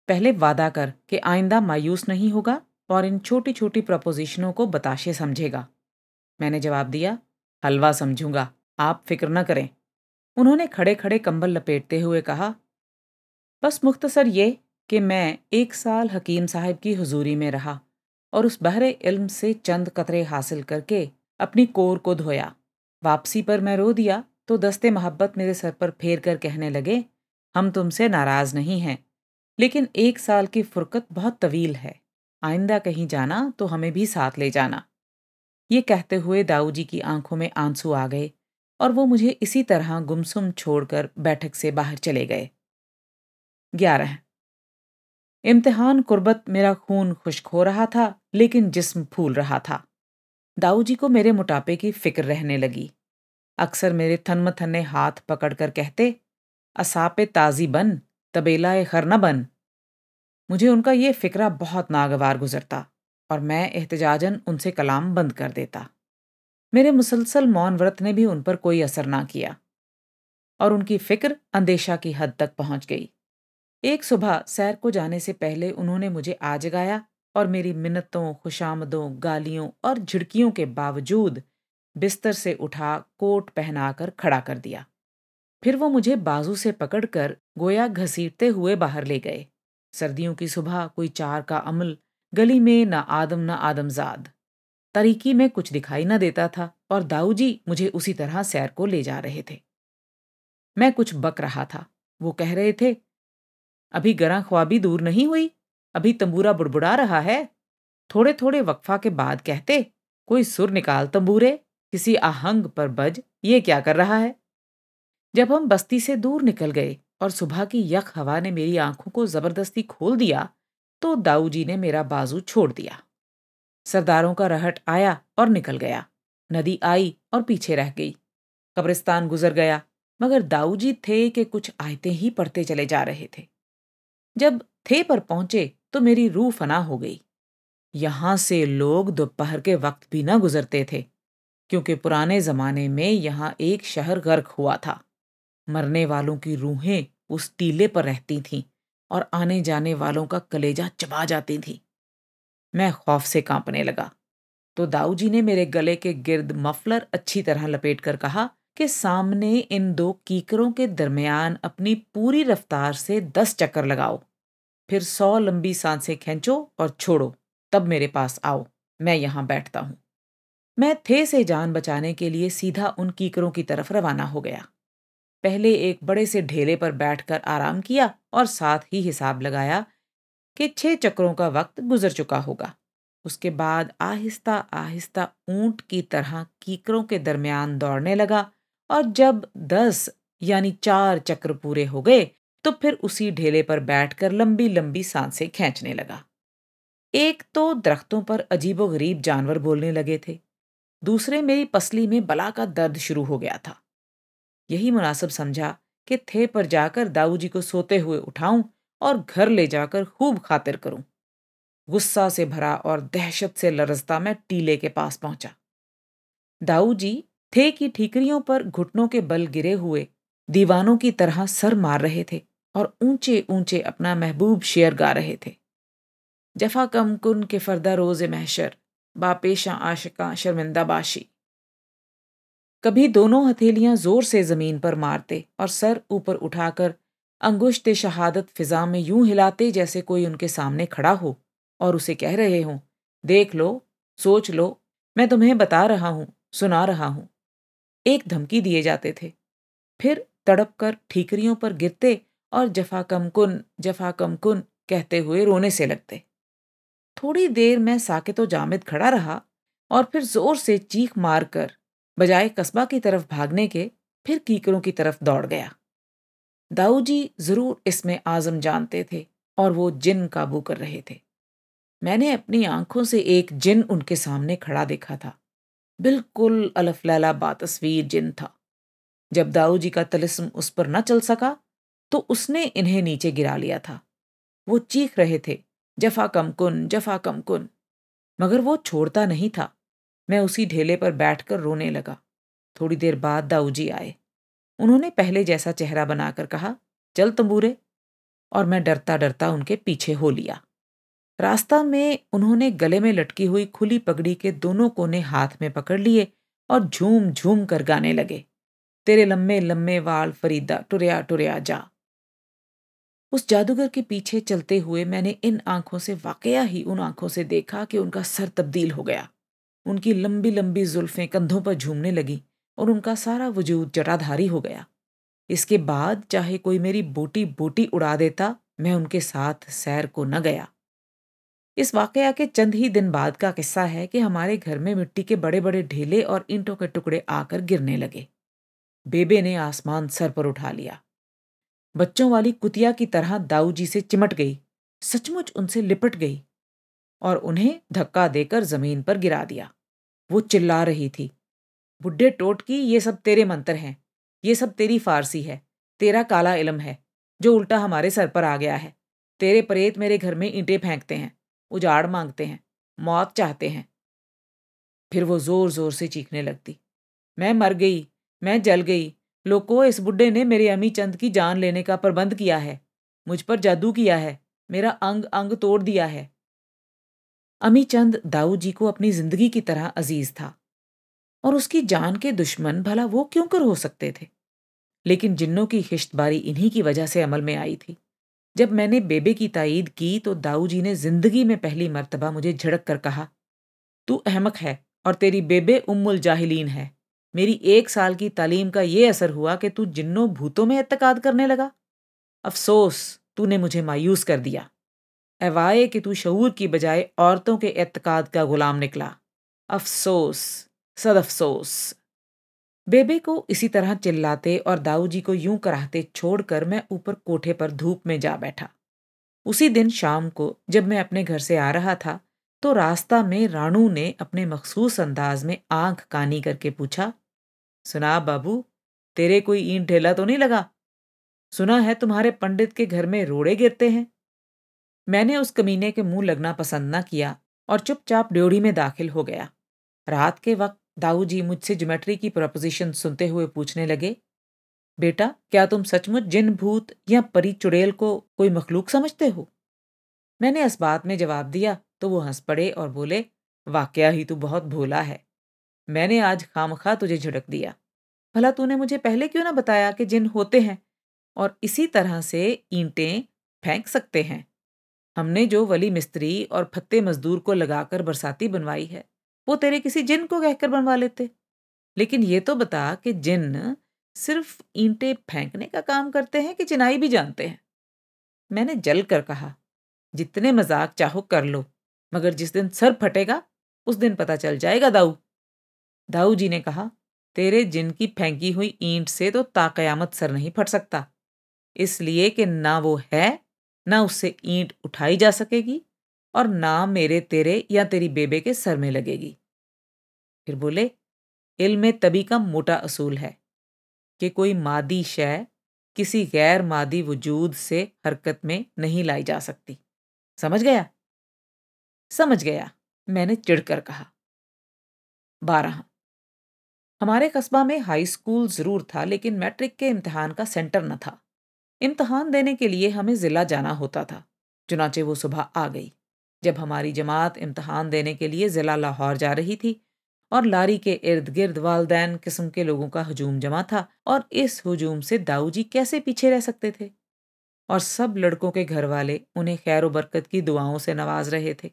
पहले वादा कर कि आइंदा मायूस नहीं होगा और इन छोटी छोटी प्रपोजिशनों को बताशे समझेगा। मैंने जवाब दिया, हलवा समझूँगा, आप फ़िक्र न करें। उन्होंने खड़े खड़े कंबल लपेटते हुए कहा, बस मुख्तसर ये कि मैं एक साल हकीम साहब की हुजूरी में रहा और उस बहरे इल्म से चंद कतरे हासिल करके अपनी कोर को धोया। वापसी पर मैं रो दिया तो दस्ते मोहब्बत मेरे सर पर फेर कर कहने लगे हम तुमसे नाराज़ नहीं हैं। लेकिन एक साल की फुरकत बहुत तवील है। आइंदा कहीं जाना तो हमें भी साथ ले जाना। ये कहते हुए दाऊ जी की आँखों में आँसू आ गए और वो मुझे इसी तरह गुमसुम छोड़कर बैठक से बाहर चले गए। ग्यारह। इम्तिहान कुर्बत मेरा खून खुश्क हो रहा था, लेकिन जिस्म फूल रहा था। दाऊ जी को मेरे मोटापे की फ़िक्र रहने लगी। अक्सर मेरे थनमथन्ने हाथ पकड़कर कहते असापे ताजी बन तबेला खर न बन। मुझे उनका ये फिक्रा बहुत नागवार गुजरता और मैं एहतजाजन उनसे कलाम बंद कर देता। मेरे मुसलसल मौन व्रत ने भी उन पर कोई असर ना किया और उनकी फ़िक्र अंदेशा की हद तक पहुँच गई। एक सुबह सैर को जाने से पहले उन्होंने मुझे आ जगाया और मेरी मिन्नतों, खुशामदों, गालियों और झिड़कियों के बावजूद बिस्तर से उठा कोट पहनाकर खड़ा कर दिया। फिर वो मुझे बाजू से पकड़कर गोया घसीटते हुए बाहर ले गए। सर्दियों की सुबह कोई चार का अमल, गली में न आदम न आदमजाद। तरीकी में कुछ दिखाई न देता था और दाऊ जी मुझे उसी तरह सैर को ले जा रहे थे। मैं कुछ बक रहा था। वो कह रहे थे, अभी गरा ख्वाबी दूर नहीं हुई? अभी तंबूरा बुड़बुड़ा रहा है? थोड़े थोड़े वक्फा के बाद कहते, कोई सुर निकाल तंबूरे? किसी आहंग पर बज, ये क्या कर रहा है जब हम बस्ती से दूर निकल गए और सुबह की यख हवा ने मेरी आँखों को ज़बरदस्ती खोल दिया तो दाऊ जी ने मेरा बाजू छोड़ दिया। सरदारों का रहट आया और निकल गया। नदी आई और पीछे रह गई। कब्रिस्तान गुजर गया, मगर दाऊ जी थे कि कुछ आयते ही पढ़ते चले जा रहे थे। जब थे पर पहुँचे तो मेरी रूह फना हो गई। यहाँ से लोग दोपहर के वक्त भी ना गुजरते थे, क्योंकि पुराने जमाने में यहाँ एक शहर गर्क हुआ था। मरने वालों की रूहें उस टीले पर रहती थीं और आने जाने वालों का कलेजा चबा जाती थी। मैं खौफ से कांपने लगा। तो दाऊ जी ने मेरे गले के गिर्द मफलर अच्छी तरह लपेट कर कहा कि सामने इन दो कीकरों के दरमियान अपनी पूरी रफ्तार से दस चक्कर लगाओ। फिर सौ लंबी साँसें खींचो और छोड़ो। तब मेरे पास आओ। मैं यहाँ बैठता हूँ। मैं थे से जान बचाने के लिए सीधा उन कीकरों की तरफ़ रवाना हो गया। पहले एक बड़े से ढेले पर बैठकर आराम किया और साथ ही हिसाब लगाया कि छह चक्रों का वक्त गुजर चुका होगा। उसके बाद आहिस्ता आहिस्ता ऊँट की तरह कीकरों के दरमियान दौड़ने लगा और जब दस यानी चार चक्र पूरे हो गए तो फिर उसी ढेले पर बैठकर लंबी लंबी साँसें खींचने लगा। एक तो दरख्तों पर अजीबो गरीब जानवर बोलने लगे थे। दूसरे मेरी पसली में बला का दर्द शुरू हो गया था। यही मुनासिब समझा कि थे पर जाकर दाऊ जी को सोते हुए उठाऊं और घर ले जाकर खूब खातिर करूँ। गुस्सा से भरा और दहशत से लरजता मैं टीले के पास पहुँचा। दाऊ जी थे की ठीकरियों पर घुटनों के बल गिरे हुए दीवानों की तरह सर मार रहे थे और ऊँचे ऊँचे अपना महबूब शेर गा रहे थे। जफा कम कुन के फरदा रोज महशर, बापेशा आशिका शर्मिंदा बाशी कभी दोनों हथेलियाँ ज़ोर से ज़मीन पर मारते और सर ऊपर उठाकर अंगुश्त शहादत फिजा में यूँ हिलाते जैसे कोई उनके सामने खड़ा हो और उसे कह रहे हों, देख लो, सोच लो, मैं तुम्हें बता रहा हूँ, सुना रहा हूँ। एक धमकी दिए जाते थे। फिर तड़प कर ठीकरियों पर गिरते और जफा कम कुन जफा कम कुन कहते हुए रोने से लगते। थोड़ी देर मैं साकित जामिद खड़ा रहा और फिर ज़ोर से चीख मारकर बजाय कस्बा की तरफ़ भागने के फिर कीकरों की तरफ़ दौड़ गया। दाऊ जी ज़रूर इसमें आज़म जानते थे और वो जिन काबू कर रहे थे। मैंने अपनी आँखों से एक जिन उनके सामने खड़ा देखा था। बिल्कुल अलफलैला बातस्वीर जिन था। जब दाऊ जी का तलिस्म उस पर न चल सका तो उसने इन्हें नीचे गिरा लिया था। वो चीख रहे थे, जफा कम कुन, जफा कम कुन। मगर वो छोड़ता नहीं था। मैं उसी ढेले पर बैठकर रोने लगा। थोड़ी देर बाद दाऊ जी आए। उन्होंने पहले जैसा चेहरा बनाकर कहा, चल तंबूरे। और मैं डरता डरता उनके पीछे हो लिया। रास्ता में उन्होंने गले में लटकी हुई खुली पगड़ी के दोनों कोने हाथ में पकड़ लिए और झूम झूम कर गाने लगे, तेरे लम्बे लम्बे वाल फरीदा, टुरया टुरया जा। उस जादूगर के पीछे चलते हुए मैंने इन आँखों से, वाकया ही उन आँखों से देखा कि उनका सर तब्दील हो गया। उनकी लंबी लंबी जुल्फें कंधों पर झूमने लगी और उनका सारा वजूद जटाधारी हो गया। इसके बाद चाहे कोई मेरी बोटी बोटी उड़ा देता, मैं उनके साथ सैर को न गया। इस वाकया के चंद ही दिन बाद का किस्सा है कि हमारे घर में मिट्टी के बड़े बड़े ढेले और ईंटों के टुकड़े आकर गिरने लगे। बेबे ने आसमान सर पर उठा लिया। बच्चों वाली कुतिया की तरह दाऊ जी से चिमट गई। सचमुच उनसे लिपट गई। और उन्हें धक्का देकर ज़मीन पर गिरा दिया। वो चिल्ला रही थी, बुढ़े टोट की ये सब तेरे मंत्र हैं। ये सब तेरी फारसी है। तेरा काला इलम है, जो उल्टा हमारे सर पर आ गया है। तेरे प्रेत मेरे घर में ईंटें फेंकते हैं, उजाड़ मांगते हैं, मौत चाहते हैं। फिर वो ज़ोर ज़ोर से चीखने लगती, मैं मर गई, मैं जल गई। लोको इस बुढ़े ने मेरे अमी चंद की जान लेने का प्रबंध किया है। मुझ पर जादू किया है। मेरा अंग अंग तोड़ दिया है। अमी चंद दाऊ जी को अपनी ज़िंदगी की तरह अज़ीज़ था और उसकी जान के दुश्मन भला वो क्यों कर हो सकते थे? लेकिन जिन्नों की खिश्तबारी इन्हीं की वजह से अमल में आई थी। जब मैंने बेबे की तायीद की तो दाऊ जी ने ज़िंदगी में पहली मरतबा मुझे झड़क कर कहा, तू अहमक है और तेरी बेबे उम्मुल जाहिलीन है। मेरी एक साल की तालीम का ये असर हुआ कि तू जिन्नों भूतों में एतकाद करने लगा। अफसोस, तूने मुझे मायूस कर दिया। अवाए कि तू शूर की बजाय औरतों के एतकाद का गुलाम निकला। अफसोस सद अफसोस बेबे को इसी तरह चिल्लाते और दाऊ जी को यूँ कराहते छोड़कर मैं ऊपर कोठे पर धूप में जा बैठा। उसी दिन शाम को जब मैं अपने घर से आ रहा था तो रास्ता में रानू ने अपने मखसूस अंदाज में आँख कानी करके पूछा, सुना बाबू, तेरे कोई ईंट ढेला तो नहीं लगा? सुना है तुम्हारे पंडित के घर में रोड़े गिरते हैं? मैंने उस कमीने के मुँह लगना पसंद न किया और चुपचाप ड्योढ़ी में दाखिल हो गया। रात के वक्त दाऊ जी मुझसे ज्योमेट्री की प्रपोजिशन सुनते हुए पूछने लगे, बेटा, क्या तुम सचमुच जिन भूत या परी चुड़ैल को कोई मखलूक समझते हो? मैंने इस बात में जवाब दिया तो वो हंस पड़े और बोले, वाकया ही तू बहुत भोला है। मैंने आज खामखा तुझे झिड़क दिया। भला तूने मुझे पहले क्यों ना बताया कि जिन होते हैं और इसी तरह से ईंटें फेंक सकते हैं? हमने जो वली मिस्त्री और फत्ते मजदूर को लगाकर बरसाती बनवाई है, वो तेरे किसी जिन को कहकर बनवा लेते। लेकिन ये तो बता कि जिन सिर्फ़ ईंटें फेंकने का काम करते हैं कि चिनाई भी जानते हैं। मैंने जल कर कहा, जितने मज़ाक चाहो कर लो, मगर जिस दिन सर फटेगा, उस दिन पता चल जाएगा दाऊ। दाऊ जी ने कहा, तेरे जिन की फेंकी हुई ईंट से तो ताकयामत सर नहीं फट सकता, इसलिए कि ना वो है ना उससे ईंट उठाई जा सकेगी और ना मेरे तेरे या तेरी बेबे के सर में लगेगी। फिर बोले, इल्म तभी का मोटा असूल है कि कोई मादी शय किसी गैर मादी वजूद से हरकत में नहीं लाई जा सकती। समझ गया? समझ गया, मैंने चिढ़कर कहा। बारह, हमारे कस्बा में हाई स्कूल ज़रूर था, लेकिन मैट्रिक के इम्तिहान का सेंटर न था। इम्तहान देने के लिए हमें ज़िला जाना होता था। चुनाचे वो सुबह आ गई, जब हमारी जमात इम्तहान देने के लिए ज़िला लाहौर जा रही थी और लारी के इर्द गिर्द वालदेन किस्म के लोगों का हजूम जमा था और इस हजूम से दाऊ जी कैसे पीछे रह सकते थे? और सब लड़कों के घर वाले उन्हें खैर बरकत की दुआओं से नवाज़ रहे थे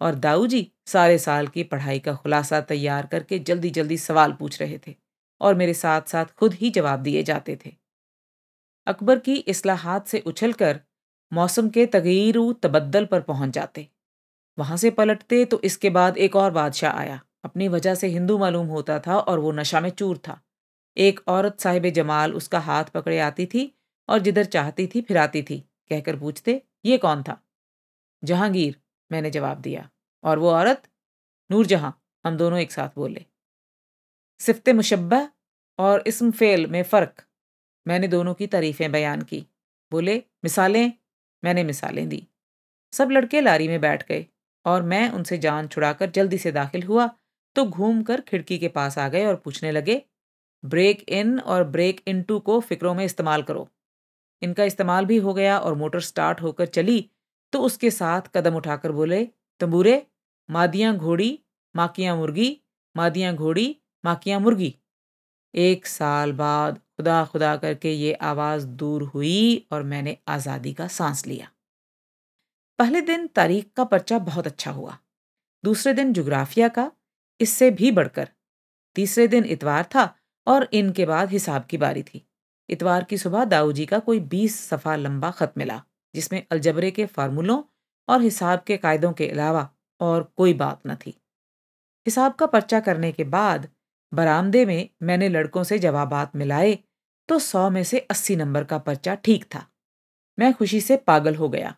और दाऊ जी सारे साल की पढ़ाई का खुलासा तैयार करके जल्दी जल्दी सवाल पूछ रहे थे और मेरे साथ साथ खुद ही जवाब दिए जाते थे। अकबर की असलाहत से उछलकर मौसम के तगीर तबद्दल पर पहुँच जाते। वहाँ से पलटते तो इसके बाद एक और बादशाह आया। अपनी वजह से हिंदू मालूम होता था और वो नशा में चूर था। एक औरत साहिब जमाल उसका हाथ पकड़े आती थी और जिधर चाहती थी फिराती थी। कहकर पूछते, ये कौन था? जहांगीर, मैंने जवाब दिया। और वो औरत? नूरजहां, हम दोनों एक साथ बोले। सिफ्त मुशब्बा और इसम फेल में फ़र्क। मैंने दोनों की तारीफ़ें बयान की। बोले, मिसालें? मैंने मिसालें दी। सब लड़के लारी में बैठ गए और मैं उनसे जान छुड़ाकर जल्दी से दाखिल हुआ तो घूम कर खिड़की के पास आ गए और पूछने लगे, ब्रेक इन और ब्रेक इन टू को फिक्रों में इस्तेमाल करो। इनका इस्तेमाल भी हो गया और मोटर स्टार्ट होकर चली तो उसके साथ कदम उठाकर बोले, तंबूरे, मादियाँ घोड़ी, माकियाँ मुर्गी, मादियाँ घोड़ी, माकियाँ मुर्गी। एक साल बाद खुदा खुदा करके ये आवाज़ दूर हुई और मैंने आज़ादी का सांस लिया। पहले दिन तारीख का पर्चा बहुत अच्छा हुआ। दूसरे दिन जोग्राफिया का, इससे भी बढ़कर। तीसरे दिन इतवार था और इनके बाद हिसाब की बारी थी। इतवार की सुबह दाऊ जी का कोई बीस सफ़ा लंबा ख़त मिला, जिसमें अलजबरे के फार्मूलों और हिसाब के कायदों के अलावा और कोई बात न थी। हिसाब का पर्चा करने के बाद बरामदे में मैंने लड़कों से जवाबात मिलाए तो सौ में से अस्सी नंबर का पर्चा ठीक था। मैं खुशी से पागल हो गया।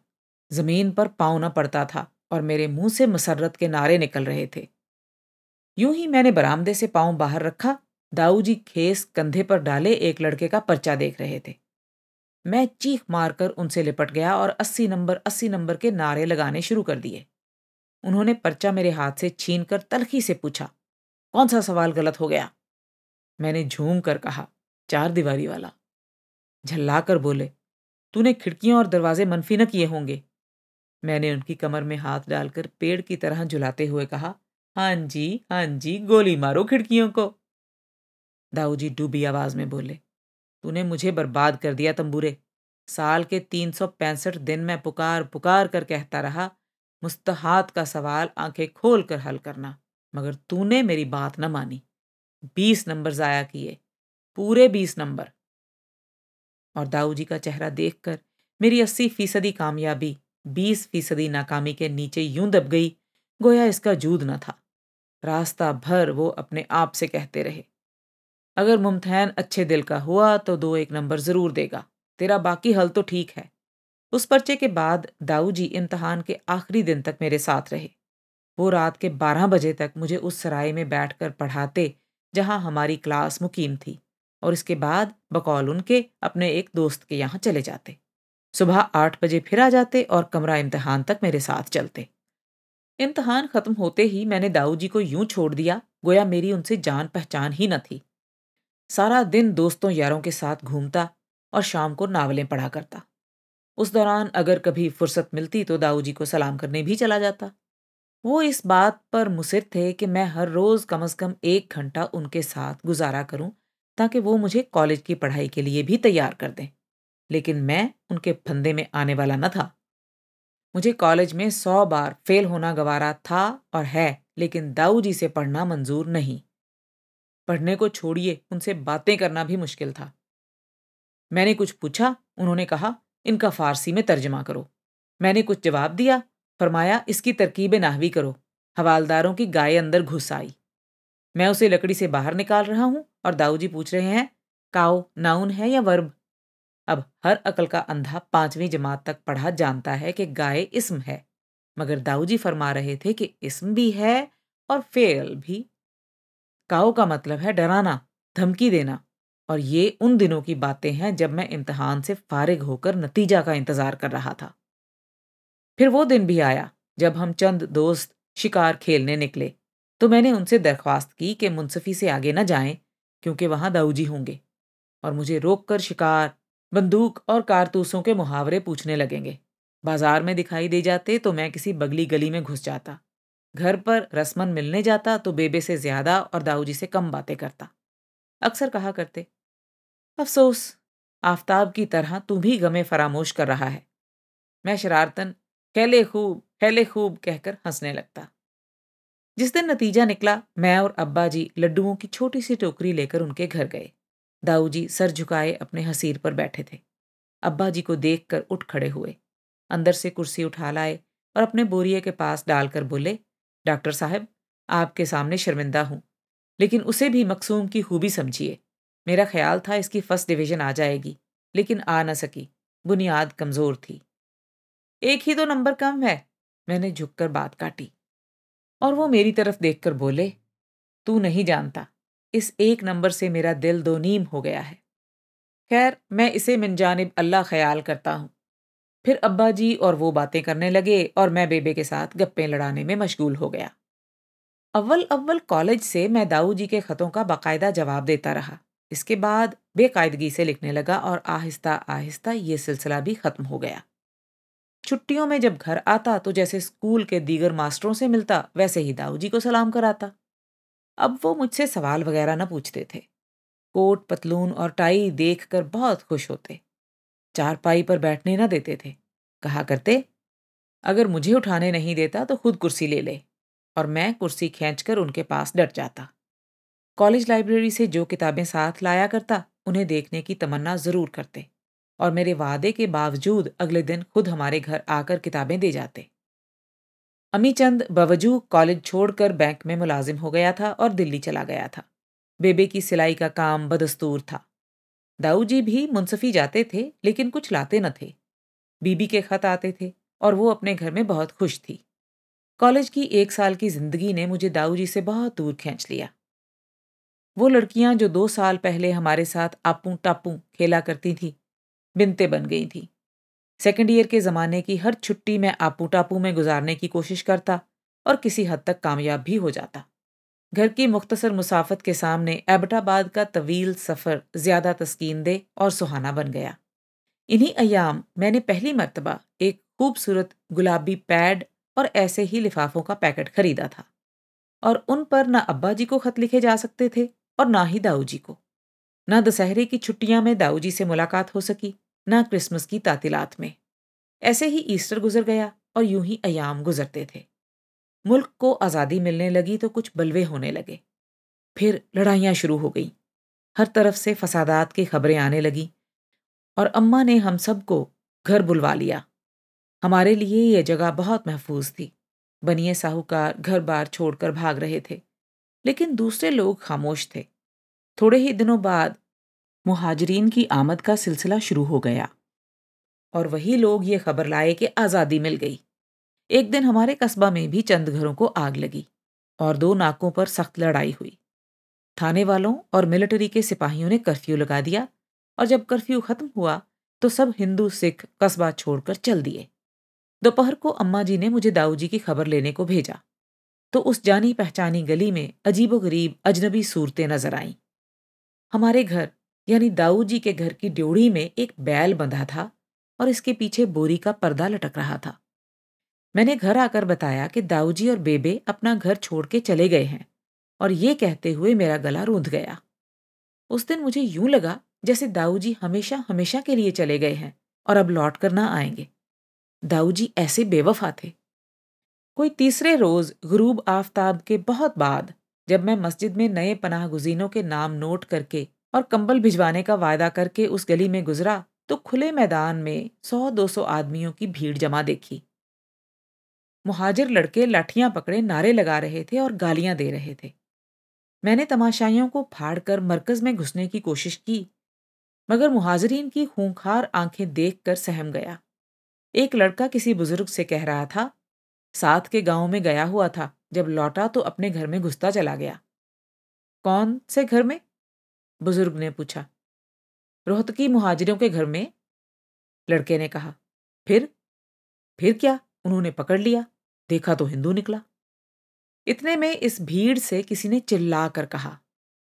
ज़मीन पर पाँव न पड़ता था और मेरे मुँह से मसरत के नारे निकल रहे थे। यूँ ही मैंने बरामदे से पाँव बाहर रखा दाऊ जी खेस कंधे पर डाले एक लड़के का पर्चा देख रहे थे। मैं चीख मारकर उनसे लिपट गया और अस्सी नंबर अस्सी नंबर के नारे लगाने शुरू कर दिए। उन्होंने पर्चा मेरे हाथ से छीन कर तलखी से पूछा, कौन सा सवाल गलत हो गया? मैंने झूम कर कहा चार दीवारी वाला। झल्ला कर बोले, तूने खिड़कियाँ और दरवाजे मनफी न किए होंगे। मैंने उनकी कमर में हाथ डालकर पेड़ की तरह झुलाते हुए कहा हाँ जी हाँ जी, गोली मारो खिड़कियों को। दाऊ जी डूबी आवाज़ में बोले, तूने मुझे बर्बाद कर दिया तंबूरे। साल के तीन सौ पैंसठ दिन में पुकार पुकार कर कहता रहा मुस्तहात का सवाल आँखें खोल कर हल करना, मगर तूने मेरी बात न मानी। बीस नंबर ज़ाया किए पूरे बीस नंबर। और दाऊ जी का चेहरा देखकर मेरी अस्सी फ़ीसदी कामयाबी, बीस फ़ीसदी नाकामी के नीचे यूँ दब गई, गोया इसका जूद न था। रास्ता भर वो अपने आप से कहते रहे, अगर मुमतैन अच्छे दिल का हुआ तो दो एक नंबर ज़रूर देगा, तेरा बाकी हल तो ठीक है। उस पर्चे के बाद दाऊ जी इम्तहान के आखिरी दिन तक मेरे साथ रहे। वो रात के बारह बजे तक मुझे उस सराय में बैठकर पढ़ाते, जहाँ हमारी क्लास मुकीम थी। और इसके बाद बकौल उनके अपने एक दोस्त के यहाँ चले जाते। सुबह आठ बजे फिर आ जाते और कमरा इम्तहान तक मेरे साथ चलते। इम्तहान ख़त्म होते ही मैंने दाऊ जी को यूँ छोड़ दिया, गोया मेरी उनसे जान पहचान ही न थी। सारा दिन दोस्तों यारों के साथ घूमता और शाम को नावलें पढ़ा करता। उस दौरान अगर कभी फुर्सत मिलती तो दाऊ जी को सलाम करने भी चला जाता। वो इस बात पर मुसिर थे कि मैं हर रोज़ कम अज़ कम एक घंटा उनके साथ गुजारा करूँ ताकि वो मुझे कॉलेज की पढ़ाई के लिए भी तैयार कर दें। लेकिन मैं उनके फंदे में आने वाला न था। मुझे कॉलेज में सौ बार फेल होना गवारा था और है, लेकिन दाऊ जी से पढ़ना मंजूर नहीं। पढ़ने को छोड़िए, उनसे बातें करना भी मुश्किल था। मैंने कुछ पूछा, उन्होंने कहा, इनका फारसी में तर्जमा करो। मैंने कुछ जवाब दिया, फरमाया, इसकी तरकीब नाहवी करो। हवालदारों की गाय अंदर घुस आई। मैं उसे लकड़ी से बाहर निकाल रहा हूँ और दाऊ जी पूछ रहे हैं काओ नाउन है या वर्ब अब हर अकल का अंधा पांचवी जमात तक पढ़ा जानता है कि गाय इसम है, मगर दाऊ जी फरमा रहे थे कि इसम भी है और फेल भी। काओ का मतलब है डराना, धमकी देना, और ये उन दिनों की बातें हैं जब मैं इम्तहान से फारिग होकर नतीजा का इंतज़ार कर रहा था। फिर वो दिन भी आया जब हम चंद दोस्त शिकार खेलने निकले। तो मैंने उनसे दरख्वास्त की कि मुनसफी से आगे न जाएँ, क्योंकि वहाँ दाऊजी होंगे और मुझे रोक कर शिकार, बंदूक और कारतूसों के मुहावरे पूछने लगेंगे। बाज़ार में दिखाई दे जाते तो मैं किसी बगली गली में घुस जाता। घर पर रसमन मिलने जाता तो बेबे से ज़्यादा और दाऊजी से कम बातें करता। अक्सर कहा करते, अफसोस, आफताब की तरह तू भी गमे फरामोश कर रहा है। मैं शरारतन खेले खूब खेले खूब, कहकर हंसने लगता। जिस दिन नतीजा निकला, मैं और अब्बा जी लड्डुओं की छोटी सी टोकरी लेकर उनके घर गए। दाऊ जी सर झुकाए अपने हसीर पर बैठे थे। अब्बा जी को देख कर उठ खड़े हुए। अंदर से कुर्सी उठा लाए और अपने बोरिए के पास डालकर बोले, डॉक्टर साहब, आपके सामने शर्मिंदा हूँ, लेकिन उसे भी मकसूम की खूबी समझिए। मेरा ख्याल था इसकी फ़र्स्ट डिवीज़न आ जाएगी, लेकिन आ न सकी। बुनियाद कमज़ोर थी। एक ही तो नंबर कम है। मैंने झुककर बात काटी। और वो मेरी तरफ़ देखकर बोले, तू नहीं जानता, इस एक नंबर से मेरा दिल दो नीम हो गया है। खैर, मैं इसे मिन जानब अल्लाह ख्याल करता हूँ फिर अब्बा जी और वो बातें करने लगे और मैं बेबे के साथ गप्पे लड़ाने में मशगूल हो गया। अव्वल अव्वल कॉलेज से मैं दाऊ जी के ख़तों का बाकायदा जवाब देता रहा। इसके बाद बेकायदगी से लिखने लगा और आहिस्ता आहिस्ता ये सिलसिला भी ख़त्म हो गया। छुट्टियों में जब घर आता तो जैसे स्कूल के दीगर मास्टरों से मिलता, वैसे ही दाऊ जी को सलाम कराता। अब वो मुझसे सवाल वगैरह न पूछते थे। कोट, पतलून और टाई देखकर बहुत खुश होते। चारपाई पर बैठने न देते थे। कहा करते, अगर मुझे उठाने नहीं देता तो खुद कुर्सी ले ले। और मैं कुर्सी खींचकर उनके पास डट जाता। कॉलेज लाइब्रेरी से जो किताबें साथ लाया करता, उन्हें देखने की तमन्ना ज़रूर करते। और मेरे वादे के बावजूद अगले दिन खुद हमारे घर आकर किताबें दे जाते। अमी चंद बवजू कॉलेज छोड़कर बैंक में मुलाजिम हो गया था और दिल्ली चला गया था। बेबे की सिलाई का काम बदस्तूर था। दाऊ जी भी मुंसफी जाते थे, लेकिन कुछ लाते न थे। बीबी के खत आते थे और वो अपने घर में बहुत खुश थी। कॉलेज की एक साल की ज़िंदगी ने मुझे दाऊ जी से बहुत दूर खींच लिया। वो लड़कियाँ जो दो साल पहले हमारे साथ आपू टापू खेला करती थी बिनते बन गई थी। सेकेंड ईयर के ज़माने की हर छुट्टी में आपू टापू में गुजारने की कोशिश करता और किसी हद तक कामयाब भी हो जाता। घर की मुख्तसर मुसाफत के सामने एबटाबाद का तवील सफ़र ज़्यादा तस्कीन दे और सुहाना बन गया। इन्हीं अयाम मैंने पहली मरतबा एक खूबसूरत गुलाबी पैड और ऐसे ही लिफाफों का पैकेट खरीदा था और उन पर ना अब्बा जी को खत लिखे जा सकते थे और ना ही दाऊ जी को। ना दशहरे की छुट्टियाँ में दाऊ जी से मुलाकात हो सकी ना क्रिसमस की तातीलात में। ऐसे ही ईस्टर गुजर गया और यूँ ही अयाम गुजरते थे। मुल्क को आज़ादी मिलने लगी तो कुछ बलवे होने लगे। फिर लड़ाइयाँ शुरू हो गई। हर तरफ़ से फसादात की खबरें आने लगी और अम्मा ने हम सबको घर बुलवा लिया। हमारे लिए यह जगह बहुत महफूज थी। बनिए साहूकार घर बार छोड़कर भाग रहे थे। लेकिन दूसरे लोग खामोश थे। थोड़े ही दिनों बाद मुहाजरीन की आमद का सिलसिला शुरू हो गया। और वही लोग ये खबर लाए कि आज़ादी मिल गई। एक दिन हमारे कस्बा में भी चंद घरों को आग लगी और दो नाकों पर सख्त लड़ाई हुई। थाने वालों और मिलिट्री के सिपाहियों ने कर्फ्यू लगा दिया और जब कर्फ्यू खत्म हुआ तो सब हिंदू, सिख कस्बा छोड़कर चल दिए। दोपहर को अम्मा जी ने मुझे दाऊ जी की खबर लेने को भेजा। तो उस जानी पहचानी गली में अजीबो गरीब अजनबी सूरतें नज़र आईं। हमारे घर यानी दाऊ जी के घर की ड्योढ़ी में एक बैल बंधा था और इसके पीछे बोरी का पर्दा लटक रहा था। मैंने घर आकर बताया कि दाऊ जी और बेबे अपना घर छोड़ के चले गए हैं और ये कहते हुए मेरा गला रूंध गया। उस दिन मुझे यूँ लगा जैसे दाऊ जी हमेशा हमेशा के लिए चले गए हैं और अब लौट कर ना आएँगे। दाऊ जी ऐसे बेवफा थे। कोई तीसरे रोज गुरूब आफ्ताब के बहुत बाद जब मैं मस्जिद में नए पनाह गुजीनों के नाम नोट करके और कंबल भिजवाने का वायदा करके उस गली में गुजरा तो खुले मैदान में सौ दो सौ आदमियों की भीड़ जमा देखी। मुहाजिर लड़के लाठियाँ पकड़े नारे लगा रहे थे और गालियाँ दे रहे थे। मैंने तमाशाइयों को फाड़कर मरकज में घुसने की कोशिश की, मगर मुहाजरीन की खूंखार आँखें देखकर सहम गया। एक लड़का किसी बुज़ुर्ग से कह रहा था, साथ के गाँव में गया हुआ था, जब लौटा तो अपने घर में घुसता चला गया। कौन से घर में? बुज़ुर्ग ने पूछा। रोहतकी मुहाजिरों के घर में? लड़के ने कहा। फिर? फिर क्या? उन्होंने पकड़ लिया। देखा तो हिंदू निकला। इतने में इस भीड़ से किसी ने चिल्ला कर कहा,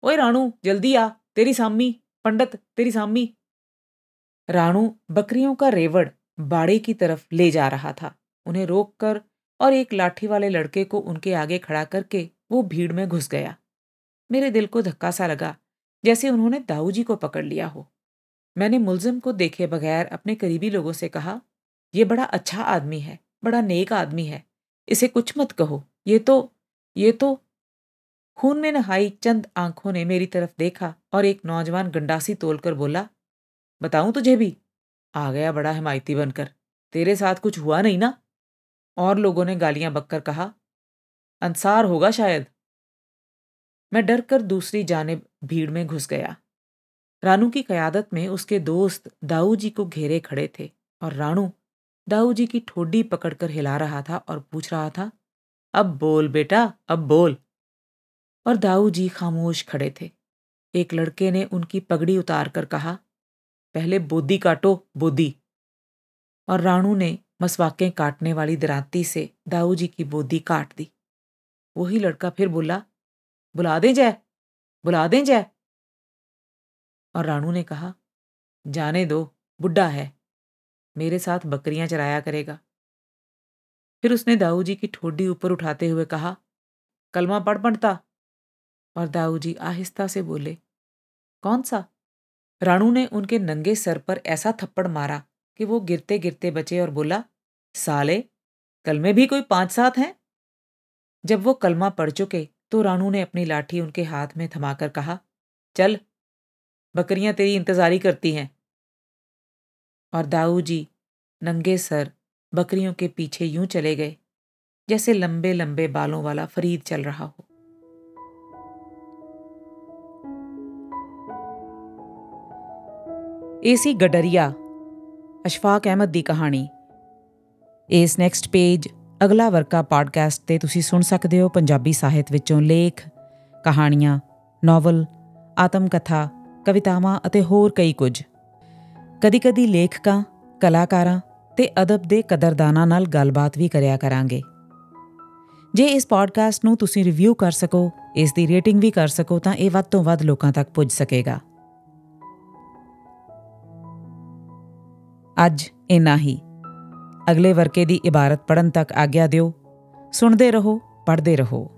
ओए राणू, जल्दी आ, तेरी सामी पंडित, तेरी सामी राणू बकरियों का रेवड़ बाड़े की तरफ़ ले जा रहा था। उन्हें रोककर और एक लाठी वाले लड़के को उनके आगे खड़ा करके वो भीड़ में घुस गया। मेरे दिल को धक्का सा लगा। जैसे उन्होंने दाऊ जी को पकड़ लिया हो। मैंने मुलजिम को देखे बगैर अपने करीबी लोगों से कहा यह बड़ा अच्छा आदमी है, बड़ा नेक आदमी है, इसे कुछ मत कहो, ये तो ये तो खून में नहाई चंद आँखों ने मेरी तरफ़ देखा और एक नौजवान गंडासी तोलकर बोला, बताऊँ तुझे भी? आ गया बड़ा हिमायती बनकर, तेरे साथ कुछ हुआ नहीं ना और लोगों ने गालियाँ बककर कहा, अंसार होगा शायद मैं डर कर दूसरी जानब भीड़ में घुस गया। रानू की कयादत में उसके दोस्त दाऊ जी को घेरे खड़े थे और रानू दाऊ जी की ठोडी पकड़कर हिला रहा था और पूछ रहा था, अब बोल बेटा, अब बोल। और दाऊ जी खामोश खड़े थे। एक लड़के ने उनकी पगड़ी उतार कर कहा, पहले बोदी काटो, बोदी। और राणू ने मसवाकें काटने वाली दराती से दाऊ जी की बोदी काट दी। वही लड़का फिर बोला बुला दें जय, बुला दें जय। और राणू ने कहा, जाने दो बुढ़ा है, मेरे साथ बकरियाँ चराया करेगा। फिर उसने दाऊ जी की ठोडी ऊपर उठाते हुए कहा, कलमा पढ़ पढ़ता। और दाऊ जी आहिस्ता से बोले, कौन सा? राणू ने उनके नंगे सर पर ऐसा थप्पड़ मारा कि वो गिरते गिरते बचे और बोला, साले, कल में भी कोई पाँच सात हैं? जब वो कलमा पढ़ चुके तो रानू ने अपनी लाठी उनके हाथ में थमाकर कहा, चल, बकरियाँ तेरी इंतजारी करती हैं। और दाऊ जी नंगे सर, बकरियों के पीछे यूँ चले गए, जैसे लंबे लंबे बालों वाला फरीद चल रहा हो। एसी गडरिया, अशफाक अहमद की कहानी। एस नेक्स्ट पेज। ਅਗਲਾ ਵਰਕਾ ਪੋਡਕਾਸਟ ਤੇ ਤੁਸੀਂ ਸੁਣ ਸਕਦੇ ਹੋ ਪੰਜਾਬੀ ਸਾਹਿਤ ਵਿੱਚੋਂ ਲੇਖ, ਕਹਾਣੀਆਂ ਨੋਵਲ ਆਤਮ ਕਥਾ ਕਵਿਤਾਵਾਂ ਅਤੇ ਹੋਰ ਕਈ ਕੁਝ। ਕਦੀ-ਕਦੀ ਲੇਖਕਾਂ, ਕਲਾਕਾਰਾਂ ਤੇ ਅਦਬ ਦੇ ਕਦਰਦਾਨਾਂ ਨਾਲ ਗੱਲਬਾਤ ਵੀ ਕਰਿਆ ਕਰਾਂਗੇ। ਜੇ ਇਸ ਪੋਡਕਾਸਟ ਨੂੰ ਤੁਸੀਂ ਰਿਵਿਊ ਕਰ ਸਕੋ, ਇਸ ਦੀ ਰੇਟਿੰਗ ਵੀ ਕਰ ਸਕੋ, ਤਾਂ ਇਹ ਵੱਧ ਤੋਂ ਵੱਧ ਲੋਕਾਂ ਤੱਕ ਪੁੱਜ ਸਕੇਗਾ। ਅੱਜ ਇਨਾ ਹੀ। ਅਗਲੇ ਵਰਕੇ ਦੀ ਇਬਾਰਤ ਪੜਨ ਤੱਕ ਆਗਿਆ ਦਿਓ। ਸੁਣਦੇ ਰਹੋ ਪੜ੍ਹਦੇ ਰਹੋ।